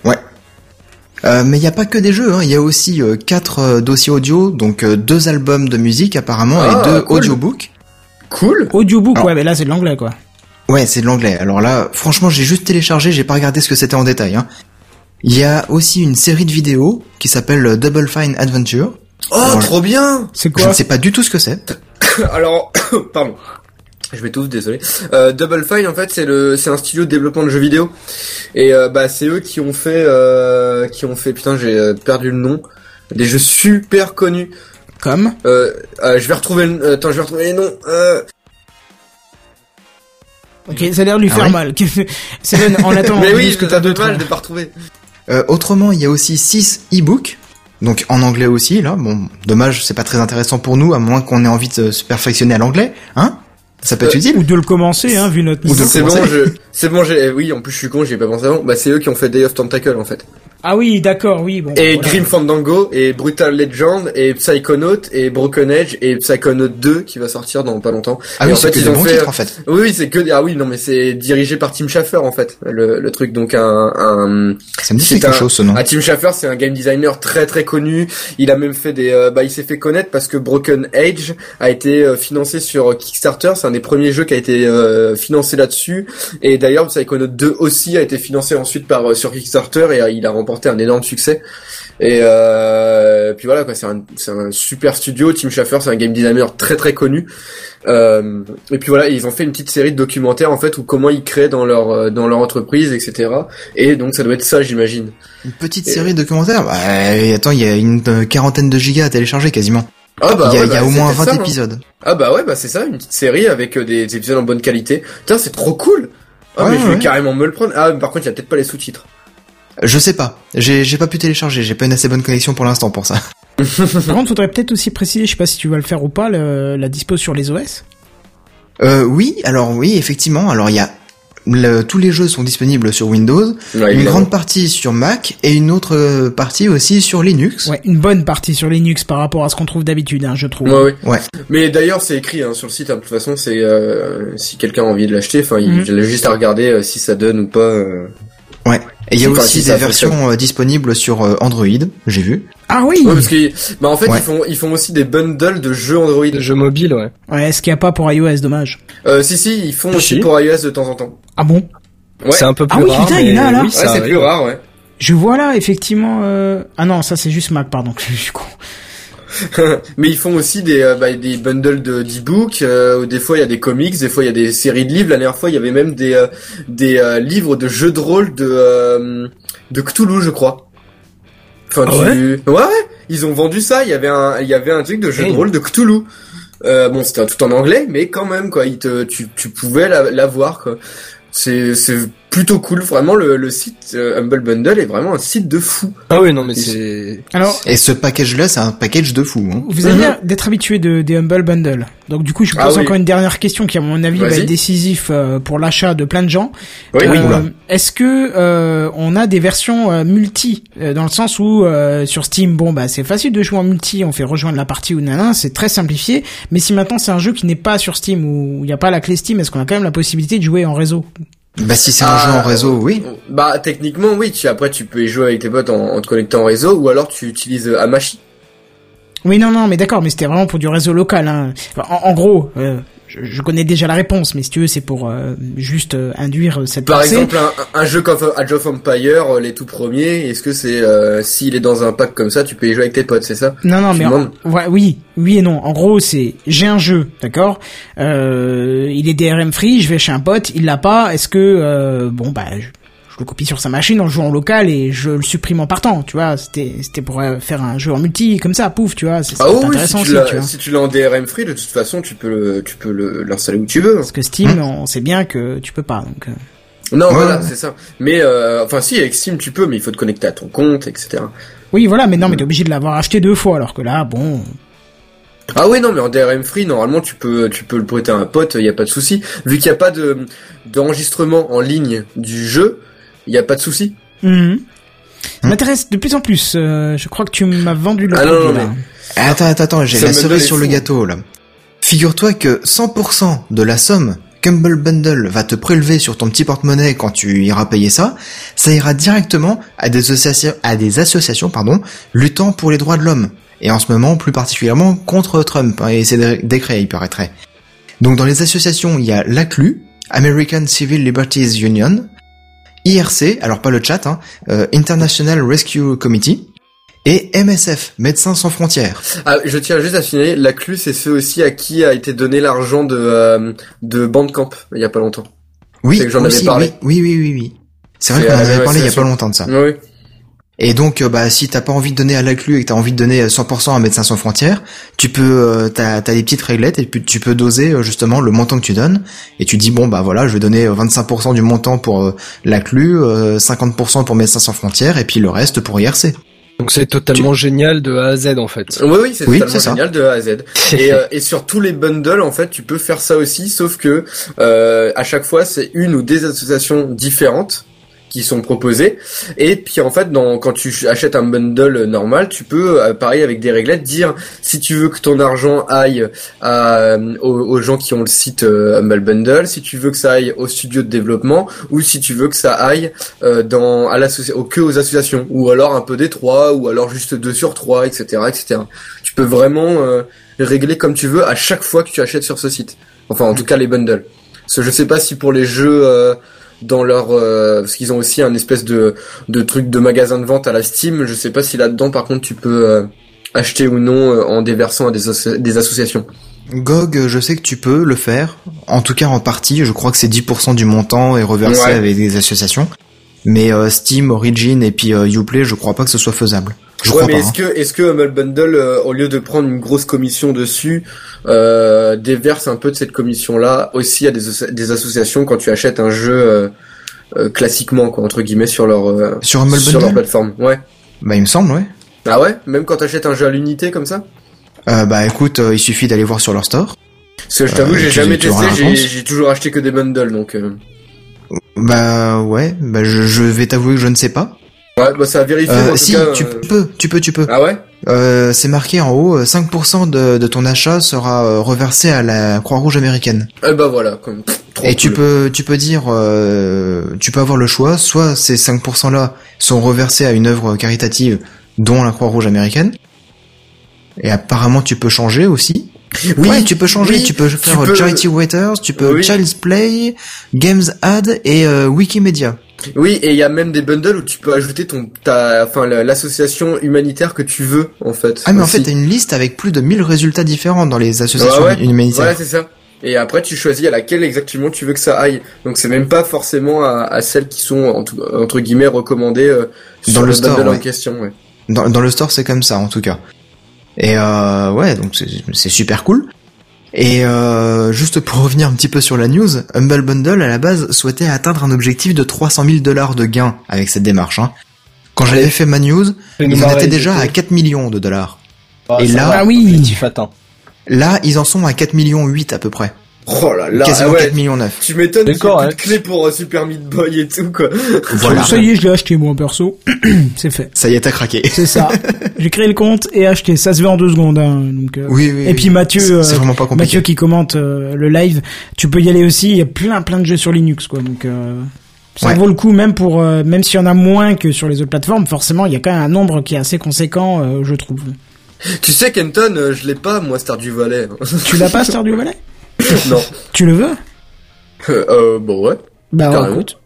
Euh, mais il n'y a pas que des jeux, hein. il y a aussi euh, quatre euh, dossiers audio, donc euh, deux albums de musique apparemment Ah, et deux cool. audiobooks. Cool. Audiobook, Alors- ouais, mais là c'est de l'anglais quoi. Ouais, c'est de l'anglais. Alors là, franchement, j'ai juste téléchargé, j'ai pas regardé ce que c'était en détail. Hein. Il y a aussi une série de vidéos qui s'appelle Double Fine Adventure. Oh, Alors, trop bien. C'est Je quoi ne sais pas du tout ce que c'est. Alors, pardon. Je m'étouffe, désolé. Euh, Double Fine, en fait, c'est le, c'est un studio de développement de jeux vidéo. Et euh, bah, c'est eux qui ont fait, euh, qui ont fait. Putain, j'ai euh, perdu le nom. Des jeux super connus. Comme Euh, euh, je vais retrouver. le- euh, attends, je vais retrouver les noms. Euh, Ok, ça a l'air de lui Ah faire ouais mal. Seven, en attendant, mais oui, ce que je t'as d'autre. dommage de pas retrouver. Euh, autrement, il y a aussi six e-books. Donc en anglais aussi, là. Bon, dommage, c'est pas très intéressant pour nous, à moins qu'on ait envie de se perfectionner à l'anglais. Hein? Ça peut être Euh, utile Ou de le commencer, hein, vu notre Ou de niveau. C'est bon, je, c'est bon, j'ai, oui, en plus je suis con, j'y ai pas pensé avant. Bah, c'est eux qui ont fait Day of Tentacle, en fait. Ah oui, d'accord, oui, bon. Et voilà. Grim Fandango, et Brutal Legend, et Psychonaut, et Broken Edge, et Psychonaut 2 qui va sortir dans pas longtemps. Ah Et oui, en c'est que ils des ont bons fait- titres en fait. Oui, oui, c'est que, ah oui, non, mais c'est dirigé par Tim Schafer, en fait, le, le truc. Donc, un, un, Ça me dit C'est quelque un- chose ce nom. ah, Tim Schafer, c'est un game designer très très connu. Il a même fait des, euh, bah, il s'est fait connaître parce que Broken Age a été euh, financé sur Kickstarter. C'est un des premiers jeux qui a été euh, financé là-dessus. Et d'ailleurs, Psychonaut 2 aussi a été financé ensuite par euh, sur Kickstarter et euh, il a remporté un énorme succès. Et euh, puis voilà, quoi, c'est un, un super studio. Tim Schafer, c'est un game designer très très connu. Euh, et puis voilà, ils ont fait une petite série de documentaires en fait où comment ils créent dans leur euh, dans leur entreprise, etc. Et donc ça doit être ça, j'imagine. Une petite série de documentaires. Bah, attends, il y a une quarantaine de gigas à télécharger quasiment. Ah bah il y a, ouais, il y a bah, au moins c'était 20 ça, hein. épisodes. Ah bah ouais, bah c'est ça, une petite série avec des, des épisodes en bonne qualité. Putain, c'est trop cool. Ah Ouais, mais je vais ouais. carrément me le prendre. Ah par contre, il y a peut-être pas les sous-titres. Je sais pas. J'ai pas pu télécharger. J'ai pas une assez bonne connexion pour l'instant pour ça. Par contre, faudrait peut-être aussi préciser, je sais pas si tu vas le faire ou pas, le- la dispo sur les OS. Euh, oui, alors oui, effectivement. Alors il y a le- tous les jeux sont disponibles sur Windows, Ouais, une grande partie sur Mac et une autre euh, partie aussi sur Linux. Ouais, une bonne partie sur Linux par rapport à ce qu'on trouve d'habitude, hein, je trouve. Ouais, ouais. Ouais. Mais d'ailleurs, c'est écrit hein, sur le site. hein, de toute façon, c'est euh, si quelqu'un a envie de l'acheter, enfin, Mhm. il a juste à regarder euh, si ça donne ou pas. euh. Ouais. Et il y a aussi des versions euh, disponibles sur euh, Android, j'ai vu. Ah oui. Ouais, parce que, bah en fait, Ouais. ils font ils font aussi des bundles de jeux Android. Les jeux mobiles, ouais. Ouais, ce qu'il n'y a pas pour iOS, dommage. Euh, si si, ils font Si, aussi si. pour iOS de temps en temps. Ah bon Ouais. C'est un peu Ah plus oui, rare. putain, il y en a, là. oui, Ouais, c'est plus rare, ouais. Je vois là, effectivement... Euh... Ah non, ça c'est juste Mac, pardon. Je suis con. Mais ils font aussi des, euh, bah, des bundles de d'e-books. euh, où des fois il y a des comics, des fois il y a des séries de livres. La dernière fois il y avait même des euh, des euh, livres de jeux de rôle de euh, de Cthulhu, je crois. Enfin, Ah tu... ouais, ouais, ils ont vendu ça. Il y avait un il y avait un truc de jeu de rôle de Cthulhu. Euh, bon, c'était tout en anglais, mais quand même quoi. Il te tu tu pouvais la, la quoi. C'est c'est plutôt cool. Vraiment le le site euh, Humble Bundle est vraiment un site de fou. Ah oui, non, mais c'est. Alors, Et ce package-là, c'est un package de fou. Hein. vous avez l'air d'être habitué de, des Humble Bundle. Donc du coup, je vous Ah pose oui. encore une dernière question qui, à mon avis, va être décisif euh, pour l'achat de plein de gens. Oui, Euh, oui. Est-ce que euh, on a des versions euh, multi euh, dans le sens où euh, sur Steam, bon bah c'est facile de jouer en multi, on fait rejoindre la partie ou nanan, c'est très simplifié. Mais si maintenant c'est un jeu qui n'est pas sur Steam ou il n'y a pas la clé Steam, est-ce qu'on a quand même la possibilité de jouer en réseau? Bah si c'est un Ah, jeu en réseau, oui. Bah techniquement oui, tu après tu peux y jouer avec tes potes en, en te connectant en réseau ou alors tu utilises euh, Amashi. Oui, non, non, mais d'accord, mais c'était vraiment pour du réseau local. Hein. Enfin, en, en gros, euh, je, je connais déjà la réponse, mais si tu veux, c'est pour euh, juste euh, induire cette Par pensée. exemple un, un jeu comme Age of Empire, euh, les tout premiers, est-ce que c'est euh, s'il est dans un pack comme ça, tu peux y jouer avec tes potes, c'est ça? Non, non, Tu mais en- ouais, oui, oui et non. En gros, c'est j'ai un jeu, d'accord? Euh, il est DRM free, je vais chez un pote, il l'a pas. Est-ce que euh, bon bah je, je le copie sur sa machine en le jouant en local et je le supprime en partant, tu vois. C'était c'était pour euh, faire un jeu en multi comme ça, pouf, tu vois. C'est Ah oui, oui, si intéressant tu aussi, l'as tu vois. si tu l'as en DRM free, de toute façon, tu peux le, tu peux le, l'installer où tu veux. hein. Parce que Steam, on sait bien que tu peux pas. Donc, euh. Non, Ouais, voilà, c'est ça. Mais euh, enfin, si avec Steam tu peux, mais il faut te connecter à ton compte, etc. Oui, voilà, mais non, mais t'es obligé de l'avoir acheté deux fois, alors que là, bon, Ah oui, non, mais en DRM free, normalement, tu peux, tu peux le prêter à un pote, il y a pas de souci. Vu qu'il y a pas de d'enregistrement en ligne du jeu, il y a pas de souci. Mhm. Ça m'intéresse de plus en plus. euh, je crois que tu m'as vendu le Ah non, produit, non, là. Attends, attends, attends, j'ai la cerise sur le gâteau, là. Figure-toi que 100% de la somme qu'Humble Bundle va te prélever sur ton petit porte-monnaie quand tu iras payer ça, ça ira directement à des associations, à des associations, pardon, luttant pour les droits de l'homme. Et en ce moment, plus particulièrement contre Trump, hein, et ses dé- décrets, il paraîtrait. Donc dans les associations, il y a l'ACLU, American Civil Liberties Union, IRC, alors pas le chat, hein, euh, International Rescue Committee, et MSF, Médecins sans frontières. Ah, je tiens juste à signaler, la CLU, c'est ceux aussi à qui a été donné l'argent de euh, de Bandcamp il y a pas longtemps. Oui, C'est que j'en avais parlé. Oui, oui, oui, oui. oui. C'est vrai qu'on en avait parlé il y a pas longtemps de ça. Oui. Et donc, euh, bah, si t'as pas envie de donner à l'ACLU et que t'as envie de donner euh, 100% à Médecins sans frontières, tu peux, euh, t'as, t'as des petites réglettes et puis tu peux doser euh, justement le montant que tu donnes. Et tu dis bon bah voilà, je vais donner euh, 25% du montant pour euh, l'ACLU, euh, 50% pour Médecins sans frontières et puis le reste pour IRC. Donc c'est totalement génial de A à Z en fait. Oui, oui, c'est Oui, totalement ça. génial de A à Z. et, euh, et sur tous les bundles, en fait, tu peux faire ça aussi, sauf que euh, à chaque fois, c'est une ou des associations différentes qui sont proposées. Et puis en fait, dans, quand tu achètes un bundle normal, tu peux, euh, pareil avec des réglettes, dire si tu veux que ton argent aille à, euh, aux, aux gens qui ont le site euh, Humble Bundle, si tu veux que ça aille au studio de développement, ou si tu veux que ça aille dans à l'association, que aux associations, ou alors un peu des trois, ou alors juste deux sur trois, etc., etc. Tu peux vraiment euh, régler comme tu veux à chaque fois que tu achètes sur ce site. Enfin, en tout cas, les bundles. Parce que je sais pas si pour les jeux euh, dans leur, euh, parce qu'ils ont aussi un espèce de de truc de magasin de vente à la Steam. Je sais pas si là-dedans, par contre, tu peux euh, acheter ou non euh, en déversant à des, asso- des associations. GOG, je sais que tu peux le faire. En tout cas en partie, je crois que c'est 10% du montant est reversé Ouais. avec des associations. Mais euh, Steam, Origin et puis euh, Uplay, je crois pas que ce soit faisable. Je ouais, mais est-ce hein. que est-ce que Humble Bundle, euh, au lieu de prendre une grosse commission dessus, euh, déverse un peu de cette commission-là aussi à des, asso- des associations quand tu achètes un jeu euh, euh, classiquement, quoi, entre guillemets, sur leur euh, Sur Humble sur leur plateforme. Ouais. Bah il me semble, ouais. Ah ouais? Même quand t'achètes un jeu à l'unité comme ça? Euh, bah écoute, il suffit d'aller voir sur leur store. Parce que je t'avoue, j'ai jamais testé, j'ai toujours acheté que des bundles, donc... euh, Bah ouais, bah je, je vais t'avouer que je ne sais pas. Ouais, bah ça a vérifié, Euh, en tout si, cas, tu euh, peux, tu peux, tu peux. Ah ouais Euh, c'est marqué en haut, euh, 5% de, de ton achat sera euh, reversé à la Croix-Rouge américaine. Eh bah voilà, comme... Et tu peux, tu peux dire, euh, tu peux avoir le choix, soit ces 5% là sont reversés à une œuvre caritative, dont la Croix-Rouge américaine. Et apparemment tu peux changer aussi. Oui, ouais, tu peux changer, oui, tu peux faire peux- euh, Charity Waiters, tu peux Oui. Child's Play, Games Ad et euh, Wikimedia. Oui, et il y a même des bundles où tu peux ajouter ton, ta, enfin, la- l'association humanitaire que tu veux, en fait. Ah mais en fait t'as une liste avec plus de 1000 résultats différents dans les associations Ouais, ouais. humanitaires. Voilà, c'est ça. Et après, tu choisis à laquelle exactement tu veux que ça aille. Donc, c'est même pas forcément à, à celles qui sont, entre, entre guillemets, recommandées euh, Dans sur le le, store, bundle en ouais. question. Ouais. Dans, dans le store, c'est comme ça, en tout cas. Et euh, ouais, donc c'est- c'est super cool. Et euh, juste pour revenir un petit peu sur la news, Humble Bundle à la base souhaitait atteindre un objectif de 300 000 dollars de gains avec cette démarche. Hein. Quand j'avais fait ma news, ils en étaient déjà à 4 millions de dollars. Ah, Et là- va, Ah oui. Là, ils en sont à 4 millions 8 à peu près. Oh là là, Quasiment ah ouais. 4 millions 9. Tu m'étonnes, une correct. clé pour euh, Super Meat Boy et tout, quoi. Voilà. Ça y est, je l'ai acheté moi perso. c'est fait. Ça y est, t'as craqué. C'est ça. J'ai créé le compte et acheté. Ça se fait en deux secondes. Hein, donc, euh, Oui, oui. Et puis Mathieu, c'est euh, c'est vraiment pas compliqué. Mathieu qui commente euh, le live, tu peux y aller aussi. Il y a plein plein de jeux sur Linux, quoi. Donc euh, ça Ouais. vaut le coup, même pour euh, même s'il y en a moins que sur les autres plateformes. Forcément, il y a quand même un nombre qui est assez conséquent, euh, je trouve. tu sais, Kenton, euh, je l'ai pas, moi, Stardew Valley. Tu l'as pas Stardew Valley? Non. Tu le veux? Euh, euh, bon, ouais. Bah ouais, écoute.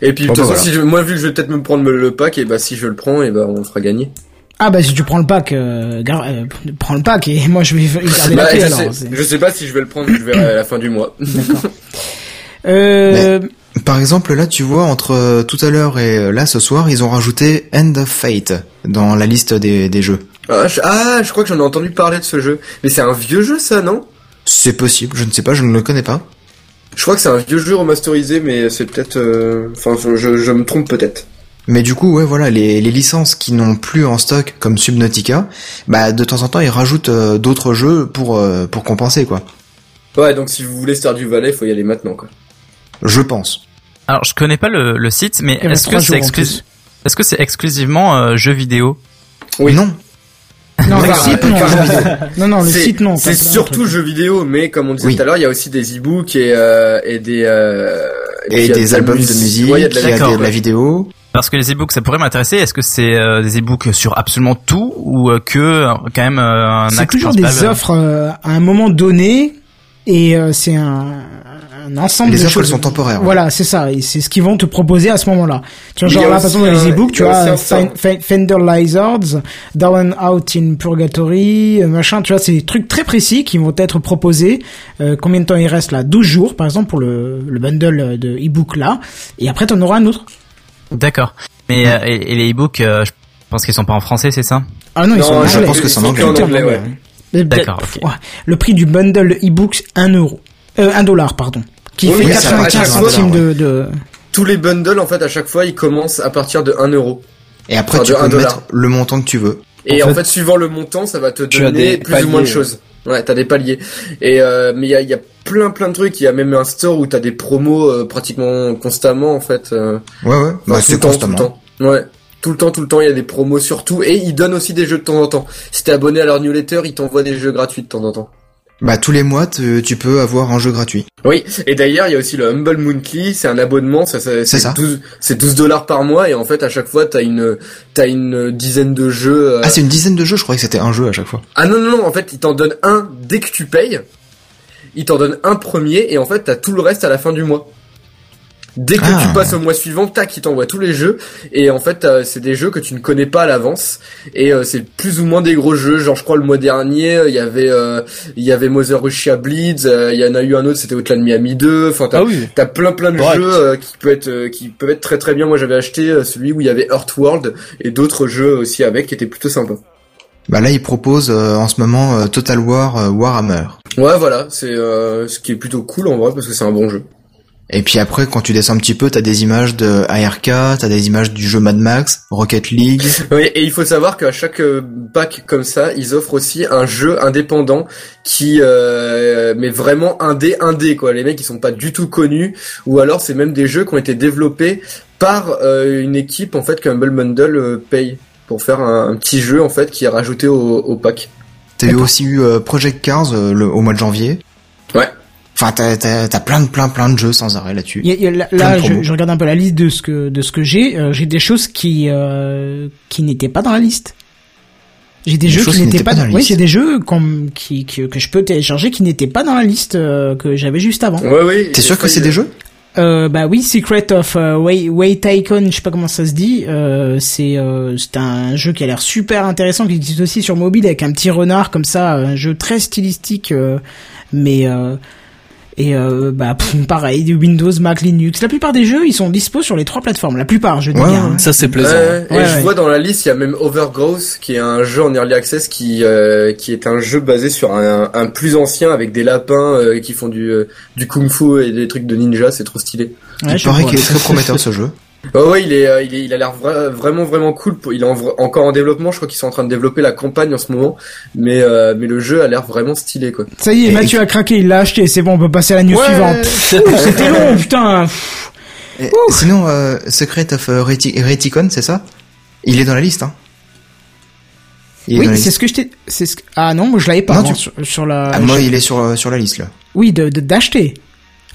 Et puis, de toute bah, façon, si je, moi, vu que je vais peut-être me prendre le pack, et bah, si je le prends, et bah, on fera gagner. Ah bah si tu prends le pack, euh, gar- euh, prends le pack et moi je vais garder Bah, la clé je, alors. sais, c'est- je sais pas si je vais le prendre, je verrai à la fin du mois. Euh, Par exemple, là, tu vois, entre euh, tout à l'heure et euh, là, ce soir, ils ont rajouté End of Fate dans la liste des, des jeux. Ah je, ah, je crois que j'en ai entendu parler de ce jeu. Mais c'est un vieux jeu, ça, non? C'est possible, je ne sais pas, je ne le connais pas. Je crois que c'est un vieux jeu remasterisé, mais c'est peut-être... euh, Enfin, je, je, je me trompe peut-être. Mais du coup, ouais, voilà, les, les licences qui n'ont plus en stock, comme Subnautica, bah, de temps en temps, ils rajoutent euh, d'autres jeux pour, euh, pour compenser, quoi. Ouais, donc si vous voulez Stardew Valley, faut y aller maintenant, quoi. Je pense. Alors, je connais pas le, le site, mais est-ce que c'est Est-ce que c'est exclusivement euh, jeux vidéo? Oui. Non. Non, le site, non. Non, non, le C'est- site, non. C'est surtout jeux vidéo, mais comme on disait Oui. tout à l'heure, il y a aussi des e-books et, euh, et des... Euh, Et des de albums de musique. Ouais, il y a de la il y a D'accord, de la ouais. vidéo. Parce que les e-books, ça pourrait m'intéresser. Est-ce que c'est euh, des e-books sur absolument tout ou euh, que euh, quand même euh, un C'est toujours principal, des euh, offres euh, à un moment donné et euh, c'est un, un ensemble Les de choses. sont temporaires, ouais. Voilà, c'est ça. Et c'est ce qu'ils vont te proposer à ce moment-là. Tu vois, Mais genre là, par exemple, dans les un- e-books, tu il y a vois, aussi un Fin- Fin- Fender Lizards, Down Out in Purgatory, euh, machin, tu vois, c'est des trucs très précis qui vont être proposés. Euh, combien de temps il reste là? 12 jours, par exemple, pour le, le bundle de e-book là. Et après, t'en auras un autre. D'accord. Mais euh, et, et les e-books, euh, je pense qu'ils sont pas en français, c'est ça? Ah non, ils Non, sont en je anglais. pense que c'est en Ils sont anglais. en ouais. D'accord. Le prix du bundle e-books, 1 euro. Euh, 1 dollar, pardon. Qui Oui, fait mais ça, à 95 chaque fois, centimes ouais. de, de... Tous les bundles, en fait, à chaque fois, ils commencent à partir de 1 euro. Et après, Enfin, tu peux un mettre le montant que tu veux. Et En en fait, fait, suivant le montant, ça va te donner des plus ou moins de choses. Ouais, t'as des paliers. Et euh, mais il y a, il y a plein plein de trucs. Il y a même un store où t'as des promos euh, pratiquement constamment en fait. euh, Ouais, ouais. enfin, Bah, tout c'est le temps, tout constamment. le temps. Ouais. Tout le temps, tout le temps, il y a des promos sur tout. Et ils donnent aussi des jeux de temps en temps. Si t'es abonné à leur newsletter, ils t'envoient des jeux gratuits de temps en temps. Bah, tous les mois, tu tu peux avoir un jeu gratuit. Oui, et d'ailleurs, il y a aussi le Humble Monthly, c'est un abonnement, ça, ça- C'est ça. 12, c'est 12 dollars par mois, et en fait, à chaque fois, t'as une, t'as une dizaine de jeux. euh, Ah, c'est une dizaine de jeux, je croyais que c'était un jeu à chaque fois. Ah non, non, non, en fait, il t'en donne un dès que tu payes. Il t'en donne un premier et en fait, t'as tout le reste à la fin du mois. Dès que Ah. tu passes au mois suivant, tac, il t'envoie tous les jeux. Et en fait, t'as- c'est des jeux que tu ne connais pas à l'avance. Et euh, c'est plus ou moins des gros jeux. Genre, je crois le mois dernier, euh, il y avait, euh, il y avait Mother Russia Bleeds. euh, Il y en a eu un autre, c'était Outland Miami 2. Enfin, t'as, Ah oui. T'as plein plein de Correct. jeux euh, qui peuvent être euh, qui peuvent être très très bien. Moi j'avais acheté euh, celui où il y avait Earthworld et d'autres jeux aussi avec qui étaient plutôt sympas. Bah là, ils proposent euh, en ce moment euh, Total War euh, Warhammer. Ouais voilà, c'est euh, ce qui est plutôt cool en vrai parce que c'est un bon jeu. Et puis après, quand tu descends un petit peu, t'as des images de ARK, t'as des images du jeu Mad Max, Rocket League. Oui, et il faut savoir qu'à chaque euh, pack comme ça, ils offrent aussi un jeu indépendant qui euh, mais vraiment indé indé quoi. Les mecs ils sont pas du tout connus ou alors c'est même des jeux qui ont été développés par euh, une équipe en fait que Humble Bundle euh, paye pour faire un, un petit jeu en fait qui est rajouté au, au pack. T'as eu aussi eu Project Cars le- au mois de janvier. Ouais. Enfin, t'as, t'as, t'as plein de plein plein de jeux sans arrêt là-dessus. Il y a- il y a- là, je, regarde un peu la liste de ce que de ce que j'ai. Euh, j'ai des choses qui euh, qui n'étaient pas dans la liste. J'ai des, Des jeux qui n'étaient pas. pas dans la oui, j'ai des jeux comme qui, qui- que je peux télécharger qui n'étaient pas dans la liste euh, que j'avais juste avant. Ouais oui. T'es sûr que c'est des jeux? Euh, bah oui, Secret of euh, Way, Way Tycoon, je sais pas comment ça se dit. Euh, c'est euh, c'est un jeu qui a l'air super intéressant, qui existe aussi sur mobile avec un petit renard comme ça, un jeu très stylistique, euh, mais euh, et euh, bah pff, pareil, du Windows, Mac, Linux. La plupart des jeux, ils sont dispo sur les trois plateformes. La plupart, je dis Ouais, bien. hein. Ça c'est plaisant. Ouais, et Ouais, je ouais. vois dans la liste, il y a même Overgrowth, qui est un jeu en early access qui euh, qui est un jeu basé sur un, un plus ancien avec des lapins euh, qui font du euh, du kung-fu et des trucs de ninja, c'est trop stylé. Ouais, Il paraît qu'il est très prometteur ce jeu. Ouais, ouais, il est, euh, il est, il a l'air vra- vraiment, vraiment cool. pour- Il est en encore en développement. Je crois qu'ils sont en train de développer la campagne en ce moment, mais, euh, mais le jeu a l'air vraiment stylé, quoi. Ça y est, Et- Mathieu a craqué, il l'a acheté. C'est bon, on peut passer à la news Ouais. suivante. C'était long, putain. Et sinon, euh, Secret of euh, Reti- Reticon, c'est ça? Il est dans la liste, hein Il Oui, c'est ce que je t'ai. C'est ce que... Ah non, moi je l'avais pas Non, tu- sur, sur la. Ah, moi, il est sur sur la liste là. Oui, de de- d'acheter.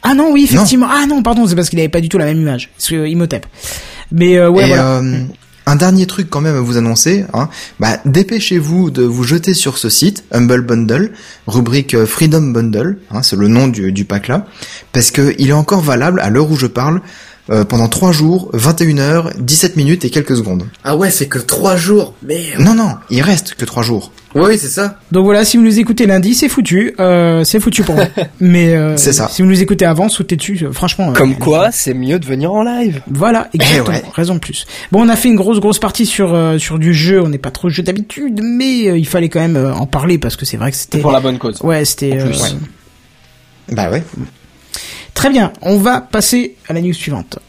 Ah non, oui, effectivement. Ah non, pardon, c'est parce qu'il avait pas du tout la même image. C'est euh, Imhotep. Mais euh, ouais, Et voilà. euh, un dernier truc quand même à vous annoncer, hein, bah, dépêchez-vous de vous jeter sur ce site, Humble Bundle, rubrique euh, Freedom Bundle, hein, c'est le nom du, du pack là, parce que il est encore valable à l'heure où je parle euh, pendant 3 jours, 21 heures, 17 minutes et quelques secondes. Ah ouais, c'est que trois jours. Merde. Non, non, il reste que 3 jours. Oui, c'est ça. Donc voilà, si vous nous écoutez lundi, c'est foutu. Euh, c'est foutu pour vous. Mais euh, C'est ça. si vous nous écoutez avant, sautez dessus. euh, Franchement. euh, Comme quoi, c'est mieux de venir en live. Voilà, exactement. ouais. Raison de plus. Bon, on a fait une grosse grosse partie sur euh, sur du jeu. On n'est pas trop jeu d'habitude, mais euh, il fallait quand même euh, en parler parce que c'est vrai que c'était. Pour la bonne cause. Ouais, c'était. Euh, ouais. Bah ouais. Très bien. On va passer à la news suivante.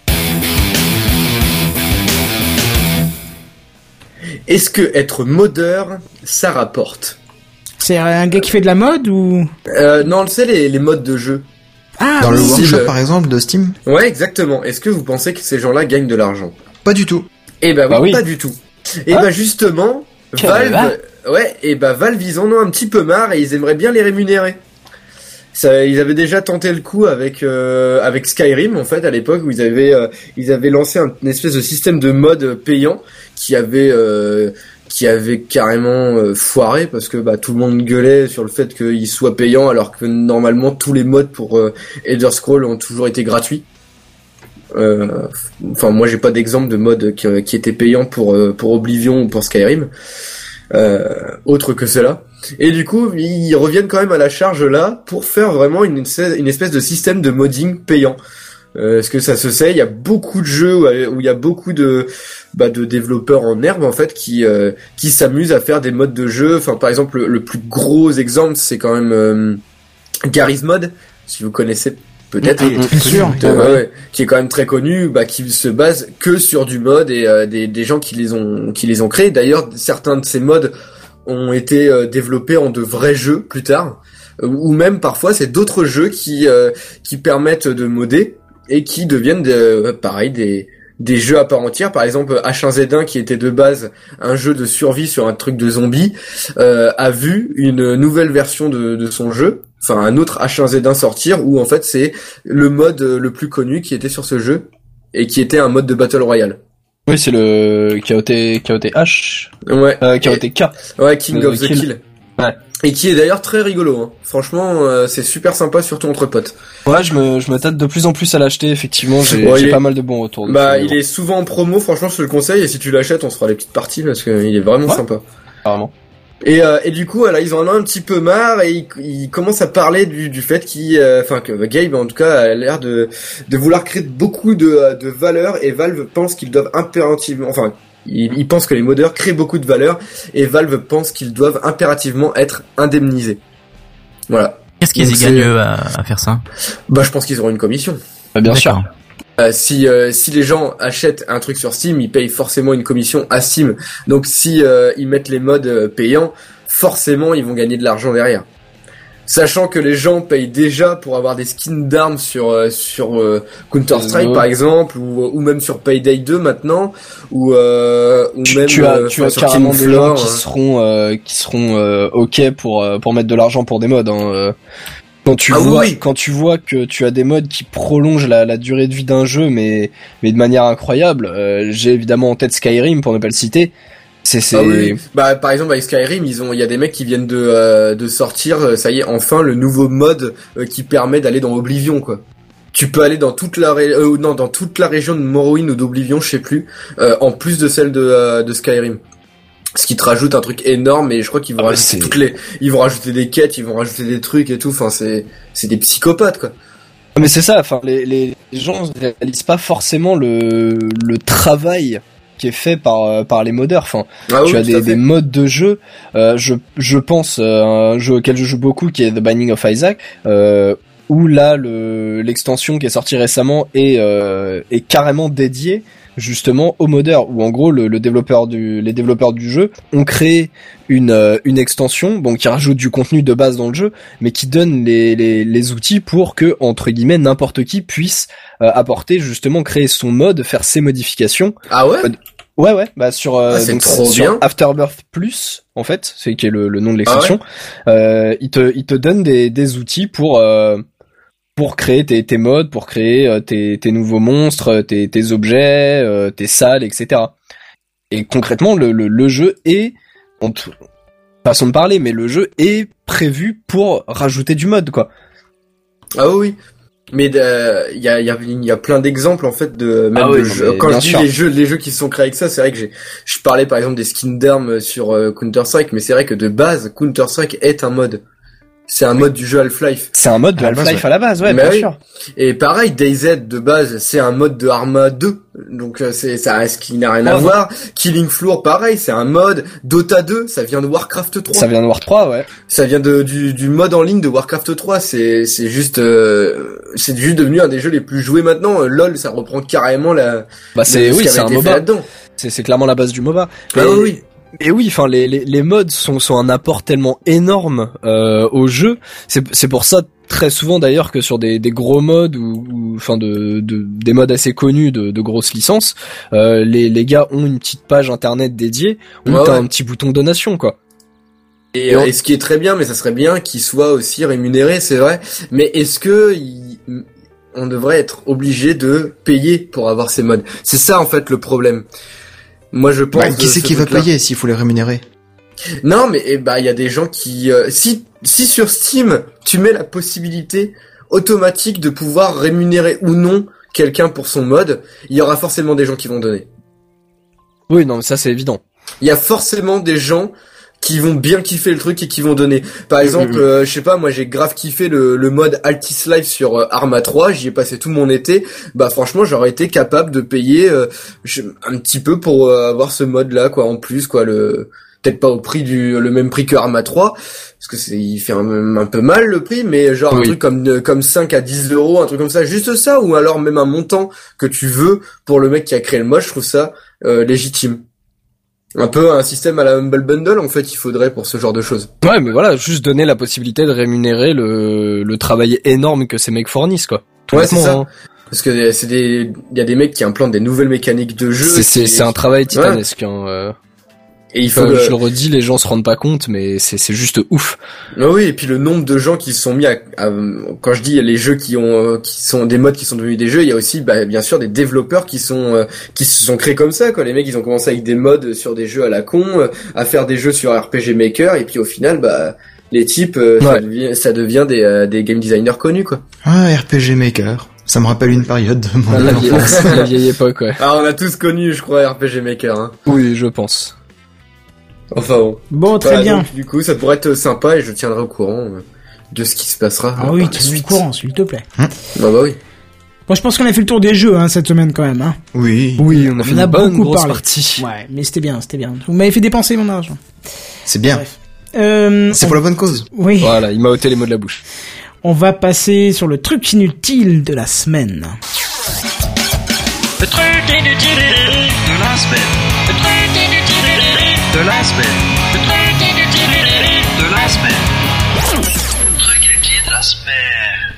Est-ce que être modeur, ça rapporte? C'est un gars qui fait de la mode ou? Euh, Non, sais les, les modes de jeu. Ah Dans le oui. workshop le- par exemple de Steam? Ouais, exactement. Est-ce que vous pensez que ces gens-là gagnent de l'argent? Pas du tout. Eh ben oui, Bah oui. pas du tout. Et Ah. ben justement, Quel Valve, va ouais, et ben Valve ils en ont un petit peu marre et ils aimeraient bien les rémunérer. Ça, ils avaient déjà tenté le coup avec euh, avec Skyrim en fait à l'époque où ils avaient euh, ils avaient lancé un, une espèce de système de mode payant qui avait euh, qui avait carrément euh, foiré parce que bah tout le monde gueulait sur le fait qu'il soit payant alors que normalement tous les modes pour euh, Elder Scroll ont toujours été gratuits. Euh, Enfin, moi, j'ai pas d'exemple de mode qui, qui était payant pour pour Oblivion ou pour Skyrim, autre que cela. Et du coup, ils reviennent quand même à la charge là pour faire vraiment une, une espèce de système de modding payant. Euh, Est-ce que ça se sait Il y a beaucoup de jeux où, où il y a beaucoup de bah, de développeurs en herbe en fait qui euh, qui s'amusent à faire des modes de jeu. Enfin, par exemple, le, le plus gros exemple, c'est quand même euh, Garry's Mod, si vous connaissez peut-être. Bien sûr. Euh, ouais, ouais, qui est quand même très connu, bah, qui se base que sur du mode et euh, des, des gens qui les ont qui les ont créés. D'ailleurs, certains de ces modes ont été euh, développés en de vrais jeux plus tard, Euh, ou même parfois c'est d'autres jeux qui euh, qui permettent de modder et qui deviennent de, pareil des des jeux à part entière, par exemple H1Z1 qui était de base un jeu de survie sur un truc de zombie, euh, a vu une nouvelle version de, de son jeu, enfin un autre H1Z1 sortir où en fait c'est le mode le plus connu qui était sur ce jeu et qui était un mode de battle royale. Oui, c'est le KOT, KOTH, Ouais. euh, KOTK. Ouais, King of the kill. Kill. Ouais. Et qui est d'ailleurs très rigolo. Hein. Franchement, euh, c'est super sympa, surtout entre potes. Ouais, je me, je me tâte de plus en plus à l'acheter, effectivement, j'ai Ouais, est- pas mal de bons retours. dessus, Bah, il est souvent en promo. Franchement, je te le conseille. Et si tu l'achètes, on se fera les petites parties parce qu'il est vraiment Ouais. sympa. Apparemment. Et, euh, et du coup, voilà, ils en ont un petit peu marre et ils, ils commencent à parler du, du fait qu'il, euh, enfin que Gabe en tout cas a l'air de, de vouloir créer beaucoup de, de valeur et Valve pense qu'ils doivent impérativement, enfin, ils, ils pensent que les modeurs créent beaucoup de valeur et Valve pense qu'ils doivent impérativement être indemnisés. Voilà. Qu'est-ce qu'ils y gagnent eux, à, à faire ça? Bah, je pense qu'ils auront une commission. Bah, bien sûr. Euh, si euh, si les gens achètent un truc sur Steam, ils payent forcément une commission à Steam. Donc si euh, ils mettent les modes euh, payants, forcément ils vont gagner de l'argent derrière. Sachant que les gens payent déjà pour avoir des skins d'armes sur euh, sur euh, Counter Strike par exemple ou, ou même sur Payday 2 maintenant ou euh, ou Tu, même tu as, tu as carrément des gens Floor, qui hein. seront, euh, qui seront euh, ok pour pour mettre de l'argent pour des modes. Hein, euh. Quand tu Ah vois, oui. quand tu vois que tu as des modes qui prolongent la, la durée de vie d'un jeu, mais mais de manière incroyable. euh, J'ai évidemment en tête Skyrim pour ne pas le citer. C'est c'est Ah oui. Bah par exemple avec Skyrim, ils ont il y a des mecs qui viennent de euh, de sortir euh, ça y est enfin le nouveau mode euh, qui permet d'aller dans Oblivion quoi. Tu peux aller dans toute la ré- non dans toute la région de Morrowind ou d'Oblivion, je sais plus, en plus de celle de de Skyrim. Ce qui te rajoute un truc énorme et je crois qu'ils vont Ah rajouter c'est- toutes les ils vont rajouter des quêtes, ils vont rajouter des trucs et tout, enfin c'est c'est des psychopathes quoi. Mais c'est ça, enfin les, les gens ne réalisent pas forcément le le travail qui est fait par euh, par les modeurs. Enfin, Ah tu oui, as des, modes de jeu. Euh, je je pense euh, un jeu auquel je joue beaucoup qui est The Binding of Isaac. Euh, où là le l'extension qui est sortie récemment est euh, est carrément dédiée justement aux modeurs où en gros le, le développeur du les développeurs du jeu ont créé une euh, une extension bon qui rajoute du contenu de base dans le jeu mais qui donne les les, les outils pour que entre guillemets n'importe qui puisse euh, apporter justement créer son mode faire ses modifications. Ah ouais? Ouais ouais bah sur euh, Ah, donc sur. Afterbirth Plus en fait c'est qui est le, le nom de l'extension euh, il te il te donne des des outils pour euh, pour créer tes, tes modes pour créer euh, tes tes nouveaux monstres tes tes objets euh, tes salles etc et concrètement le le, le jeu est tout- façon de parler mais le jeu est prévu pour rajouter du mode quoi Ah oui. Mais euh, il y a y a il y a plein d'exemples en fait de même Ah oui, de non, jeux. mais Quand je dis sûr. les jeux les jeux qui sont créés avec ça, c'est vrai que j'ai je parlais par exemple des skins d'armes sur euh, Counter Strike, mais c'est vrai que de base Counter Strike est un mode. C'est un mode du jeu Half-Life. C'est un mode de Half-Life ouais. à la base, ouais, bien oui. sûr. Et pareil, DayZ de base, c'est un mode de Arma 2. Donc euh, c'est ça reste qui n'a rien à Ouais. voir. Killing Floor pareil, c'est un mode Dota 2, ça vient de Warcraft 3. Ça vient de War 3, ouais. Ça vient de, du, du mode en ligne de Warcraft 3. C'est c'est juste euh, c'est juste devenu un des jeux les plus joués maintenant. Euh, LoL, ça reprend carrément la Bah c'est ce oui, c'est avait un MOBA. là-dedans. C'est c'est clairement la base du MOBA. Ah oui, Et oui, enfin les, les les modes sont sont un apport tellement énorme euh, au jeu. C'est c'est pour ça très souvent d'ailleurs que sur des des gros modes ou enfin de, de des modes assez connus de de grosses licences, euh, les les gars ont une petite page internet dédiée où Ouais, t'as ouais. un petit bouton donation quoi. Et, ce qui est très bien, mais ça serait bien qu'il soit aussi rémunéré, c'est vrai. Mais est-ce que on devrait être obligé de payer pour avoir ces modes C'est ça en fait le problème. Moi je pense. Bah, qui c'est ce qui va payer s'il faut les rémunérer Non, mais eh bah il y a des gens qui euh, si si sur Steam tu mets la possibilité automatique de pouvoir rémunérer ou non quelqu'un pour son mode, il y aura forcément des gens qui vont donner. Oui, non, mais ça c'est évident. Il y a forcément des gens qui vont bien kiffer le truc et qui vont donner. Par exemple, euh, je sais pas, moi j'ai grave kiffé le, le mode Altis Life sur euh, Arma 3, j'y ai passé tout mon été. Bah franchement, j'aurais été capable de payer euh, je- un petit peu pour avoir ce mode là quoi en plus quoi le peut-être pas au prix du le même prix que Arma 3 parce que c'est il fait un, un peu mal le prix mais genre un truc comme comme 5 à 10 euros un truc comme ça. Juste ça ou alors même un montant que tu veux pour le mec qui a créé le mode je trouve ça euh, légitime un peu un système à la Humble Bundle en fait il faudrait pour ce genre de choses Ouais, mais voilà, juste donner la possibilité de rémunérer le le travail énorme que ces mecs fournissent quoi. Tout Ouais, c'est ça. hein. parce que c'est des il y a des mecs qui implantent des nouvelles mécaniques de jeu C'est c'est qui- c'est un travail titanesque. Hein, euh. Et il faut Enfin, le- Je le redis, les gens se rendent pas compte, mais c'est c'est juste ouf. Ah oui, et puis le nombre de gens qui se sont mis à, à- quand je dis les jeux qui ont euh, qui sont des modes qui sont devenus des jeux, il y a aussi bah, bien sûr des développeurs qui sont euh, qui se sont créés comme ça quoi. Les mecs ils ont commencé avec des modes sur des jeux à la con, euh, à faire des jeux sur RPG Maker et puis au final bah les types ça devient ça devient des euh, des game designers connus quoi. Ah, RPG Maker. Ça me rappelle une période de mon La vieille, enfance. la vieille époque, ouais. Ah on a tous connu je crois RPG Maker hein. Oui, je pense. Enfin bon. Bon, très Voilà, bien. donc, du coup ça pourrait être sympa et je tiendrai au courant euh, de ce qui se passera. Ah oui, tu es au courant, s'il te plaît. Bah bah oui. Bon, je pense qu'on a fait le tour des jeux hein, cette semaine quand même. Hein. Oui, Oui, on a fait On a une bonne beaucoup grosse parlé. partie. Ouais, mais c'était bien, c'était bien. Vous m'avez fait dépenser mon argent. c'est bien. Bref. Euh, C'est on- pour la bonne cause. Oui, Voilà, il m'a ôté les mots de la bouche. on va passer sur le truc inutile de la semaine. Le truc inutile de la semaine. De la semaine. Le truc inutile de la semaine. Le truc inutile de la semaine.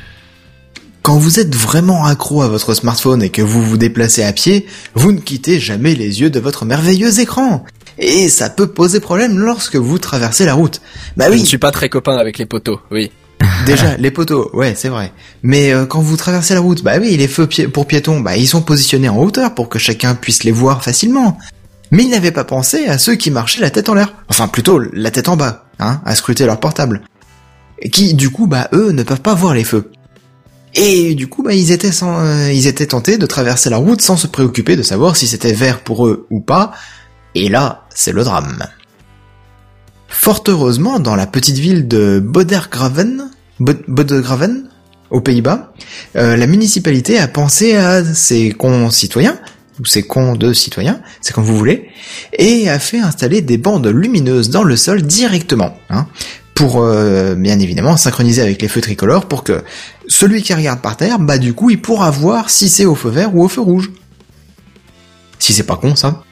Quand vous êtes vraiment accro à votre smartphone et que vous vous déplacez à pied, vous ne quittez jamais les yeux de votre merveilleux écran. Et ça peut poser problème lorsque vous traversez la route. Bah Je ne oui, suis pas très copain avec les poteaux, oui. déjà, les poteaux, ouais, c'est vrai. Mais euh, quand vous traversez la route, bah oui, les feux pi- pour piétons, bah ils sont positionnés en hauteur pour que chacun puisse les voir facilement. Mais ils n'avaient pas pensé à ceux qui marchaient la tête en l'air. Enfin, plutôt la tête en bas, hein, à scruter leur portable. Et qui, du coup, bah eux ne peuvent pas voir les feux. Et du coup, bah, ils étaient sans, euh, ils étaient tentés de traverser la route sans se préoccuper de savoir si c'était vert pour eux ou pas. Et là, c'est le drame. Fort heureusement, dans la petite ville de Bodergraven, aux Pays-Bas, euh, la municipalité a pensé à ses concitoyens, ou ses cons de citoyens, c'est comme vous voulez, et a fait installer des bandes lumineuses dans le sol directement, hein, pour euh, bien évidemment synchroniser avec les feux tricolores pour que celui qui regarde par terre, bah du coup, il pourra voir si c'est au feu vert ou au feu rouge. Si c'est pas con ça.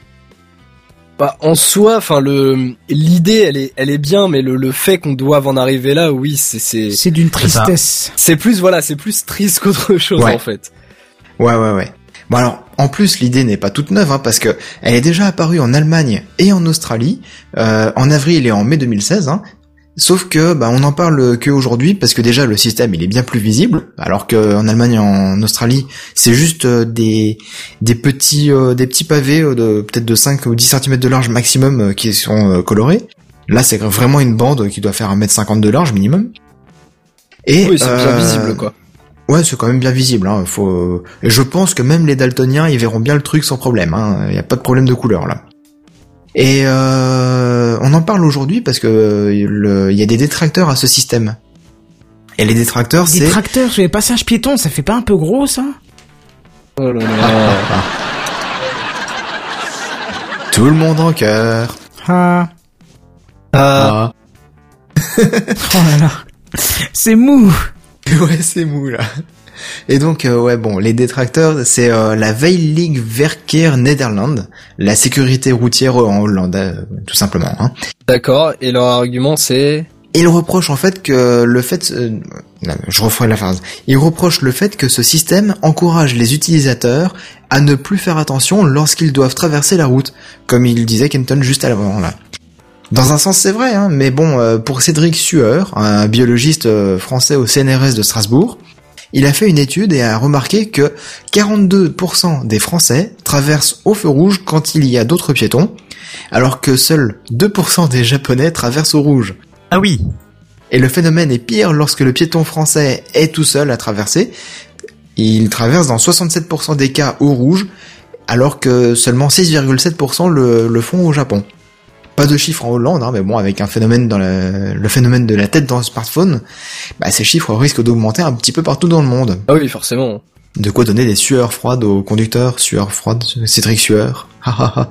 Bah, en soi, enfin le l'idée, elle est elle est bien, mais le le fait qu'on doive en arriver là, oui, c'est c'est C'est d'une tristesse. c'est plus voilà, c'est plus triste qu'autre chose Ouais. en fait. Ouais, ouais, ouais. Bon alors, en plus, l'idée n'est pas toute neuve, hein, parce que elle est déjà apparue en Allemagne et en Australie, euh, en avril et en mai 2016. Hein, sauf que, bah, on en parle que aujourd'hui, parce que déjà le système il est bien plus visible, alors que en Allemagne et en Australie, c'est juste euh, des des petits euh, des petits pavés de peut-être de 5 ou 10 cm de large maximum euh, qui sont colorés. Là, c'est vraiment une bande qui doit faire 1m50 de large minimum. Et Oui, c'est bien visible quoi. Ouais, c'est quand même bien visible. Hein. Faut... Et je pense que même les daltoniens, ils verront bien le truc sans problème. Il n'y a pas de problème de couleur là. Et euh, on en parle aujourd'hui parce que il y a des détracteurs à ce système. Et les détracteurs, c'est... Détracteurs sur les passages piétons, ça fait pas un peu gros ça? Oh là là. Tout le monde en cœur. Ah. Ah. Oh là là. C'est mou. ouais, c'est mou là. Et donc, euh, ouais, bon, les détracteurs, c'est euh, la Veilig Verkeer Nederland, la sécurité routière en Hollande, euh, tout simplement. Hein. D'accord. Et leur argument c'est? Ils reprochent en fait que le fait, euh, non, je referai la phrase. Ils reprochent le fait que ce système encourage les utilisateurs à ne plus faire attention lorsqu'ils doivent traverser la route, comme il disait Kenton juste à l'avant là. Dans un sens, c'est vrai, hein, mais bon, euh, pour Cédric Sueur, un biologiste euh, français au CNRS de Strasbourg, il a fait une étude et a remarqué que 42% des Français traversent au feu rouge quand il y a d'autres piétons, alors que seuls 2% des Japonais traversent au rouge. Ah oui. Et le phénomène est pire lorsque le piéton français est tout seul à traverser. Il traverse dans 67% des cas au rouge, alors que seulement 6,7% le, le font au Japon. Pas de chiffres en Hollande, hein, mais bon, avec un phénomène dans la- le phénomène de la tête dans le smartphone, bah, ces chiffres risquent d'augmenter un petit peu partout dans le monde. Ah oui, forcément. De quoi donner des sueurs froides aux conducteurs, sueurs froides, Cédric Sueur. Ha, ha, ha.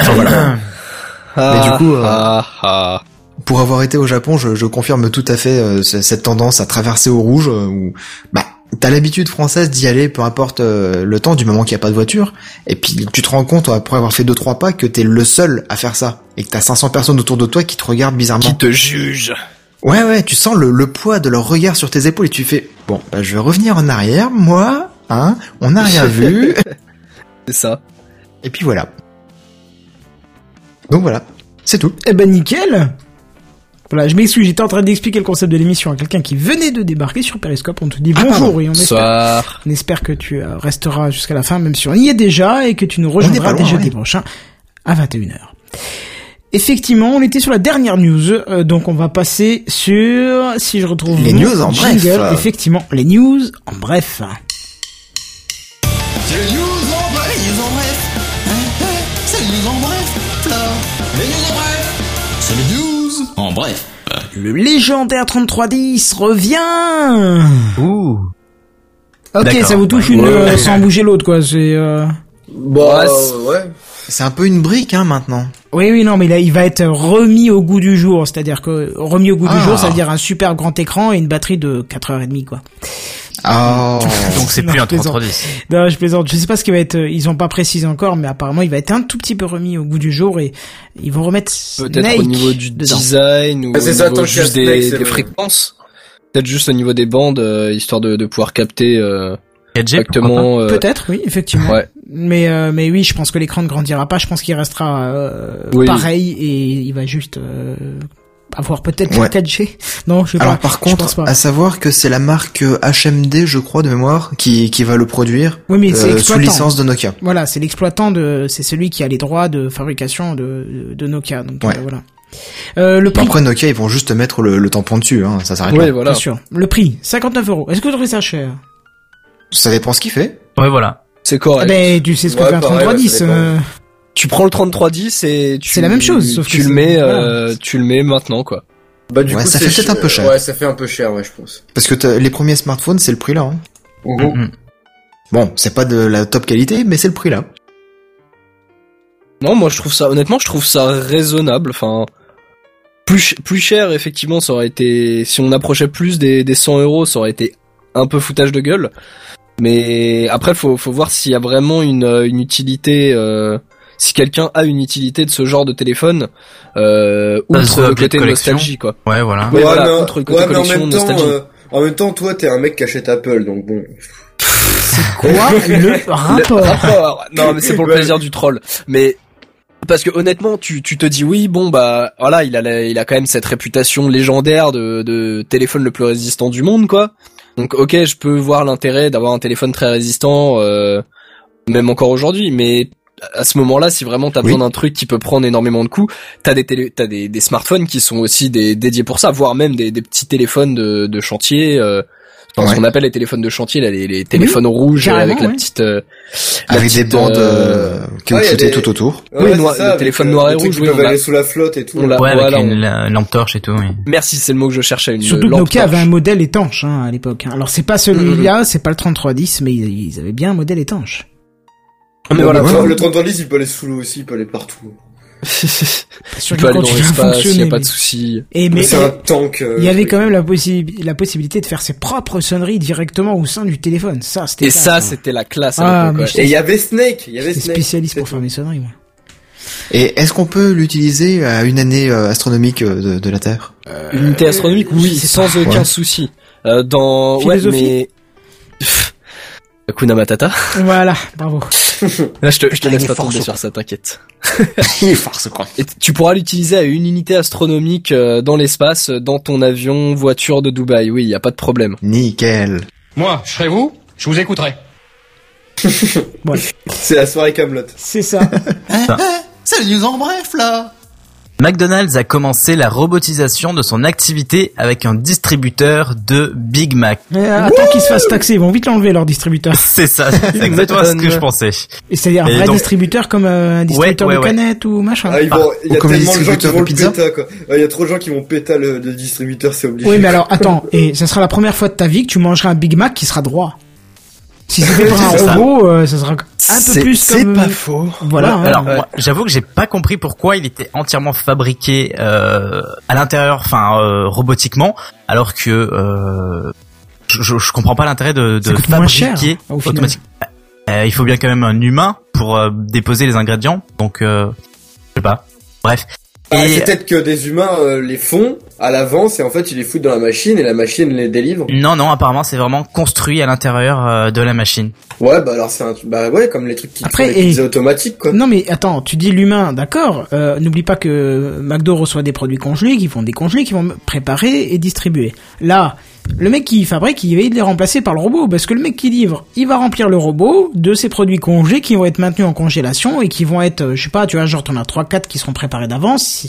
Enfin, voilà. Mais du coup, euh, ah, ah. Pour avoir été au Japon, je, je confirme tout à fait euh, cette tendance à traverser au rouge. euh, où, bah, t'as l'habitude française d'y aller, peu importe euh, le temps, du moment qu'il n'y a pas de voiture. Et puis tu te rends compte après avoir fait deux trois pas que t'es le seul à faire ça et que t'as 500 personnes autour de toi qui te regardent bizarrement. Qui te juge Ouais ouais, tu sens le, le poids de leur regard sur tes épaules et tu fais bon, bah, je vais revenir en arrière, moi, hein, on n'a rien vu. C'est ça. Et puis voilà. Donc voilà, c'est tout. Eh ben nickel voilà, je m'excuse, j'étais en train d'expliquer le concept de l'émission à quelqu'un qui venait de débarquer sur Periscope. On te dit Ah, bonjour et on espère, Bonsoir. on espère que tu euh, resteras jusqu'à la fin, même si on y est déjà, et que tu nous rejoindras pas dès loin, jeudi ouais. prochain à 21h. Effectivement, on était sur la dernière news, euh, donc on va passer sur, si je retrouve Les news en bref. jingle, effectivement, les news en bref. C'est les news en bref. Le légendaire 3310 revient Ouh. Ok, ça vous touche une Ouais. euh, sans bouger l'autre, quoi. C'est. Euh... Bah, Ouais, c'est- ouais. C'est un peu une brique hein maintenant. Oui, oui, non, mais là, il va être remis au goût du jour. C'est-à-dire que remis au goût du Ah. jour, ça veut dire un super grand écran et une batterie de 4h30, quoi. Oh. Donc c'est plus un je plaisante. 3310. Non, je plaisante. Je sais pas ce qui va être. euh, Ils ont pas précisé encore, mais apparemment, il va être un tout petit peu remis au goût du jour et ils vont remettre Peut-être Snake au niveau du dedans. design ou Ah, au ça, qu'il juste Snake, des, fréquences. Peut-être juste au niveau des bandes, euh, histoire de, de pouvoir capter euh, 4G, pourquoi pas exactement. euh, Peut-être, oui, effectivement. Ouais. Mais euh, mais oui, je pense que l'écran ne grandira pas. Je pense qu'il restera euh, Oui. pareil et il va juste euh, avoir peut-être Ouais. la 4G. Non, je sais Alors pas. par je pense contre, pas. à savoir que c'est la marque euh, HMD, je crois, de mémoire, qui, qui va le produire Oui, mais c'est euh, sous l'exploitant. licence de Nokia. Voilà, c'est l'exploitant de, c'est celui qui a les droits de fabrication de, de Nokia. Donc Ouais. euh, voilà. Euh, le prix, après Nokia, ils vont juste mettre le, le tampon dessus, hein, ça s'arrête Ouais, là. voilà. bien sûr. Le prix, 59 euros. Est-ce que vous trouvez ça cher? Ça dépend ce qu'il fait. Ouais, voilà. C'est ah correct. Ben, tu sais ce que Ouais, fait un pareil, ouais, 3310. Tu prends le 3310 et tu C'est la même chose, sauf que tu le c'est- mets, voilà. euh, tu le mets maintenant quoi. Bah, du Ouais, coup, ça fait peut-être un peu cher. Ouais, ça fait un peu cher, ouais, je pense. Parce que t'as- les premiers smartphones, c'est le prix là. Hein. Mhm. Bon, c'est pas de la top qualité, mais c'est le prix là. Non, moi je trouve ça, honnêtement, je trouve ça raisonnable. Enfin, plus ch- plus cher effectivement, ça aurait été, si on approchait plus des, des 100 euros, ça aurait été un peu foutage de gueule. Mais après, faut faut voir s'il y a vraiment une euh, une utilité. euh, si quelqu'un a une utilité de ce genre de téléphone, euh, outre c'est le côté nostalgie, quoi. Ouais, voilà. Ouais, voilà, mais, outre le côté ouais, mais en collection, même temps, nostalgie. euh, en même temps, toi, t'es un mec qui achète Apple, donc bon. Quoi le rapport rapport. Non, mais c'est pour le plaisir du troll. Mais parce que honnêtement, tu, tu te dis oui, bon bah voilà, il a la- il a quand même cette réputation légendaire de, de téléphone le plus résistant du monde, quoi. Donc ok, je peux voir l'intérêt d'avoir un téléphone très résistant, euh, même encore aujourd'hui, mais à ce moment-là, si vraiment t'as Oui. besoin d'un truc qui peut prendre énormément de coups, t'as des télé, t'as des, des smartphones qui sont aussi des, dédiés pour ça, voire même des, des petits téléphones de, de chantier. euh, Enfin, Ce Ouais. qu'on appelle les téléphones de chantier, là, les, les téléphones rouges carrément, avec la ouais. petite, euh, la Avec des petite, bandes euh, euh, qui ouais, flottaient des- tout autour. Oui, noir- ça, le téléphone euh, noir et rouge, qui oui, peuvent on aller l'a- sous la flotte et tout. on l'a- Ouais, voilà, avec on- une la- lampe torche et tout. Oui. Merci, c'est le mot que je cherchais. Une Surtout lampe Nokia torche. avait un modèle étanche hein, à l'époque. hein. Alors c'est pas celui-là, c'est pas le 3310, mais ils, ils avaient bien un modèle étanche. Mais voilà, le, ouais. le 3010, il peut aller sous l'eau aussi, il peut aller partout. Sûr tu que peux aller dans l'espace, il y a pas de souci. Et mais c'est un tank. euh, il y avait quand même la, possi- la possibilité de faire ses propres sonneries directement au sein du téléphone. Ça, c'était Et classe, ça, hein. c'était la classe Ah, Et il y avait Snake, il y avait Snake. spécialiste pour faire mes sonneries, moi. Et est-ce qu'on peut l'utiliser à une année euh, astronomique euh, de, de la Terre? Une unité astronomique, oui, sans aucun Ouais. souci. Euh, dans Philosophie ouais, mais Pff. Hakuna Matata. Voilà, bravo. Là, je te, je te Ah, laisse il pas fort, tomber ce sur ça, t'inquiète. Il est farce quoi. Et t- tu pourras l'utiliser à une unité astronomique euh, dans l'espace, euh, dans ton avion, voiture de Dubaï. Oui, y a pas de problème. Nickel. Moi, je serai vous, je vous écouterai. C'est la soirée Camelot. C'est ça. Hein, hein, c'est les news en bref, là McDonald's a commencé la robotisation de son activité avec un distributeur de Big Mac. Mais, euh, attends qu'ils se fassent taxer, ils vont vite l'enlever leur distributeur. C'est ça, c'est exactement ce que je pensais. Et c'est-à-dire un vrai donc- distributeur comme euh, un distributeur Ouais, de ouais, canettes ou machin. Ah, ils vont, il y a tellement de gens qui vont le péta, quoi. Il y a trop de gens qui vont péta le, le distributeur, c'est obligé. Oui, mais alors attends, et ça sera la première fois de ta vie que tu mangeras un Big Mac qui sera droit. Si c'était par un robot, euh, ça sera un peu plus C'est comme... pas faux. Voilà. hein. Alors, moi, j'avoue que j'ai pas compris pourquoi il était entièrement fabriqué euh, à l'intérieur, enfin euh, robotiquement, alors que euh, je, comprends pas l'intérêt de, Ça de coûte moins cher, fabriquer au final. automatiquement. Euh, il faut bien quand même un humain pour euh, déposer les ingrédients, donc euh, je sais pas. Bref. Ah, Et- c'est peut-être que des humains euh, les font à l'avance et en fait ils les foutent dans la machine et la machine les délivre. Non, non, apparemment c'est vraiment construit à l'intérieur euh, de la machine. Ouais, bah alors c'est un truc, bah ouais, comme les trucs qui Après, font les et- automatiques quoi. Non mais attends, tu dis l'humain, d'accord. Euh, N'oublie pas que McDo reçoit des produits congelés, qui font des congelés, qui vont préparer et distribuer. Là, le mec qui fabrique, il va les remplacer par le robot, parce que le mec qui livre, il va remplir le robot de ces produits congelés qui vont être maintenus en congélation et qui vont être, euh, je sais pas, tu vois, genre t'en as trois, quatre qui seront préparés d'avance. Si-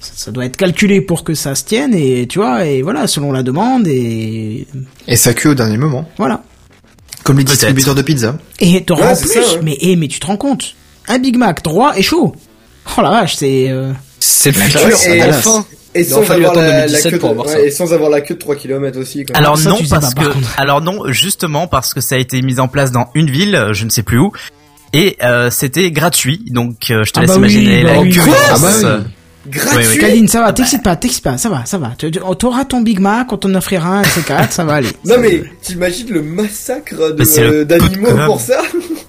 Ça, ça doit être calculé pour que ça se tienne et tu vois et voilà selon la demande et Et ça cuit au dernier moment. voilà. Comme les distributeurs de pizza. Et t'auras Ouais, en plus, ça, ouais. mais eh, mais tu te rends compte, un Big Mac droit et chaud. Oh la vache, c'est euh, C'est le La futur. Et- sans avoir la, la 2017 queue pour de, avoir ouais, ça. et sans avoir la queue de 3 km aussi. Alors ça, non parce pas, que alors non justement parce que ça a été mis en place dans une ville, je ne sais plus où, et euh, c'était gratuit. Donc euh, je te Ah laisse bah oui, imaginer bah la oui. cuirasse. Ah bah oui. Gratuit. Oui. Kaline, ça va, t'excites pas, t'excites pas, ça va, ça va. Tu- tu- T'auras ton Big Mac, on t'en offrira un, c 4 ça va aller. Non mais t'imagines le massacre d'animaux pour ça?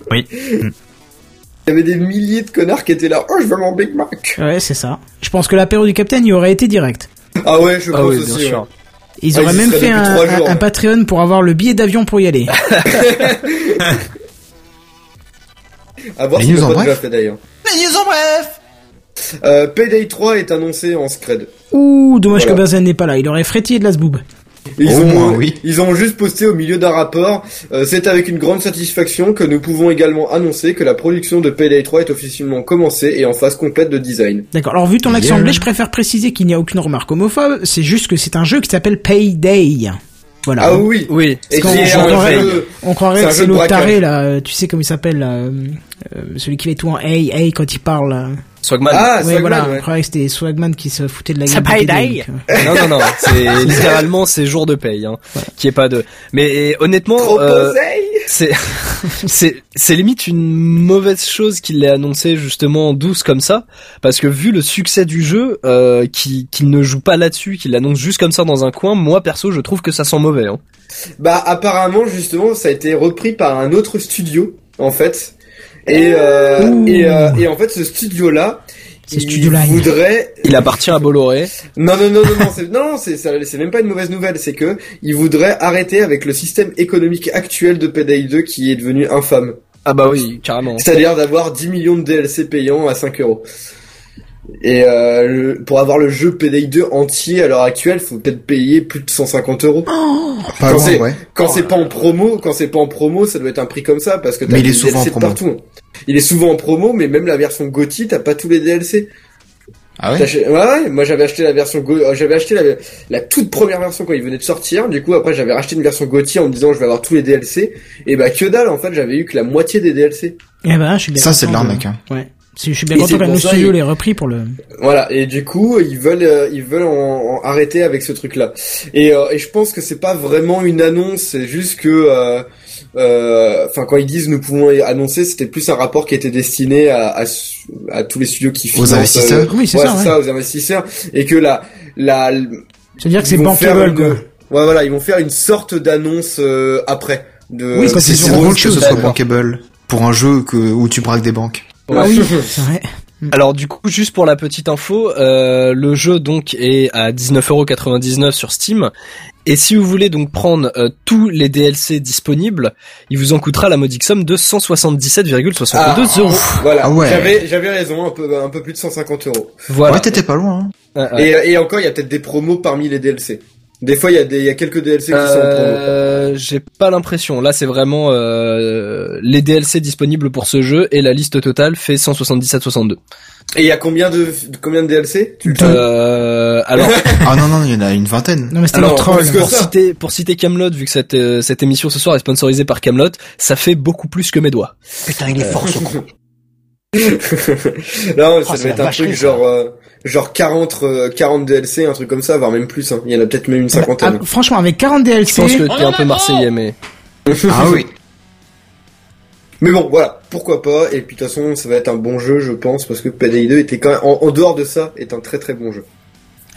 Oui. Il y avait des milliers de connards qui étaient là. Oh, je veux mon Big Mac. Ouais, c'est ça. Je pense que l'apéro du Capitaine, il aurait été direct. Ah ouais, je Ah pense oui, bien aussi. sûr. ouais. Ils Ouais, auraient ils y même fait un, ouais. Patreon pour avoir le billet d'avion pour y aller. À voir Les si news en bref d'ailleurs. Les news en bref Euh, Payday 3 est annoncé en scred. Ouh, dommage Voilà. que Benzen n'est pas là, il aurait frétillé de la zboob. Ils Au ont, moins, oui. ils ont juste posté au milieu d'un rapport. euh, c'est avec une grande satisfaction que nous pouvons également annoncer que la production de Payday 3 est officiellement commencée et en phase complète de design. D'accord, alors vu ton accent Yeah. anglais, je préfère préciser qu'il n'y a aucune remarque homophobe, c'est juste que c'est un jeu qui s'appelle Payday. Voilà. Ah oui. Oui. Et on un croirait- jeu- On croirait que c'est l'autre taré là, euh, tu sais comment il s'appelle euh, euh, celui qui fait tout en hey hey quand il parle. Swagman. Ah, ouais, Swagman, voilà, ouais. on croirait que c'était Swagman qui se foutait de la Ça gueule. paye d'ail. non, non, non, c'est littéralement c'est jour de paye, hein, qui est pas de. Mais et, honnêtement, Trop euh, c'est c'est c'est limite une mauvaise chose qu'il l'ait annoncé justement en douce comme ça, parce que vu le succès du jeu, euh, qu'il qu'il ne joue pas là-dessus, qu'il l'annonce juste comme ça dans un coin, moi perso, je trouve que ça sent mauvais. Hein. Bah apparemment justement ça a été repris par un autre studio en fait. Et euh, et, euh, et en fait ce studio là Ce il studio-là, il- voudrait Il appartient à Bolloré. non non non non non c'est non c'est ça- c'est même pas une mauvaise nouvelle c'est que il voudrait arrêter avec le système économique actuel de Payday 2 qui est devenu infâme. Ah bah oui, carrément. C'est-à-dire d'avoir 10 millions de DLC payants à 5 euros. Et euh, le- pour avoir le jeu Payday 2 entier à l'heure actuelle, faut peut-être payer plus de 150 euros. Pas Quand c'est- ouais. Quand c'est pas en promo, quand c'est pas en promo, ça doit être un prix comme ça parce que t'as Mais il est des souvent DLC en promo. de partout. Il est souvent en promo, mais même la version GOTY, t'as pas tous les DLC. Ah ouais ouais, ouais, moi j'avais acheté la version Go, euh, j'avais acheté la, la toute première version quand il venait de sortir. Du coup après j'avais racheté une version Gauthier en me disant je vais avoir tous les DLC. Et bah que dalle en fait j'avais eu que la moitié des DLC. Eh ben, je suis bien Ça, c'est de l'arnaque, hein. Ouais. Si- Je suis bien Et content que studios il- l'ait repris pour le. Voilà et du coup ils veulent euh, ils veulent en, en arrêter avec ce truc là. Et, euh, et je pense que c'est pas vraiment une annonce, c'est juste que euh, euh, enfin quand ils disent nous pouvons annoncer, c'était plus un rapport qui était destiné à, à, à tous les studios qui financent. investisseurs. Oui, c'est ouais, ça, c'est ouais. ça, aux investisseurs et que la la C'est-à-dire que c'est bankable, une- quoi. Ouais, voilà, ils vont faire une sorte d'annonce euh, après. De, Oui, C'est drôle que ce soit bankable pour un jeu que, où tu braques des banques. Ah oui, c'est vrai. Alors du coup, juste pour la petite info, euh, le jeu donc est à 19,99€ sur Steam. Et si vous voulez donc prendre euh, tous les DLC disponibles, il vous en coûtera la modique somme de 177,62 Ah, euros. Voilà, Ah ouais. j'avais j'avais raison, un peu un peu plus de 150 euros. Voilà. Ouais, t'étais pas loin. Hein. Ouais, ouais. Et, et encore, il y a peut-être des promos parmi les DLC. Des fois, il y a des il y a quelques DLC qui sont en promo. Euh, j'ai pas l'impression. Là, c'est vraiment euh, les DLC disponibles pour ce jeu et la liste totale fait 177,62. Et il y a combien de combien de DLC Tu le sais Euh, alors, Ah non, non, il y en a une vingtaine. Non, mais c'était Alors, troll. pour ça. citer pour citer Camelot, vu que cette euh, cette émission ce soir est sponsorisée par Camelot, ça fait beaucoup plus que mes doigts. Putain, il est fort ce con. Non, ça Oh, c'est doit être un vacherie, truc ça. genre euh, genre 40 euh, 40 DLC, un truc comme ça, voire même plus. Hein. Il y en a peut-être même une cinquantaine. Ah, franchement, avec 40 Je DLC, pense que t'es un peu marseillais, mais Ah oui. Mais bon, voilà, pourquoi pas? Et puis de toute façon, ça va être un bon jeu, je pense, parce que PDI 2 était quand même, en, en dehors de ça, est un très très bon jeu.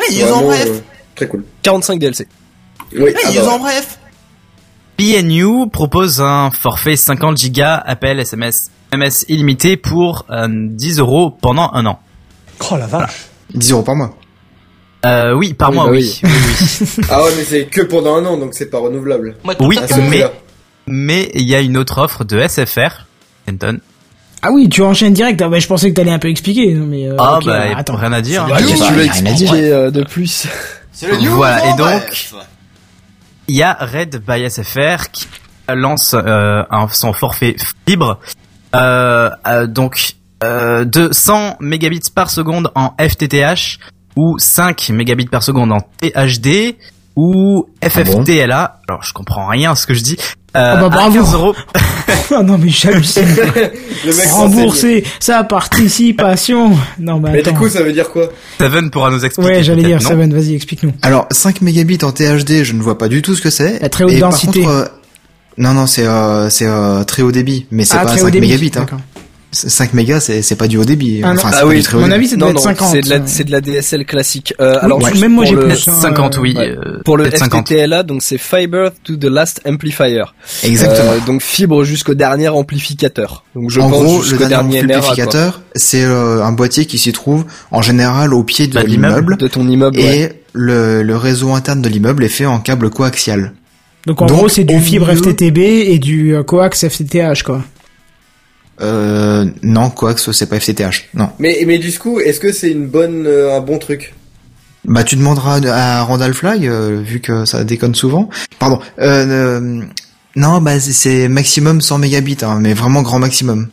Hey, ils en bref. euh, très cool. 45 DLC. Oui, Hey, ah ils bah, en bref. PNU propose un forfait 50 gigas appel SMS MS illimité pour euh, 10 euros pendant un an. Oh la vache. 10 euros par mois. Euh, oui, par Oui, mois, bah oui. oui, oui. Ah ouais, mais c'est que pendant un an, donc c'est pas renouvelable. Oui, mais-. Mais il y a une autre offre de SFR, Kenton. Ah oui, tu enchaînes direct. Ah bah, je pensais que t'allais un peu expliquer, mais euh, Ah ok, bah, alors, attends. rien à dire. C'est hein. Qu'est-ce que bah, tu veux y a rien à dire. expliquer euh, de plus C'est le news Voilà, et donc-. Il y a Red by SFR qui lance euh, un, son forfait fibre, euh, euh, donc euh, de 100 mégabits par seconde en FTTH ou 5 mégabits par seconde en THD ou FFTLA. Alors je comprends rien à ce que je dis. Euh, Ah bah, à bravo. 15 euros. Ah non, mais j'hallucine. Rembourser sa participation. Non, bah Mais attends. du coup, ça veut dire quoi? Seven pourra nous expliquer. ouais, j'allais dire, non Seven, vas-y, explique-nous. Alors, 5 mégabits en THD, je ne vois pas du tout ce que c'est. La très haute Et par densité. contre, euh, non, non, c'est euh, c'est euh, très haut débit, mais c'est ah, pas très haut 5 débit. mégabits. Hein. D'accord. 5 mégas, c'est pas du haut débit. Ah enfin, Ah oui, du très mon débit. avis, ça doit Non, être non, 50. c'est de la c'est de la DSL classique. Euh, Oui, alors ouais. même moi j'ai le- plus. hein, 50 oui. ouais. euh, Pour le peut-être 50. FTTLA, donc c'est Fiber to the Last Amplifier. Exactement. Euh, donc fibre jusqu'au dernier amplificateur. Donc je en pense gros, le jusqu'au dernier amplificateur, c'est euh, un boîtier qui s'y trouve en général au pied de Bah, l'immeuble. de ton immeuble. ouais. et le, le réseau interne de l'immeuble est fait en câble coaxial. Donc en Donc, gros, c'est du fibre FTTB et du coax FTTH, quoi. Euh, non, coax, c'est pas FTTH. Non. Mais mais du coup, est-ce que c'est une bonne euh, un bon truc? Bah, tu demanderas à Randall Fly, euh, vu que ça déconne souvent. Pardon. Euh, euh, non, bah, c'est- maximum 100 mégabits, hein, mais vraiment grand maximum.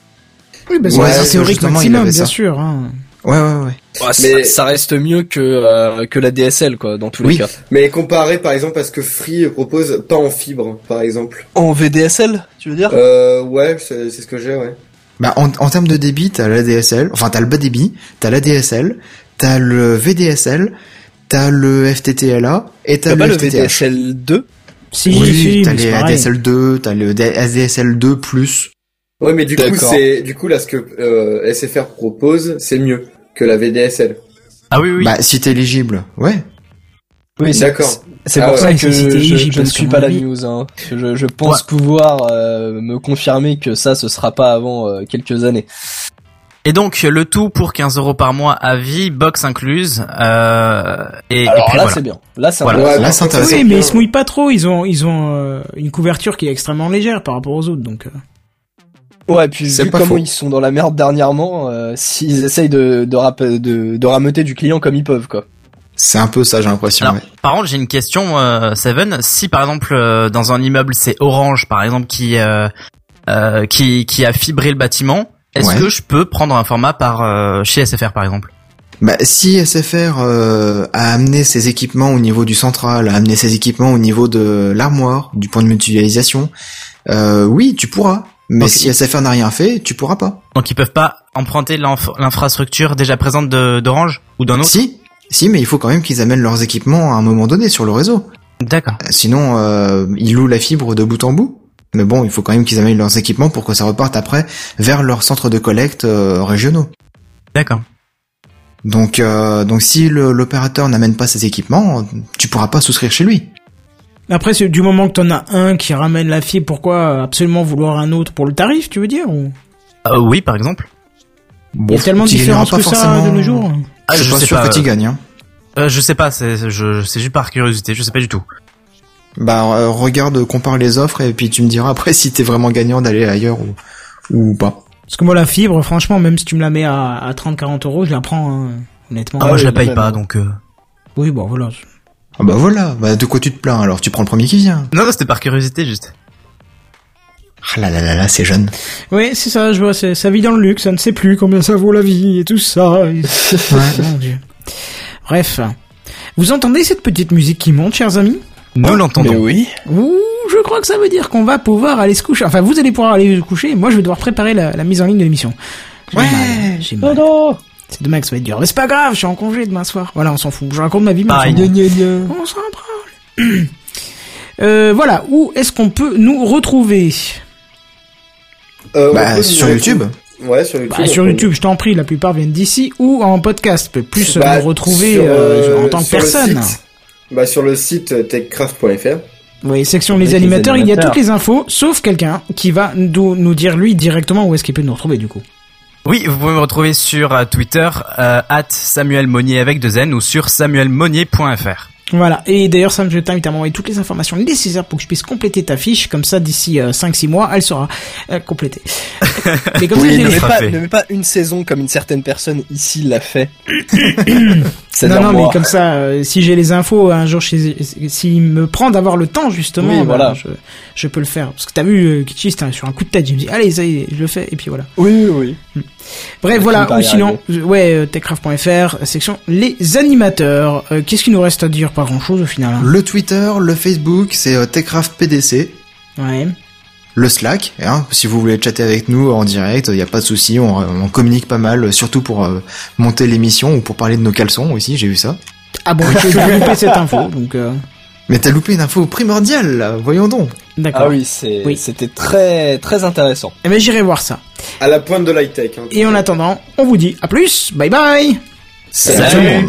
Oui, bah c'est Ouais, théorique maximum, bien ça. sûr. Hein. Ouais, ouais, ouais. Mais- ça, reste mieux que euh, que la DSL quoi dans tous les Oui. cas. Mais comparé par exemple à ce que Free propose, pas en fibre par exemple. En VDSL, tu veux dire? Euh, ouais, c'est ce que j'ai, ouais. Bah, en, en termes de débit, t'as la DSL, enfin, t'as le bas débit, t'as la DSL, t'as le VDSL, t'as le FTTLA, et t'as T'as le pas le. VDSL 2 Si, Oui, si, t'as les pareil. ADSL2, t'as le D- ADSL2 plus. Ouais, mais du coup, c'est du coup là ce que euh, SFR propose, c'est mieux que la VDSL. Ah oui, oui. Bah, si t'es éligible, ouais. Oui, c'est- D'accord. C'est Ah pour ouais. ça Ouais, que je, éligible, je ne suis pas la news. Hein. Je, je pense pouvoir euh, me confirmer que ça, ce sera pas avant euh, quelques années. Et donc le tout pour 15 euros par mois à vie, box incluse. Euh, et, et Alors puis là, voilà. c'est bien. Là, c'est Voilà. intéressant. Ouais, contre, intéressant. Oui, mais ils se mouillent pas trop. Ils ont, ils ont euh, une couverture qui est extrêmement légère par rapport aux autres, donc. Ouais, puis C'est vu pas comment faux. ils sont dans la merde dernièrement, euh, s'ils essayent de de, rap- de de rameuter du client comme ils peuvent, quoi. C'est un peu ça, j'ai l'impression, Alors, ouais. par contre, j'ai une question, euh, Seven. Si par exemple euh, dans un immeuble c'est Orange, par exemple, qui euh, euh, qui qui a fibré le bâtiment, est-ce Ouais. que je peux prendre un format par euh, chez SFR, par exemple? Bah, si SFR euh, a amené ses équipements au niveau du central, a amené ses équipements au niveau de l'armoire, du point de mutualisation, euh, oui, tu pourras. Mais si SFR n'a rien fait, tu pourras pas. Donc ils peuvent pas emprunter l'infrastructure déjà présente d'Orange ou d'un autre? Si, si, mais il faut quand même qu'ils amènent leurs équipements à un moment donné sur le réseau. D'accord. Euh, Sinon, euh, ils louent la fibre de bout en bout. Mais bon, il faut quand même qu'ils amènent leurs équipements pour que ça reparte après vers leurs centres de collecte euh, régionaux. D'accord. Donc, euh, donc si l'opérateur n'amène pas ses équipements, tu pourras pas souscrire chez lui. Après, du moment que t'en as un qui ramène la fibre, pourquoi absolument vouloir un autre pour le tarif, tu veux dire ou... Euh, oui, par exemple. Il y a tellement de différences pas que ça forcément- de nos jours. Ah, je suis pas sais sûr pas, que tu euh, gagnes. Hein. Euh, je sais pas, c'est juste par curiosité, je sais pas du tout. Bah, euh, regarde, compare les offres et puis tu me diras après si t'es vraiment gagnant d'aller ailleurs ou, ou pas. Parce que moi, la fibre, franchement, même si tu me la mets à, à 30-40 euros, je la prends, hein, honnêtement. Ah, moi je la paye même. pas donc. euh, Oui, bon, voilà. Ah bah voilà, bah de quoi tu te plains alors? Tu prends le premier qui vient. Non, non, c'était par curiosité juste. Ah là là là là, c'est jeune. Oui, c'est ça, je vois, c'est, ça vit dans le luxe, ça ne sait plus combien ça vaut la vie et tout ça. et- Mon Dieu. Bref. Vous entendez cette petite musique qui monte, chers amis? Nous Mais l'entendons. oui. Ouh, je crois que ça veut dire qu'on va pouvoir aller se coucher. Enfin, vous allez pouvoir aller vous coucher, et moi je vais devoir préparer la, la mise en ligne de l'émission. J'ai Ouais. mal, J'ai mal. C'est demain que ça va être dur. Mais c'est pas grave, je suis en congé demain soir. Voilà, on s'en fout. Je raconte ma vie, fout. On s'en branle. Euh, voilà, où est-ce qu'on peut nous retrouver? Euh, on Bah peut sur YouTube. Ouais, sur YouTube. bah, Sur peut- YouTube, je t'en prie, la plupart viennent d'ici, ou en podcast, peut plus Bah, nous retrouver sur, euh, en tant que personne. site- Bah, sur le site euh, techcraft.fr. Oui, section les animateurs, il y a toutes les infos, sauf quelqu'un qui va nous, nous dire lui directement où est-ce qu'il peut nous retrouver du coup. Oui, vous pouvez me retrouver sur euh, Twitter euh, at Samuel Monnier avec deux N ou sur samuelmonnier.fr. Voilà, et d'ailleurs Sam, je t'invite à m'envoyer toutes les informations nécessaires pour que je puisse compléter ta fiche, comme ça d'ici 5-6 mois, elle sera euh, complétée. Mais comme ça, Oui, ne mets, pas, ne mets pas une saison comme une certaine personne ici l'a fait. Non, non, mais comme ça, euh, si j'ai les infos un jour, chez... s'il me prend d'avoir le temps justement, Oui, bah, voilà. je, je peux le faire. Parce que t'as vu, euh, Kichi, c'était sur un coup de tête, je me dis, allez, ça y est, je le fais, et puis voilà. Oui, oui. Bref, voilà, ou sinon, euh, ouais, euh, techcraft.fr, section les animateurs. Euh, Qu'est-ce qu'il nous reste à dire Pas grand-chose au final. hein. Le Twitter, le Facebook, c'est euh, Techcraft PDC. Ouais. Le Slack, hein, si vous voulez chatter avec nous en direct, il n'y a pas de souci, on, on communique pas mal, euh, surtout pour euh, monter l'émission ou pour parler de nos caleçons aussi, j'ai vu ça. Ah bon, j'ai j'ai loupé cette info, donc euh, Mais t'as loupé une info primordiale, là, voyons donc. d'accord. Ah oui, c'est, Oui. c'était très, très intéressant. Eh ben j'irai voir ça. À la pointe de l'high-tech. Hein, Et en attendant, on vous dit à plus, bye bye Salut. Salut.